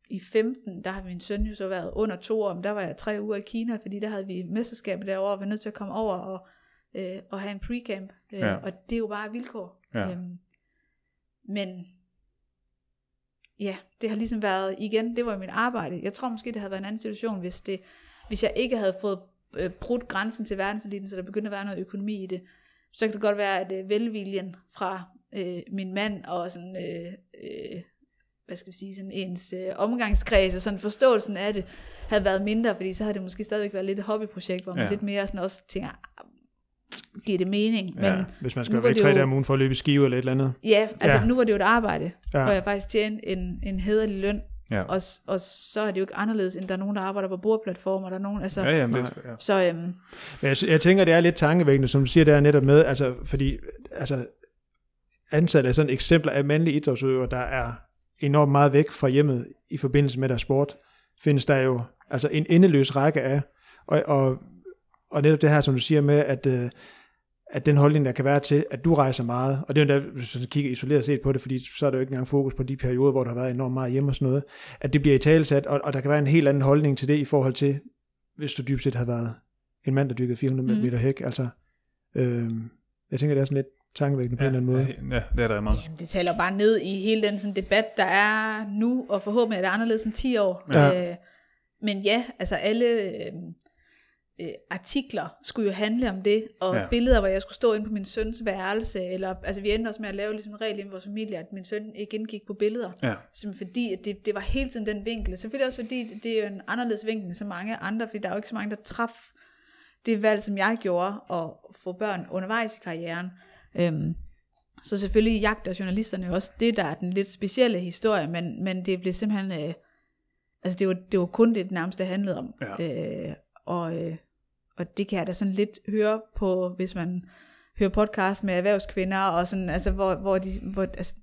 i 15, der har min søn jo så været under to år, men der var jeg tre uger i Kina, fordi der havde vi mesterskabet derovre, og var nødt til at komme over og, øh, og have en pre-camp, øh, Ja. ja. og det er jo bare vilkår. Ja. Øhm, men ja, det har ligesom været, igen, det var mit arbejde. Jeg tror måske, det havde været en anden situation, hvis, det, hvis jeg ikke havde fået øh, brudt grænsen til verdenseliten, så der begyndte at være noget økonomi i det. Så kan det godt være, at øh, velviljen fra øh, min mand og sådan, øh, øh, hvad skal vi sige, sådan ens øh, omgangskreds og sådan forståelsen af det, havde været mindre, fordi så havde det måske stadigvæk været lidt et hobbyprojekt, hvor man Ja. lidt mere sådan også tænker, "Ah, giver det mening? Ja. Men Hvis man skal være væk tre dage om ugen for at løbe i skive eller et eller andet. Ja, altså Ja. nu var det jo et arbejde, ja. hvor jeg faktisk tjente en, en hederlig løn, Ja. og, og så er det jo ikke anderledes, end der er nogen, der arbejder på bordplatformer, der er nogen, altså, Ja, ja, Nej. ja. så øhm, Men jeg, jeg tænker, det er lidt tankevækkende, som du siger der netop med, altså, fordi altså, antallet af sådan eksempler af mandlige idrætsudøvere, der er enormt meget væk fra hjemmet i forbindelse med deres sport, findes der jo altså en endeløs række af. Og, og, og netop det her, som du siger med, at, øh, at den holdning, der kan være til, at du rejser meget, og det er jo der, hvis man kigger isoleret set på det, fordi så er der jo ikke engang fokus på de perioder, hvor der har været enormt meget hjemme og sådan noget, at det bliver i talesat, og, og der kan være en helt anden holdning til det i forhold til, hvis du dybt set har været en mand, der dykkede 400 Mhm. meter hæk, altså, øh, jeg tænker, det er sådan lidt tankevækkende på en eller anden måde. Ja, ja, det er der meget. jamen, det taler bare ned i hele den sådan, debat, der er nu, og forhåbentlig er det anderledes om 10 år. Ja. Øh, men ja, altså alle øh, øh, artikler skulle jo handle om det, og Ja. billeder, hvor jeg skulle stå inde på min søns værelse, eller altså vi endte også med at lave ligesom en regel i vores familie, at min søn ikke indgik på billeder. Ja. Simpelthen fordi, at det, det var hele tiden den vinkel. Selvfølgelig også fordi, det- er jo en anderledes vinkel end så mange andre, fordi der er jo ikke så mange, der traf det valg, som jeg gjorde, at få børn undervejs i karrieren. Øhm, så selvfølgelig jagter journalisterne jo også det, der er den lidt specielle historie, men, men det blev simpelthen, øh, altså det var, det var kun det, det nærmest det handlede om. Ja. Øh, og, øh, og det kan jeg da sådan lidt høre på, hvis man hører podcast med erhvervskvinder, og sådan, altså, hvor, hvor de, hvor, altså,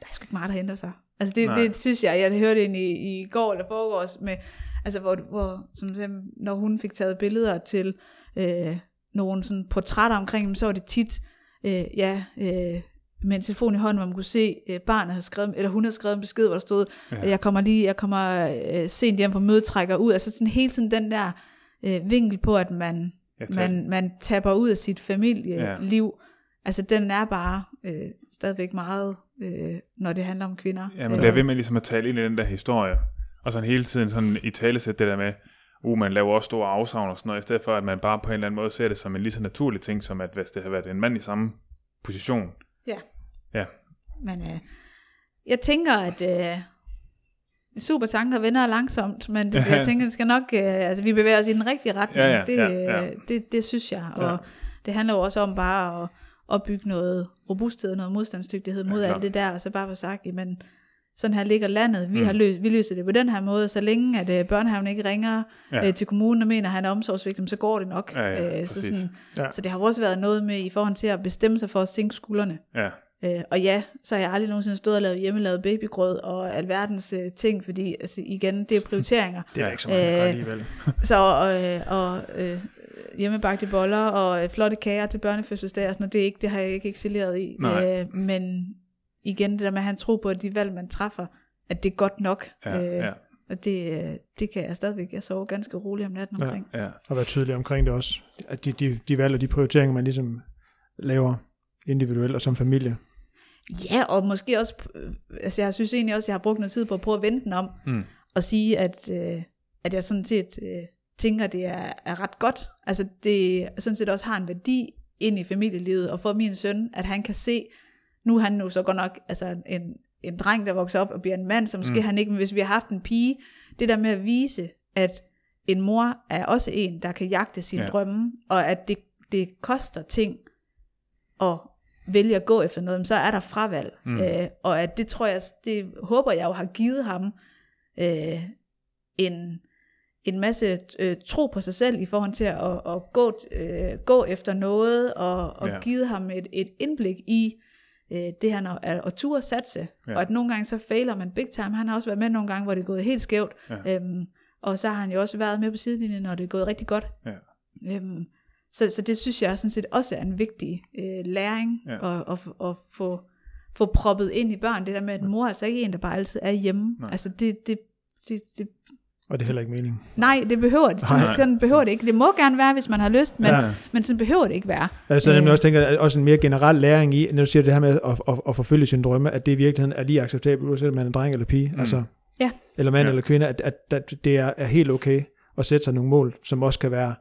der er sgu ikke meget, der ændrer sig. Altså det, Nej. det synes jeg, jeg hørte ind i, i går eller foregårs, med, altså hvor, hvor som eksempel, når hun fik taget billeder til øh, nogle sådan portrætter omkring dem, så var det tit, øh, ja, øh, med en telefon i hånden, hvor man kunne se, øh, barnet havde skrevet, eller hun havde skrevet en besked, hvor der stod, Ja. jeg kommer lige, jeg kommer øh, sent hjem fra mødet, trækker ud, altså sådan hele tiden den der øh, vinkel på, at man, man, man tapper ud af sit familieliv, ja. altså den er bare øh, stadigvæk meget, øh, når det handler om kvinder. ja, man bliver ved med ligesom at tale ind i den der historie, og sådan hele tiden sådan i talesæt det der med, uh, man laver også store afsavn og sådan noget, i stedet for at man bare på en eller anden måde ser det som en lige så naturlig ting, som at hvis det har været en mand i samme position. Ja. Ja. Men øh, jeg tænker, at øh, super tanker vender langsomt, men det, jeg tænker, det skal nok, øh, altså vi bevæger os i den rigtige retning. Ja, ja, det, ja, ja. øh, det, det synes jeg, og Ja. det handler jo også om bare at opbygge noget robusthed og noget modstandsdygtighed mod Ja, alt det der, og så bare få sagt, jamen, sådan her ligger landet, vi, Mm. har løst, vi løser det på den her måde, så længe at øh, børnehaven ikke ringer Ja. øh, til kommunen og mener, at han er omsorgsvigtig, så går det nok. Ja, ja, øh, så, præcis. sådan, Ja. så det har også været noget med i forhold til at bestemme sig for at sænke skuldrene. Ja, Øh, og ja, så har jeg aldrig nogensinde stået og lavet hjemmelavet babygrød og alverdens øh, ting, fordi altså, igen, det er prioriteringer. Det er ikke så gør Øh, alligevel. så øh, og øh, hjemmebagte boller og øh, flotte kager til børnefødselsdag og sådan noget, det, er ikke, det har jeg ikke excelleret i. Nej. Øh, men igen, det der med at han tror på, at de valg, man træffer, at det er godt nok. ja, øh, ja, Og det, øh, det kan jeg stadigvæk. Jeg sover ganske roligt om natten Ja. omkring. ja. Og være tydelig omkring det også. At de, de, de valg og de prioriteringer, man ligesom laver individuelt og som familie. Ja, og måske også, øh, altså jeg synes egentlig også, at jeg har brugt noget tid på at prøve at vende den om, Mm. og sige, at, øh, at jeg sådan set øh, tænker, at det er, er ret godt. Altså det sådan set også har en værdi ind i familielivet, og for min søn, at han kan se, nu er han nu så godt nok altså en, en dreng, der vokser op og bliver en mand, så måske Mm. han ikke, men hvis vi har haft en pige, det der med at vise, at en mor er også en, der kan jagte sine ja. drømme, og at det, det koster ting at vælge at gå efter noget, så er der fravalg. Mm. Øh, og at det tror jeg, det håber jeg jo har givet ham øh, en, en masse øh, tro på sig selv i forhold til at, at, gå, øh, gå efter noget, og, og Ja. givet ham et, et indblik i øh, det her, at, at ture satse, ja. og at nogle gange så fejler man big time. Han har også været med nogle gange, hvor det er gået helt skævt, Ja. øhm, og så har han jo også været med på sidelinjen, når det er gået rigtig godt. Ja. Øhm, så, så det synes jeg sådan set også er en vigtig øh, læring, Ja. ja. at, at, at få, få proppet ind i børn, det der med, at mor er altså ikke en, der bare altid er hjemme. Nej. Altså det, det, det, det, Og det er heller ikke meningen. nej, det behøver det. Nej. Sådan, sådan behøver det ikke. Det må gerne være, hvis man har lyst, men, Ja. ja. men sådan behøver det ikke være. Altså, jeg Øh. nemlig også tænker, at også en mere generel læring i, når du siger det her med at, at, at forfølge sine drømme, at det i virkeligheden er lige acceptabelt, uanset om man er en dreng eller pige, Mm. altså, Ja. eller mand Ja. eller kvinde, at, at, at det er, er helt okay at sætte sig nogle mål, som også kan være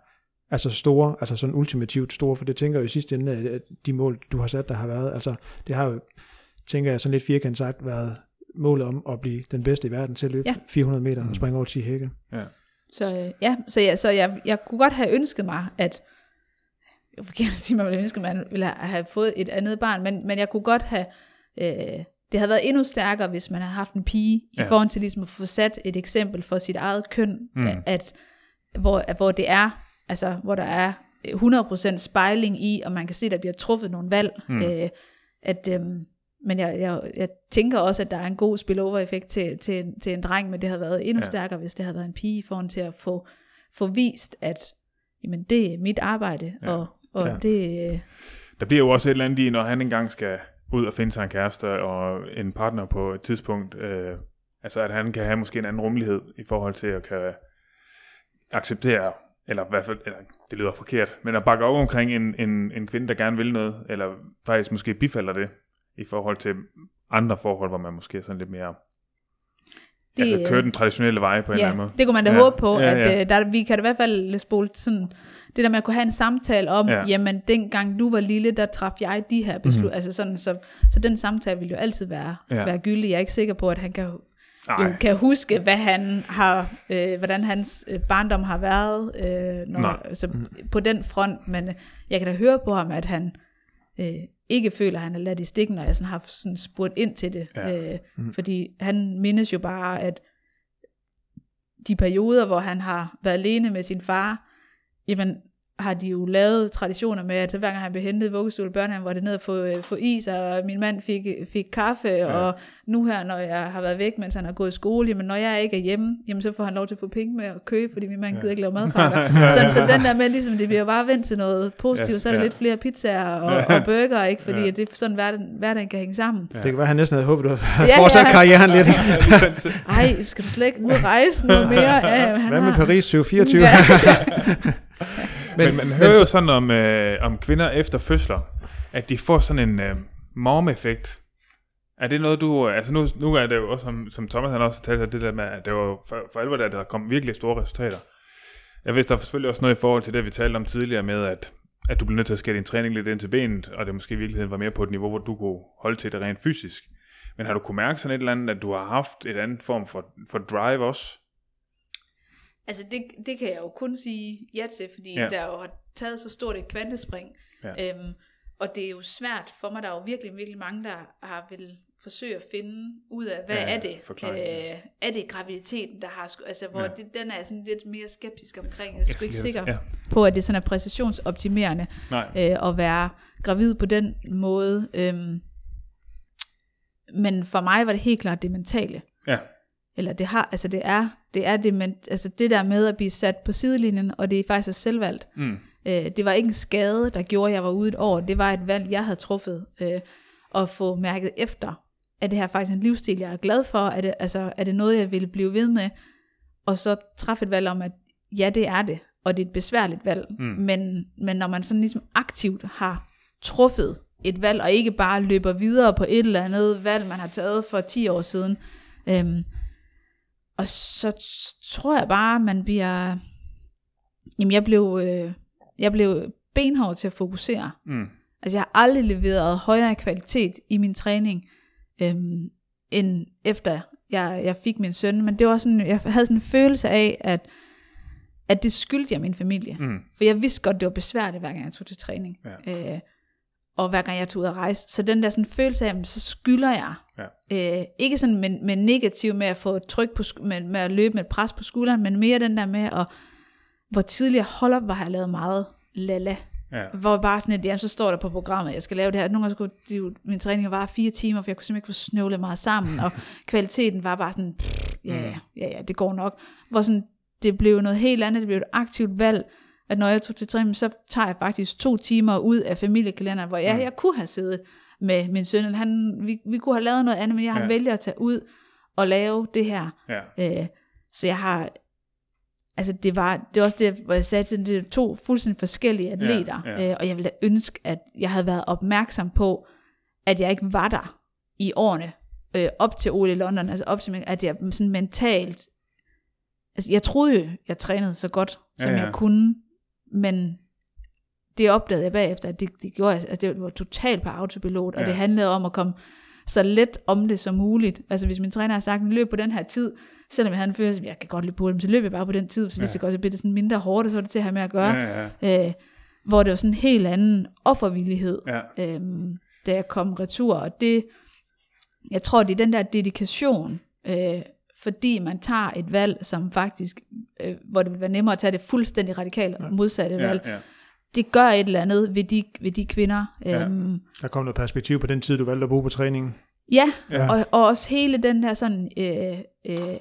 altså store, altså sådan ultimativt store, for det tænker jeg jo i sidste ende, at de mål, du har sat, der har været, altså det har jo, tænker jeg sådan lidt firkant sagt, været målet om at blive den bedste i verden til at løbe Ja. 400 meter Mm. og springe over 10 hække. Så øh, ja, så, jeg, så jeg, jeg kunne godt have ønsket mig, at jeg vil gerne sige, at man ville ønske, at man ville have- fået et andet barn, men, men jeg kunne godt have, øh, det havde været endnu stærkere, hvis man havde haft en pige, i Ja. forhold til ligesom at få sat et eksempel for sit eget køn, Mm. mm. at, hvor, at, hvor det er, altså hvor der er 100% spejling i, og man kan se, at der bliver truffet nogle valg, Mm. øh, at, øh, men jeg, jeg, jeg tænker også, at der er en god spillover-effekt til, til, til en dreng, men det havde været endnu Ja. ja. stærkere, hvis det havde været en pige, i forhold til at få, få vist, at jamen, det er mit arbejde, Ja, ja. og, og klart. det, øh, Der bliver jo også et eller andet i, når han engang skal ud og finde sig en kæreste og en partner på et tidspunkt. Øh, altså at han kan have måske en anden rummelighed i forhold til at kan acceptere, eller i hvert fald, eller det lyder forkert, men at bakke op omkring en, en, en kvinde, der gerne vil noget, eller faktisk måske bifalder det i forhold til andre forhold, hvor man måske er sådan lidt mere, det, altså kører den traditionelle vej på en eller ja, anden måde. det kunne man da Ja. håbe på, Ja, at øh, der, vi kan da i hvert fald spole sådan, det der med at kunne have en samtale om, Ja. ja. jamen dengang du var lille, der traf jeg de her beslut, Mhm. mm-hmm. altså sådan, så, så den samtale vil jo altid være, ja. være gyldig. Jeg er ikke sikker på, at han kan, jo Nej, kan huske, hvad han har, øh, hvordan hans øh, barndom har været, øh, når, Nej. altså, på den front, men øh, jeg kan da høre på ham, at han øh, ikke føler, at han er ladt i stikken, når jeg sådan har sådan spurgt ind til det. Ja. Øh, Fordi han mindes jo bare, at de perioder, hvor han har været alene med sin far, jamen har de jo lavet traditioner med, at hver gang han blev hentet i vuggestue eller børnehave, var det ned at få, øh, få is, og min mand fik, fik kaffe, ja. og nu her, når jeg har været væk, mens han har gået i skole, jamen når jeg ikke er hjemme, jamen så får han lov til at få penge med at købe, fordi min mand ja. gider ikke lave madpakker. så, så den der med, ligesom det bliver bare vendt til noget positivt, Ja, så er der ja. lidt flere pizzaer og, Ja. og burger, ikke? fordi Ja. det er sådan, hverdagen, hverdagen kan hænge sammen. Ja. Det kan være, han næsten havde håbet, at du havde Ja, fortsat ja. karrieren lidt. Ej, skal du slet ikke ud og rejse noget mere? Ja, men Hvad med har- Paris 2024? Ja. Men, men man hører jo sådan om, øh, om kvinder efter fødsler, at de får sådan en øh, mom-effekt. Er det noget, du... Altså nu, nu er det jo også, som, som Thomas han også talte det der med, at det var for, for alvor, der, der kom virkelig store resultater. Jeg ved, der er selvfølgelig også noget i forhold til det, vi talte om tidligere med, at, at du blev nødt til at skære din træning lidt ind til benet, og det måske i virkeligheden var mere på et niveau, hvor du kunne holde til det rent fysisk. Men har du kunne mærke sådan et eller andet, at du har haft et andet form for, for drive også? Altså det, det kan jeg jo kun sige ja til, fordi Ja. der jo har taget så stort et kvantespring. Ja. Øhm, og det er jo svært for mig, der er jo virkelig, virkelig mange, der har vil forsøge at finde ud af, hvad Ja, er det? Øh, er det graviditeten, der har... Altså, hvor Ja. det, den er sådan lidt mere skeptisk omkring. Jeg er sgu ikke sikker Ja. på, at det sådan er præcisionsoptimerende Nej. øh, at være gravid på den måde. Øhm, men for mig var det helt klart det mentale. Ja. Eller det har, altså det er, det er det, men, altså det der med at blive sat på sidelinjen, og det er faktisk er selvvalgt. Mm. Øh, det var ikke en skade, der gjorde, at jeg var ude et år. Det var et valg, jeg havde truffet. Øh, at få mærket efter, at det her faktisk en livsstil, jeg er glad for? Er det, altså, er det noget, jeg vil blive ved med? Og så træffe et valg om, at ja, det er det. Og det er et besværligt valg. Mm. Men, men når man sådan ligesom aktivt har truffet et valg, og ikke bare løber videre på et eller andet valg, man har taget for 10 år siden, øhm, og så tror jeg bare, man bliver... Jamen, jeg blev, øh, jeg blev benhård til at fokusere. Mm. Altså, jeg har aldrig leveret højere kvalitet i min træning, øhm, end efter jeg, jeg fik min søn. Men det var sådan, jeg havde sådan en følelse af, at, at det skyldte jeg min familie. Mm. For jeg vidste godt, det var besværligt, hver gang jeg tog til træning. Ja. Øh, og hver gang jeg tog ud at rejse. Så den der sådan følelse af, jamen, så skylder jeg. Ja. Øh, ikke sådan med, med negativ med at få tryk på, med, med at løbe med et pres på skulderen, men mere den der med, at, hvor tidligere hold op, hvor har jeg lavet meget lala. Ja. Hvor bare sådan et, jamen, så står der på programmet, jeg skal lave det her. Nogle gange skulle de, jo- min træning var fire timer, for jeg kunne simpelthen ikke få snøvlet meget sammen, og kvaliteten var bare sådan, pff, ja, ja, ja, ja, det går nok. Hvor sådan, det blev noget helt andet, det blev et aktivt valg, at når jeg tog til træning, så tager jeg faktisk to timer ud af familiekalenderen, hvor jeg, jeg kunne have siddet med min søn, han, vi, vi kunne have lavet noget andet, men jeg har Ja. vælger at tage ud og lave det her. Ja. Øh, så jeg har, altså det var, det var også det, hvor jeg sagde til, det er to fuldstændig forskellige atleter, Ja, ja. Øh, og jeg ville ønske, at jeg havde været opmærksom på, at jeg ikke var der i årene øh, op til OL i London, altså op til, at jeg sådan mentalt, altså jeg troede jo, jeg trænede så godt, som Ja, ja. jeg kunne, men det opdagede jeg bagefter, at det, det gjorde jeg, altså det var totalt på autopilot, og Ja. det handlede om at komme så let om det som muligt. Altså hvis min træner har sagt, løb på den her tid, selvom jeg havde en følelse, at jeg kan godt løbe på dem, så løb jeg bare på den tid, så lige så godt, så bliver det sådan mindre hårdt, og så er det til at have med at gøre. Ja, ja, Øh, hvor det var sådan en helt anden offervillighed, ja. øhm, da jeg kom retur. Og det, jeg tror, det er den der dedikation, øh, fordi man tager et valg, som faktisk, øh, hvor det vil være nemmere at tage det fuldstændig radikalt modsatte ja, valg. ja. Det gør et eller andet ved de, ved de kvinder. Ja. Øhm, Der kom noget perspektiv på den tid, du valgte at bruge på træningen. Ja, Ja. Og, og også hele den der sådan øh, øh,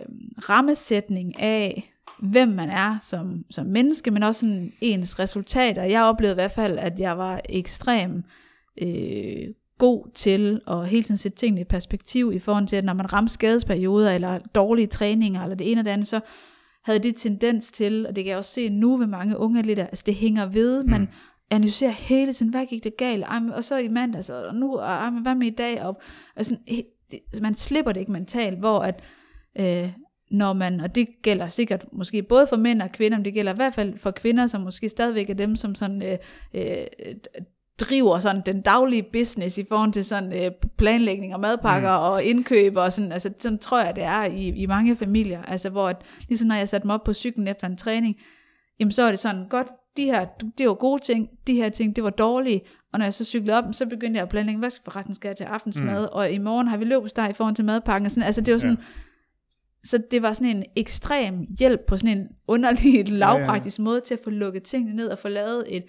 rammesætning af, hvem man er som, som menneske, men også sådan ens resultater. Jeg oplevede i hvert fald, at jeg var ekstrem øh, god til at hele tiden sætte tingene i perspektiv i forhold til, at når man ramte skadesperioder eller dårlige træninger eller det ene og det andet, så havde det tendens til, og det kan jeg også se nu ved mange unge atleter, altså det hænger ved, mm. man analyserer hele tiden, hvad gik det galt, ej, men- og så i mandags, og nu, og, ej, men hvad med i dag, og, og sådan, det, altså, man slipper det ikke mentalt, hvor at, øh, når man, og det gælder sikkert måske både for mænd og kvinder, men det gælder i hvert fald for kvinder, som måske stadigvæk er dem, som sådan øh, øh, driver sådan den daglige business i forhold til sådan øh, planlægning og madpakker mm. og indkøb og sådan, altså sådan tror jeg det er i, i mange familier, altså hvor at, ligesom når jeg satte mig op på cyklen efter en træning, jamen så er det sådan, godt, de her, det var gode ting, de her ting, det var dårlige, og når jeg så cyklede op, så begyndte jeg at planlægge, hvad skal forresten skal jeg til aftensmad, mm. og i morgen har vi løbsteg i forhold til madpakken, og sådan, altså det var sådan, ja. så det var sådan en ekstrem hjælp på sådan en underlig, lavpraktisk måde til at få lukket tingene ned og få lavet et,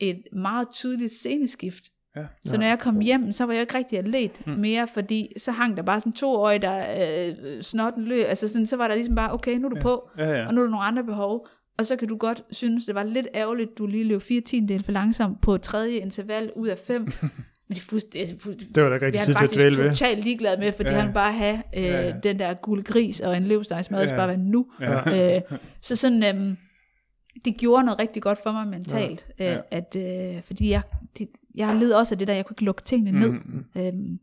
et meget tydeligt sceneskift. Ja. Så når jeg kom hjem, så var jeg ikke rigtig atlet mere, fordi så hang der bare sådan to år, der øh, snotten løb, altså sådan, så var der ligesom bare, okay, nu er du på, Ja, ja. og nu er der nogle andre behov, og så kan du godt synes, det var lidt ærgerligt, du lige løb fire tiendel for langsomt på tredje interval ud af fem, men det er fuldstændig, fuldstændig Det var der ikke rigtig er tid til at faktisk dvæle ved. totalt ligeglade med, for ja. Ja. det han bare have øh, Ja, ja, ja. den der gule gris og en løvstegsmad, ja. Ja. bare være nu. Ja. Øh, så sådan, øhm, det gjorde noget rigtig godt for mig mentalt, ja. Ja. Øh, at, øh, fordi jeg, det, jeg led også af det der, jeg kunne ikke lukke tingene ned. Mm. Øhm,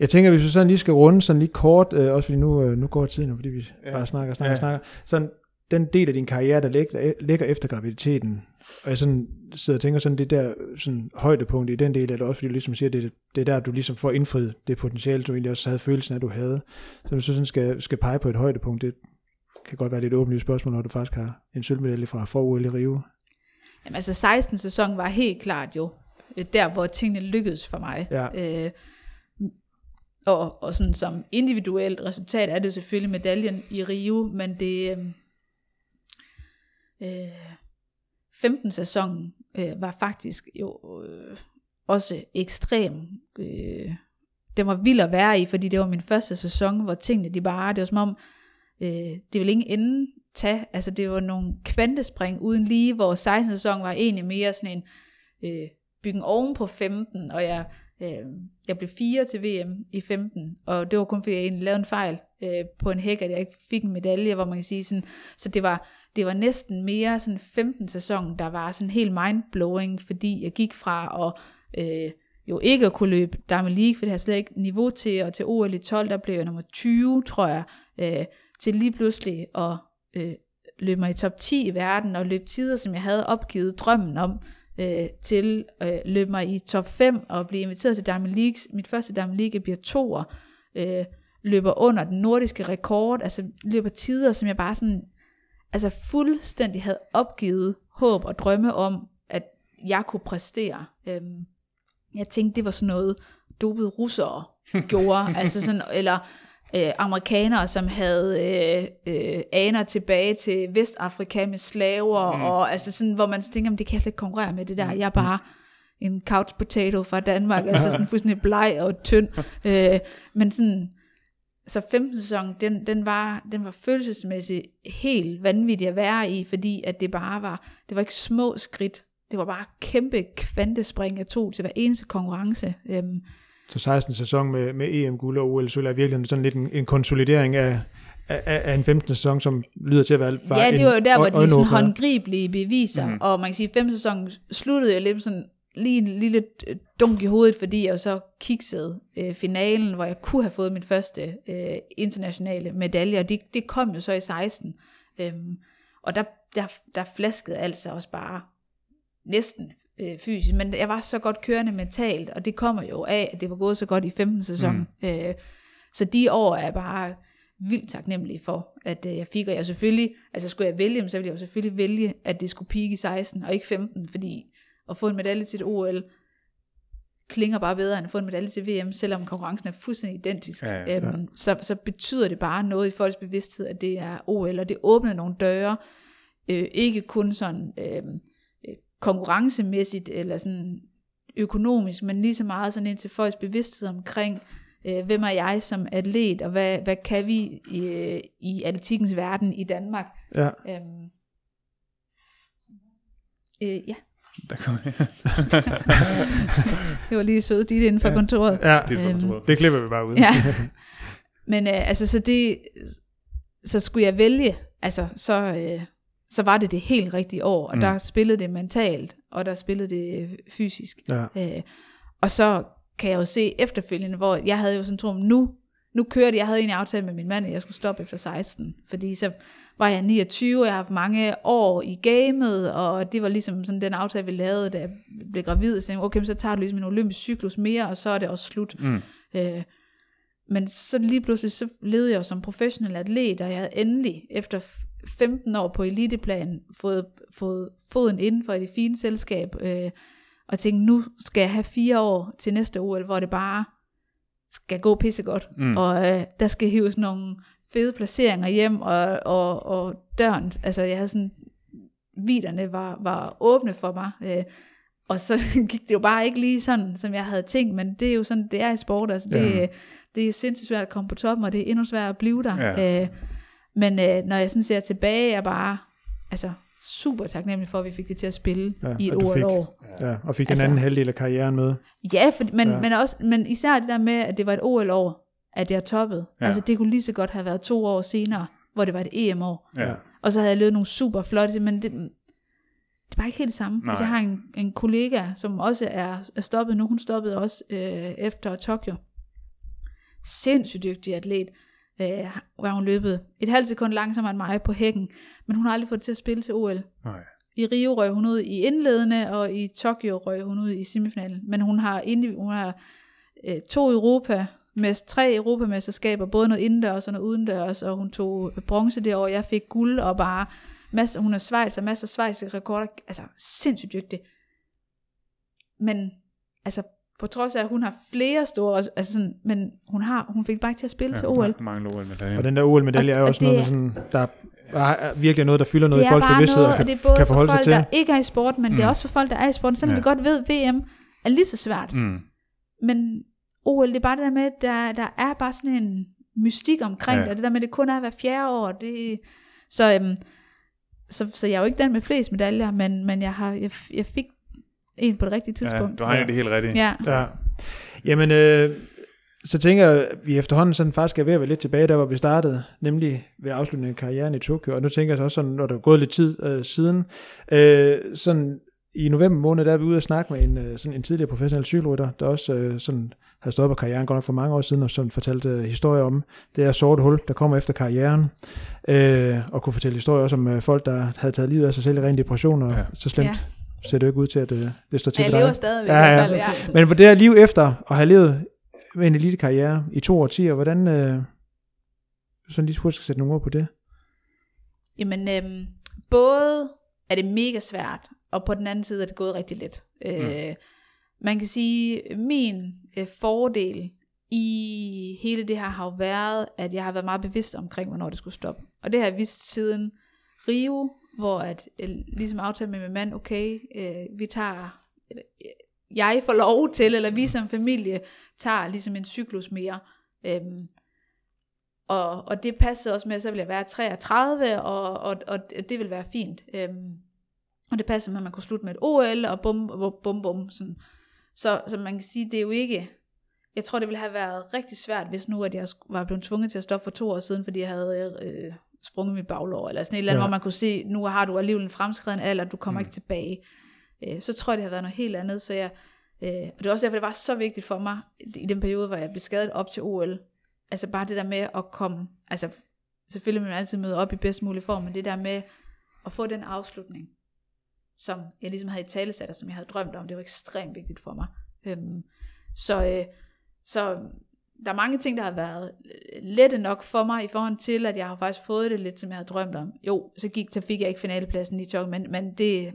Jeg tænker, hvis vi sådan lige skal runde sådan lige kort, øh, også fordi nu, øh, nu går tiden, fordi vi ja. Bare snakker, snakker, ja. Ja. snakker. Sådan, den del af din karriere, der ligger, ligger efter graviditeten, og jeg sådan sidder og tænker sådan, det der sådan, højdepunkt i den del, er det også fordi du ligesom siger, det, det er der, du ligesom får indfriet det potentiale, du egentlig også havde følelsen af, at du havde. Så hvis du sådan skal, skal pege på et højdepunkt, det kan godt være lidt åbenlyst spørgsmål, når du faktisk har en sølvmedalje fra for i Rio. jamen, altså 16. sæson var helt klart jo øh, der, hvor tingene lykkedes for mig. Ja. Øh, og, og sådan som individuelt resultat er det selvfølgelig medaljen i Rio, men det øh, øh, 15 sæsonen øh, var faktisk jo øh, også ekstrem. Øh, det var vild at være i, fordi det var min første sæson, hvor tingene de bare, det var som om, øh, det vil ingen ende tage. Altså det var nogle kvantespring uden lige, hvor 16 sæson var egentlig mere sådan en øh, byggen oven på 15, og jeg, øh, jeg blev fire til VM i 15, og det var kun fordi jeg egentlig lavede en fejl øh, på en hæk, at jeg ikke fik en medalje, hvor man kan sige sådan, så det var, det var næsten mere sådan 15 sæson, der var sådan helt mindblowing, fordi jeg gik fra at øh, jo ikke at kunne løbe Diamond League, for det har slet ikke niveau til, og til OL i 12, der blev jeg nummer 20, tror jeg, øh, til lige pludselig at øh, løbe mig i top 10 i verden, og løbe tider, som jeg havde opgivet drømmen om, øh, til øh, løbe mig i top 5, og blive inviteret til Diamond League. Mit første Diamond League bliver toer, øh, løber under den nordiske rekord, altså løber tider, som jeg bare sådan, altså fuldstændig havde opgivet håb og drømme om, at jeg kunne præstere. Øhm, Jeg tænkte, det var sådan noget, dopede russere gjorde, altså sådan, eller øh, amerikanere, som havde øh, øh, aner tilbage til Vestafrika med slaver, mm. og altså sådan, hvor man tænker, det kan jeg slet ikke konkurrere med det der, jeg er bare en couch potato fra Danmark, altså sådan fuldstændig bleg og tynd, øh, men sådan, så 15. sæson, den, den, var, den var følelsesmæssigt helt vanvittig at være i, fordi at det bare var, det var ikke små skridt, det var bare kæmpe kvantespring, jeg tog til hver eneste konkurrence. Øhm, Så 16. sæson med, med EM-guld og OL, så er virkelig sådan lidt en, en konsolidering af, af, af en 15. sæson, som lyder til at være var ja, det var jo der, hvor de sådan øjenåbner. håndgribelige beviser, mm. og man kan sige, at 5. sæson sluttede jeg lidt sådan lige en lille dunk i hovedet, fordi jeg jo så kiksede øh, finalen, hvor jeg kunne have fået min første øh, internationale medalje, og det, det kom jo så i 16. Øhm, og der, der, der flaskede altså også bare næsten øh, fysisk, men jeg var så godt kørende mentalt, og det kommer jo af, at det var gået så godt i 15. sæson. Mm. Øh, så de år er bare vildt taknemmelig for, at øh, jeg fik, og jeg selvfølgelig, altså skulle jeg vælge, så ville jeg jo selvfølgelig vælge, at det skulle pike i 16, og ikke 15, fordi at få en medalje til et OL, klinger bare bedre end at få en medalje til VM, selvom konkurrencen er fuldstændig identisk. Ja, ja. Øhm, så, så betyder det bare noget i folks bevidsthed, at det er OL, og det åbner nogle døre, øh, ikke kun sådan øh, konkurrencemæssigt eller sådan økonomisk, men lige så meget sådan ind til folks bevidsthed omkring, øh, hvem er jeg som atlet, og hvad, hvad kan vi i, øh, i atletikkens verden i Danmark. Ja. Øhm, øh, ja, Der kom, det var lige søde dit inden for Ja. kontoret. ja, det er Øhm, for det klipper vi bare ud. Ja. Men øh, altså, så det, så skulle jeg vælge, altså, så, øh, så var det det helt rigtige år, og Mm. der spillede det mentalt, og der spillede det øh, fysisk. ja. Øh, og så kan jeg jo se efterfølgende, hvor jeg havde jo sådan tro, nu, nu kørte jeg havde egentlig aftalt med min mand, at jeg skulle stoppe efter 16, fordi så var jeg 29, og jeg har haft mange år i gamet, og det var ligesom sådan den aftale, vi lavede, da jeg blev gravid, så okay, så tager du ligesom en olympisk cyklus mere, og så er det også slut. mm. Øh, men så lige pludselig, så levede jeg jo som professionel atlet, og jeg havde endelig, efter 15 år på eliteplan, fået, fået foden inden for det fine selskab, øh, og tænkte, nu skal jeg have fire år til næste OL, hvor det bare skal gå pissegodt, Mm. og øh, der skal hives nogle fede placeringer hjem, og, og, og døren, altså jeg havde sådan, viderne var, var åbne for mig, øh, og så gik det jo bare ikke lige sådan, som jeg havde tænkt, men det er jo sådan, det er i sport, altså det, ja. det er sindssygt svært at komme på toppen, og det er endnu sværere at blive der. Ja. Øh, men øh, når jeg sådan ser tilbage, er jeg bare altså, super taknemmelig for, at vi fik det til at spille Ja, i et og du fik- OL-år. ja, og fik den Altså- anden halvdel af karrieren med. Ja, for, men, Ja. Men, også, men især det der med, at det var et OL-år, at jeg toppede. Ja. Ja. Altså det kunne lige så godt have været to år senere, hvor det var et EM-år. Ja. Og så havde jeg lavet nogle super flotte, men det, det var ikke helt det samme. Nej. Altså, jeg har en, en kollega, som også er, er stoppet nu. Hun stoppede også øh, efter Tokyo. Sindssygt dygtig atlet. Øh, hvor hun løbet et halvt sekund langsommere end mig på hækken. Men hun har aldrig fået det til at spille til OL. Nej. I Rio røg hun ud i indledende, og i Tokyo røg hun ud i semifinalen. Men hun har, indi- hun har øh, to Europa, med tre europamesterskaber, både noget indendørs og noget udendørs, og hun tog bronze det år, jeg fik guld, og bare masser, hun er Schweiz, og masser af schweiziske rekorder, altså sindssygt dygtig. Men, altså, på trods af, at hun har flere store, altså sådan, men hun, har, hun fik bare ikke til at spille ja, til OL. Mange OL-medaljer. Og den der OL-medalje er jo Og- også og noget, der, sådan, der er, er virkelig noget, der fylder noget i er folks bevidsthed noget, og kan, og det er både kan for forholde folk, sig til. der ikke er i sport, men mm. det er Mm. også for folk, der er i sport. Selvom Ja. vi godt ved, at VM er lige så svært. Mm. Men OL, det er bare det der med, at der, der er bare sådan en mystik omkring Ja. ja. det, og det der med, at det kun er hver fjerde år. Det, så, øhm, så, så jeg er jo ikke den med flest medaljer, men, men jeg, har, jeg, jeg fik en på det rigtige Ja, tidspunkt. du har egentlig det helt rigtigt. Ja. Ja. Jamen, øh, så tænker jeg, at vi efterhånden sådan faktisk er ved at være lidt tilbage, der hvor vi startede, nemlig ved afslutningen af karrieren i Tokyo. Og nu tænker jeg så også sådan, når der er gået lidt tid øh, siden, øh, sådan i november måned, der er vi ude og snakke med en, øh, sådan en tidligere professionel cykelrytter, der også øh, sådan har stoppet karrieren godt nok for mange år siden, og sådan fortalte øh, historier om det er sorte hul, der kommer efter karrieren, øh, og kunne fortælle historier også om øh, folk, der havde taget livet af sig selv i ren depression, og Ja. ja. så slemt Ja. Ser det jo ikke ud til, at øh, det står til Jeg for lever dig. stadigvæk Ja, i ja. hvert fald. Ja. Men for det her liv efter at have levet med en elitekarriere i to årtier, hvordan, øh, sådan lige hurtigt skal sætte nogle ord på det? Jamen, øhm, både er det mega svært, og på den anden side er det gået rigtig let. Øh, man kan sige, min øh, fordel i hele det her har jo været, at jeg har været meget bevidst omkring, hvornår det skulle stoppe. Og det har jeg vidst siden Rio, hvor at, øh, ligesom aftalte med min mand, okay, øh, vi tager, eller, øh, jeg får lov til, eller vi som familie tager ligesom en cyklus mere. Øhm, og, og det passede også med, at så ville jeg være 33, og, og, og det ville være fint. Øhm, og det passede med, at man kunne slutte med et OL, og bum, bum, bum, bum. Sådan. Så, så man kan sige, det er jo ikke... Jeg tror, det ville have været rigtig svært, hvis nu, at jeg var blevet tvunget til at stoppe for to år siden, fordi jeg havde øh, sprunget mit baglår, eller sådan et eller andet, Ja. hvor man kunne se, nu har du alligevel en fremskreden alder, du kommer Mm. ikke tilbage. Øh, så tror jeg, det havde været noget helt andet, så jeg... Øh, og det var også derfor, det var så vigtigt for mig, i den periode, hvor jeg blev skadet op til OL, altså bare det der med at komme, altså selvfølgelig vil man altid møde op i bedst mulig form, men det der med at få den afslutning, som jeg ligesom havde i talesat, og som jeg havde drømt om, det var ekstremt vigtigt for mig. Øhm, så, øh, så der er mange ting, der har været øh, lette nok for mig, i forhold til, at jeg har faktisk fået det lidt, som jeg havde drømt om. Jo, så, gik, så fik jeg ikke finalepladsen i Tokyo, men, men det,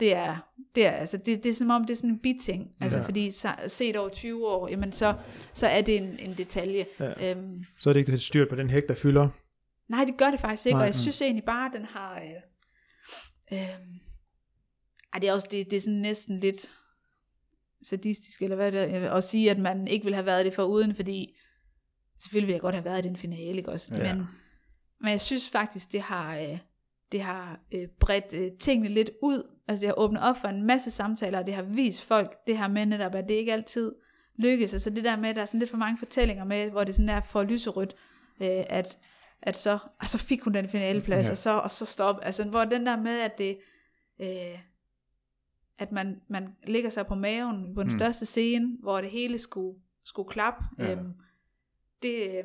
det er, det er, altså, det, det er som om, det er sådan en biting. Altså, Ja. fordi så, set over 20 år, jamen så, så er det en, en detalje. Ja. Øhm, Så er det ikke helt styrt på den hæk, der fylder. Nej, det gør det faktisk ikke, Nej. Og jeg synes egentlig bare, at den har... Øh, øh, ej, det er også det, det er sådan næsten lidt sadistisk, eller hvad det er, at sige, at man ikke ville have været det for uden, fordi selvfølgelig ville jeg godt have været i den finale, ikke også? Ja. Men, men jeg synes faktisk, det har, øh, det har øh, bredt øh, tingene lidt ud, altså det har åbnet op for en masse samtaler, og det har vist folk det her med netop, at det ikke altid lykkes, altså det der med, at der er sådan lidt for mange fortællinger med, hvor det sådan er for lyserødt, øh, at at så, og så fik hun den finaleplads, ja. og, så, og så stop. Altså, hvor den der med, at det, øh, at man, man ligger sig på maven på den Mm. mm. største scene, hvor det hele skulle, skulle klappe, Ja. øhm, det, øh,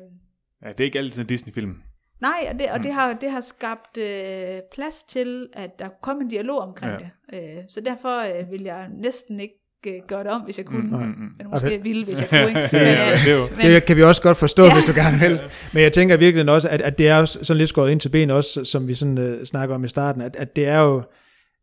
Ja, det er ikke altid en Disney-film. nej, og, det, og Mm. det, har, det har skabt øh, plads til, at der kom en dialog omkring Ja. det. Øh, så derfor øh, vil jeg næsten ikke øh, gøre det om, hvis jeg kunne. Mm, Mm. mm, mm. Men måske Okay. ville, hvis jeg kunne. Ikke? Det er- øh, det er men, Det kan vi også godt forstå, ja. Hvis du gerne vil. Men jeg tænker virkelig også, at, at det er jo sådan lidt skåret ind til benet også, som vi sådan uh, snakker om i starten, at, at det er jo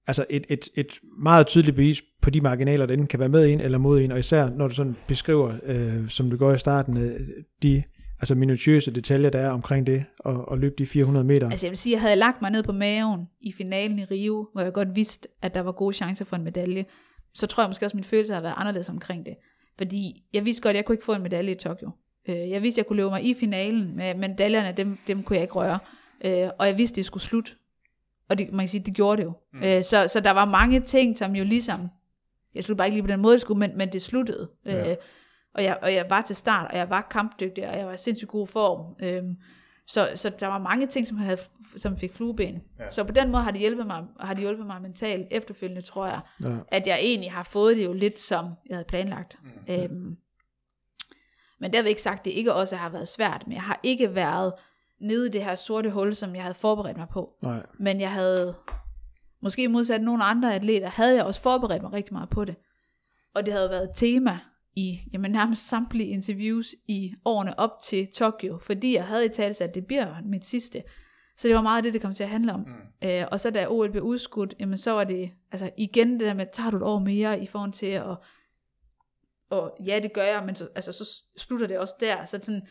altså et, et, et meget tydeligt bevis på de marginaler, der enten kan være med en eller mod en, og især når du sådan beskriver, øh, som du gør i starten, øh, de altså minutiøse detaljer, der er omkring det, og, og løbe de 400 meter. Altså jeg vil sige, jeg havde lagt mig ned på maven i finalen i Rio, hvor jeg godt vidste, at der var gode chancer for en medalje. Så tror jeg måske også, at min følelse har været anderledes omkring det. Fordi jeg vidste godt, at jeg kunne ikke få en medalje i Tokyo. Øh, jeg vidste, at jeg kunne løbe mig i finalen, men medaljerne, dem, dem kunne jeg ikke røre. Øh, og jeg vidste, det skulle slutte. Og det, man kan sige, det gjorde det jo. Mm. Så, så der var mange ting, som jo ligesom, jeg sluttede bare ikke lige på den måde, det skulle, men, men det sluttede. Ja. Øh, og, jeg, og jeg var til start, og jeg var kampdygtig, og jeg var i sindssygt god form. Øhm, så, så der var mange ting, som, havde, som fik flueben. Ja. Så på den måde har det hjulpet mig, har det hjulpet mig mentalt efterfølgende, tror jeg, Ja. at jeg egentlig har fået det jo lidt, som jeg havde planlagt. Mm. Øhm, men derved ikke sagt, at det ikke også har været svært, men jeg har ikke været nede i det her sorte hul, som jeg havde forberedt mig på. Nej. Men jeg havde, måske modsat nogle andre atleter, havde jeg også forberedt mig rigtig meget på det. Og det havde været et tema i jamen, nærmest samtlige interviews i årene op til Tokyo, fordi jeg havde i tale at det bliver mit sidste. Så det var meget det, det kom til at handle om. Mm. Øh, og så da OL blev udskudt, jamen så var det altså igen det der med, tager du et år mere i forhold til at, og ja, det gør jeg, men så, altså, så slutter det også der. Så sådan,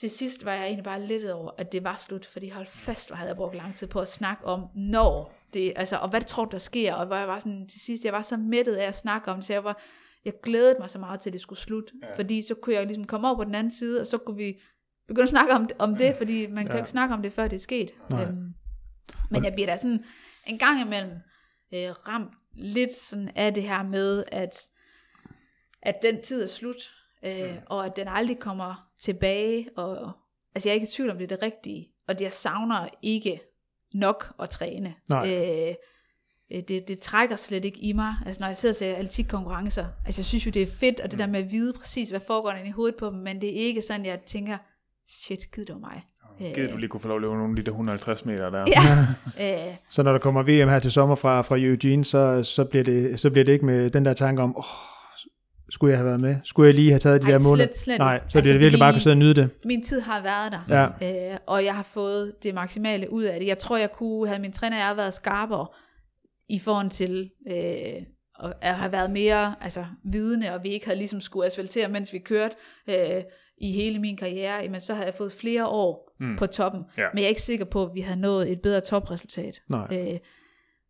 til sidst var jeg egentlig bare lettet over, at det var slut, fordi hold fast, hvor havde jeg brugt lang tid på at snakke om, når det, altså, og hvad tror du, der sker, og hvor jeg var sådan, til sidst, jeg var så mættet af at snakke om det, så jeg var, jeg glædede mig så meget til, at det skulle slutte, Ja. fordi så kunne jeg ligesom komme over på den anden side, og så kunne vi begynde at snakke om, om det, fordi man kan Ja. jo ikke snakke om det, før det er sket. Nej. Øhm, men jeg bliver da sådan en gang imellem øh, ramt lidt sådan af det her med, at, at den tid er slut, øh, og at den aldrig kommer tilbage, og altså jeg er ikke i tvivl om det er det rigtige, og det jeg savner ikke nok at træne. Nej. Øh, øh, det, det trækker slet ikke i mig. Altså når jeg sidder og ser atletikkonkurrencer, altså jeg synes jo det er fedt, og det der med at vide præcis, hvad foregår der inde i hovedet på dem, men det er ikke sådan, jeg tænker, shit, gider det mig. Gider du lige kunne få lov at løbe nogle af de der 150 meter der? Ja, øh, Så når der kommer VM her til sommer fra, fra Eugene, så, så, bliver det, så bliver det ikke med den der tanke om, åh, skulle jeg have været med? Skulle jeg lige have taget de Ej, der måneder? slet- slet Nej, så altså, det er virkelig bare at kunne sidde og nyde det. min tid har været der, Ja. øh, og jeg har fået det maksimale ud af det. Jeg tror, jeg kunne have min træner og jeg været skarpere i forhold til øh, og at have været mere altså, vidende, og vi ikke havde ligesom skulle asfaltere, mens vi kørte øh, i hele min karriere, jamen, så havde jeg fået flere år mm. på toppen. Ja. Men jeg er ikke sikker på, at vi havde nået et bedre topresultat. Nej. Øh,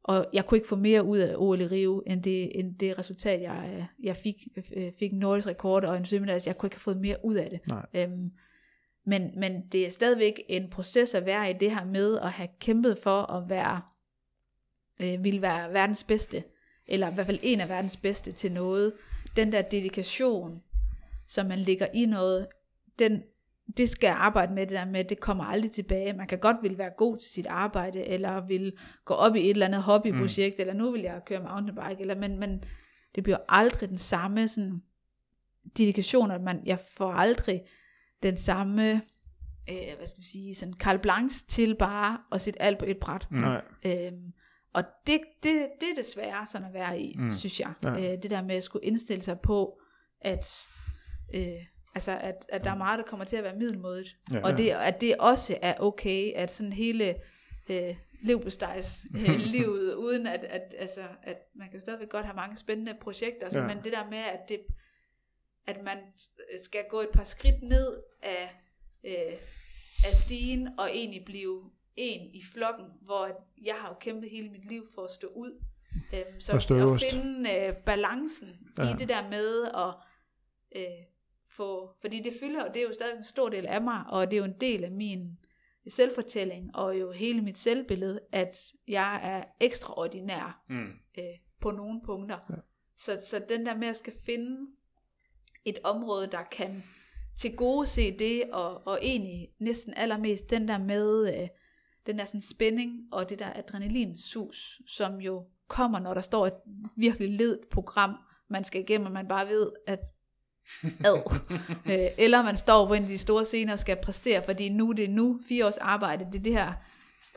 og jeg kunne ikke få mere ud af OL i Rio, end det, end det resultat, jeg, øh, jeg fik. Øh, fik en nordisk rekord og en sølvmedalje. Jeg kunne ikke have fået mere ud af det. Nej. Øhm, men, men det er stadigvæk en proces at være i det her med at have kæmpet for at være, øh, vil være verdens bedste, eller i hvert fald en af verdens bedste til noget. Den der dedikation, som man ligger i noget, den, det skal jeg arbejde med det der med, det kommer aldrig tilbage. Man kan godt vil være god til sit arbejde, eller vil gå op i et eller andet hobbyprojekt, mm. eller nu vil jeg køre mountainbike, eller, men, men det bliver aldrig den samme sådan, dedikation, at man, jeg får aldrig den samme, øh, hvad skal vi sige, sådan carte blanche til bare at sætte alt på et bræt. Mm. Nej. Øhm, og det, det, det er desværre sådan at være i, Mm. synes jeg. Ja. Øh, det der med at skulle indstille sig på, at, øh, altså at, at der er meget, der kommer til at være middelmådigt. Ja. Ja. Og det, at det også er okay, at sådan hele øh, levbestejs øh, livet, uden at, at, altså, at man kan stadigvæk godt have mange spændende projekter, Ja. ja. men det der med, at det at man skal gå et par skridt ned af, øh, af stigen, og egentlig blive en i flokken, hvor jeg har jo kæmpet hele mit liv for at stå ud. Øhm, så at finde øh, balancen ja. i det der med at øh, få, fordi det fylder, og det er jo stadig en stor del af mig, og det er jo en del af min selvfortælling, og jo hele mit selvbillede, at jeg er ekstraordinær Mm. øh, på nogle punkter. Ja. Ja. Så, så den der med at skal finde et område, der kan til gode se det, og, og egentlig næsten allermest den der med øh, den der sådan spænding og det der adrenalinsus, som jo kommer, når der står et virkelig ledt program, man skal igennem, og man bare ved, at ad. øh, eller man står på en af de store scener og skal præstere, fordi nu det er nu, fire års arbejde, det er det her,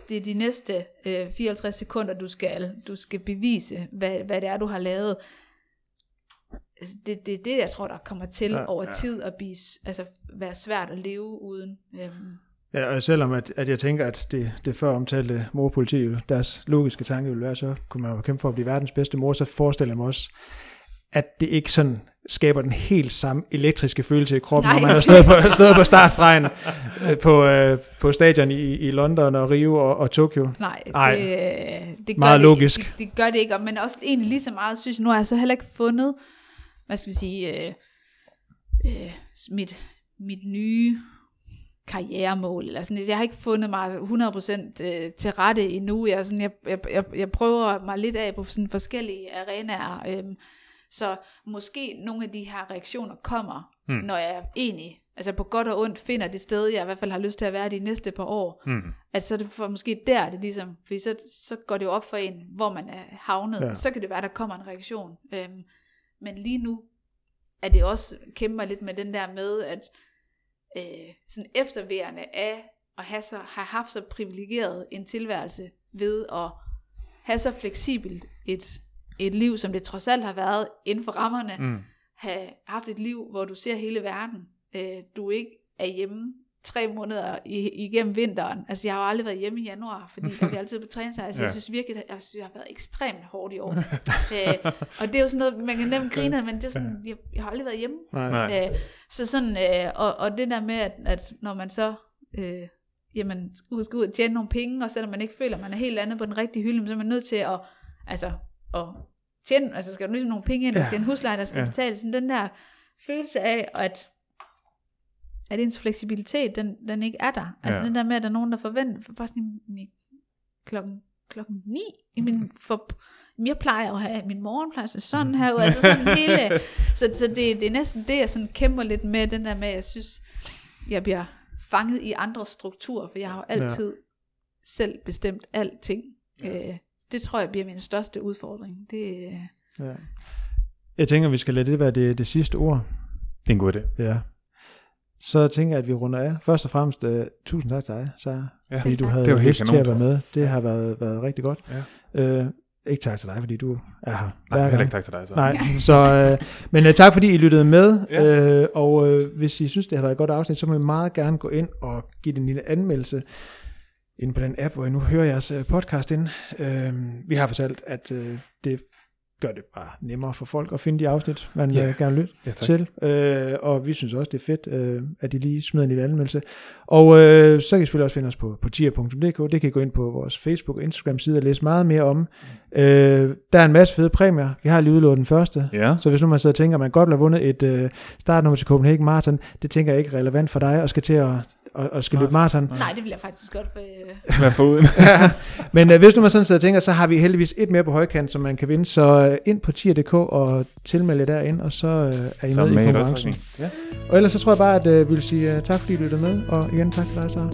det er de næste øh, 54 sekunder, du skal, du skal bevise, hvad, hvad det er, du har lavet. Altså, Det, det er det, jeg tror, der kommer til Ja. over Ja. tid at blive, altså, være svært at leve uden. Øhm, Ja, og selvom at, at jeg tænker, at det, det før omtalte morpoliti, deres logiske tanke ville være, så kunne man jo kæmpe for at blive verdens bedste mor, så forestiller jeg mig også, at det ikke sådan skaber den helt samme elektriske følelse i kroppen, Nej. når man har stået på, stået på startstregen øh, på, øh, på stadion i, i London og Rio og, og Tokyo. nej, Ej, det, det gør meget det, logisk. Det, det gør det ikke, men også egentlig lige så meget, synes jeg, nu har jeg så heller ikke fundet, hvad skal vi sige, øh, øh, mit, mit nye karrieremål, eller sådan, jeg har ikke fundet mig 100% øh, til rette endnu, jeg, sådan, jeg, jeg, jeg, prøver mig lidt af på sådan forskellige arenaer, øhm, så måske nogle af de her reaktioner kommer, Mm. når jeg egentlig, altså på godt og ondt, finder det sted, jeg i hvert fald har lyst til at være de næste par år, Mm. at så er det for måske der, det ligesom, fordi så, så går det jo op for en, hvor man er havnet, ja. så kan det være, der kommer en reaktion. Øhm, men lige nu er det også, kæmper lidt med den der med, at øh, sådan efterværende af at have, så, have haft så privilegeret en tilværelse ved at have så fleksibelt et, et liv, som det trods alt har været inden for rammerne, Mm. have haft et liv, hvor du ser hele verden. Øh, du ikke er hjemme tre måneder igennem vinteren. Altså, jeg har jo aldrig været hjemme i januar, fordi der er vi altid på træningslejr. Altså, Ja. jeg synes virkelig, at jeg, synes, jeg har været ekstremt hårdt i år. øh, og det er jo sådan noget, man kan nemt grine, af, men det er sådan, jeg, jeg har aldrig været hjemme. Nej. Nej. Øh, så sådan, øh, og, og det der med, at, at når man så, øh, jamen, skal ud og tjene nogle penge, og selvom man ikke føler, at man er helt andet på den rigtige hylde, så er man nødt til at, altså, at tjene, altså skal du ligesom nogle penge ind, der Ja. skal en husleje, der skal Ja. betales, sådan den der følelse af, at at ens fleksibilitet, den, den ikke er der. Altså Ja. den der med, at der er nogen, der forventer, for bare sådan i, klokken, klokken 9 i min, for, jeg plejer at have, min morgen plejer at se sådan her ud, altså sådan hele, så, så det, det er næsten det, jeg sådan kæmper lidt med, den der med, at jeg synes, jeg bliver fanget i andre strukturer, for jeg har jo altid ja. selv bestemt alting. Ja. Øh, det tror jeg bliver min største udfordring. Det, øh, Ja. Jeg tænker, vi skal lade det være det, det sidste ord. Det er en god idé. Ja. Så tænker jeg, at vi runder af. Først og fremmest, uh, tusind tak til dig, Sarah, Ja. fordi du tak. havde Det var helt lyst til at være med. Det har været, været rigtig godt. Ja. Uh, ikke tak til dig, fordi du er her. Nej, heller ikke tak til dig. Så. Nej, så, øh, men øh, tak fordi I lyttede med, Ja. øh, og øh, hvis I synes, det har været et godt afsnit, så må I meget gerne gå ind og give den en lille anmeldelse ind på den app, hvor I nu hører jeres øh, podcast ind. Øh, vi har fortalt, at øh, det gør det bare nemmere for folk at finde de afsnit, man Ja. yeah. gerne vil lytte Ja, tak. til. Øh, og vi synes også, det er fedt, øh, at de lige smider en lille anmeldelse. Og øh, så kan I selvfølgelig også finde os på, på tier.dk. Det kan I gå ind på vores Facebook og Instagram side og læse meget mere om. Øh, der er en masse fede præmier. Vi har lige udlået den første. Ja. Så hvis nu man sidder og tænker, at man godt vil have vundet et øh, startnummer til Copenhagen Marathon, det tænker jeg ikke er relevant for dig og skal til at og, og skal løbe maraton. Nej, det vil jeg faktisk godt for... Øh, Hvad for uden? Men øh, hvis nu man sådan sidder og tænker, så har vi heldigvis et mere på højkant, som man kan vinde. Så øh, ind på tier.dk og tilmelde jer derind, og så øh, er I Så med, med i konkurrencen. Ja. Og ellers så tror jeg bare, at øh, vi vil sige uh, tak, fordi I lyttede med. Og igen tak til dig, Sara.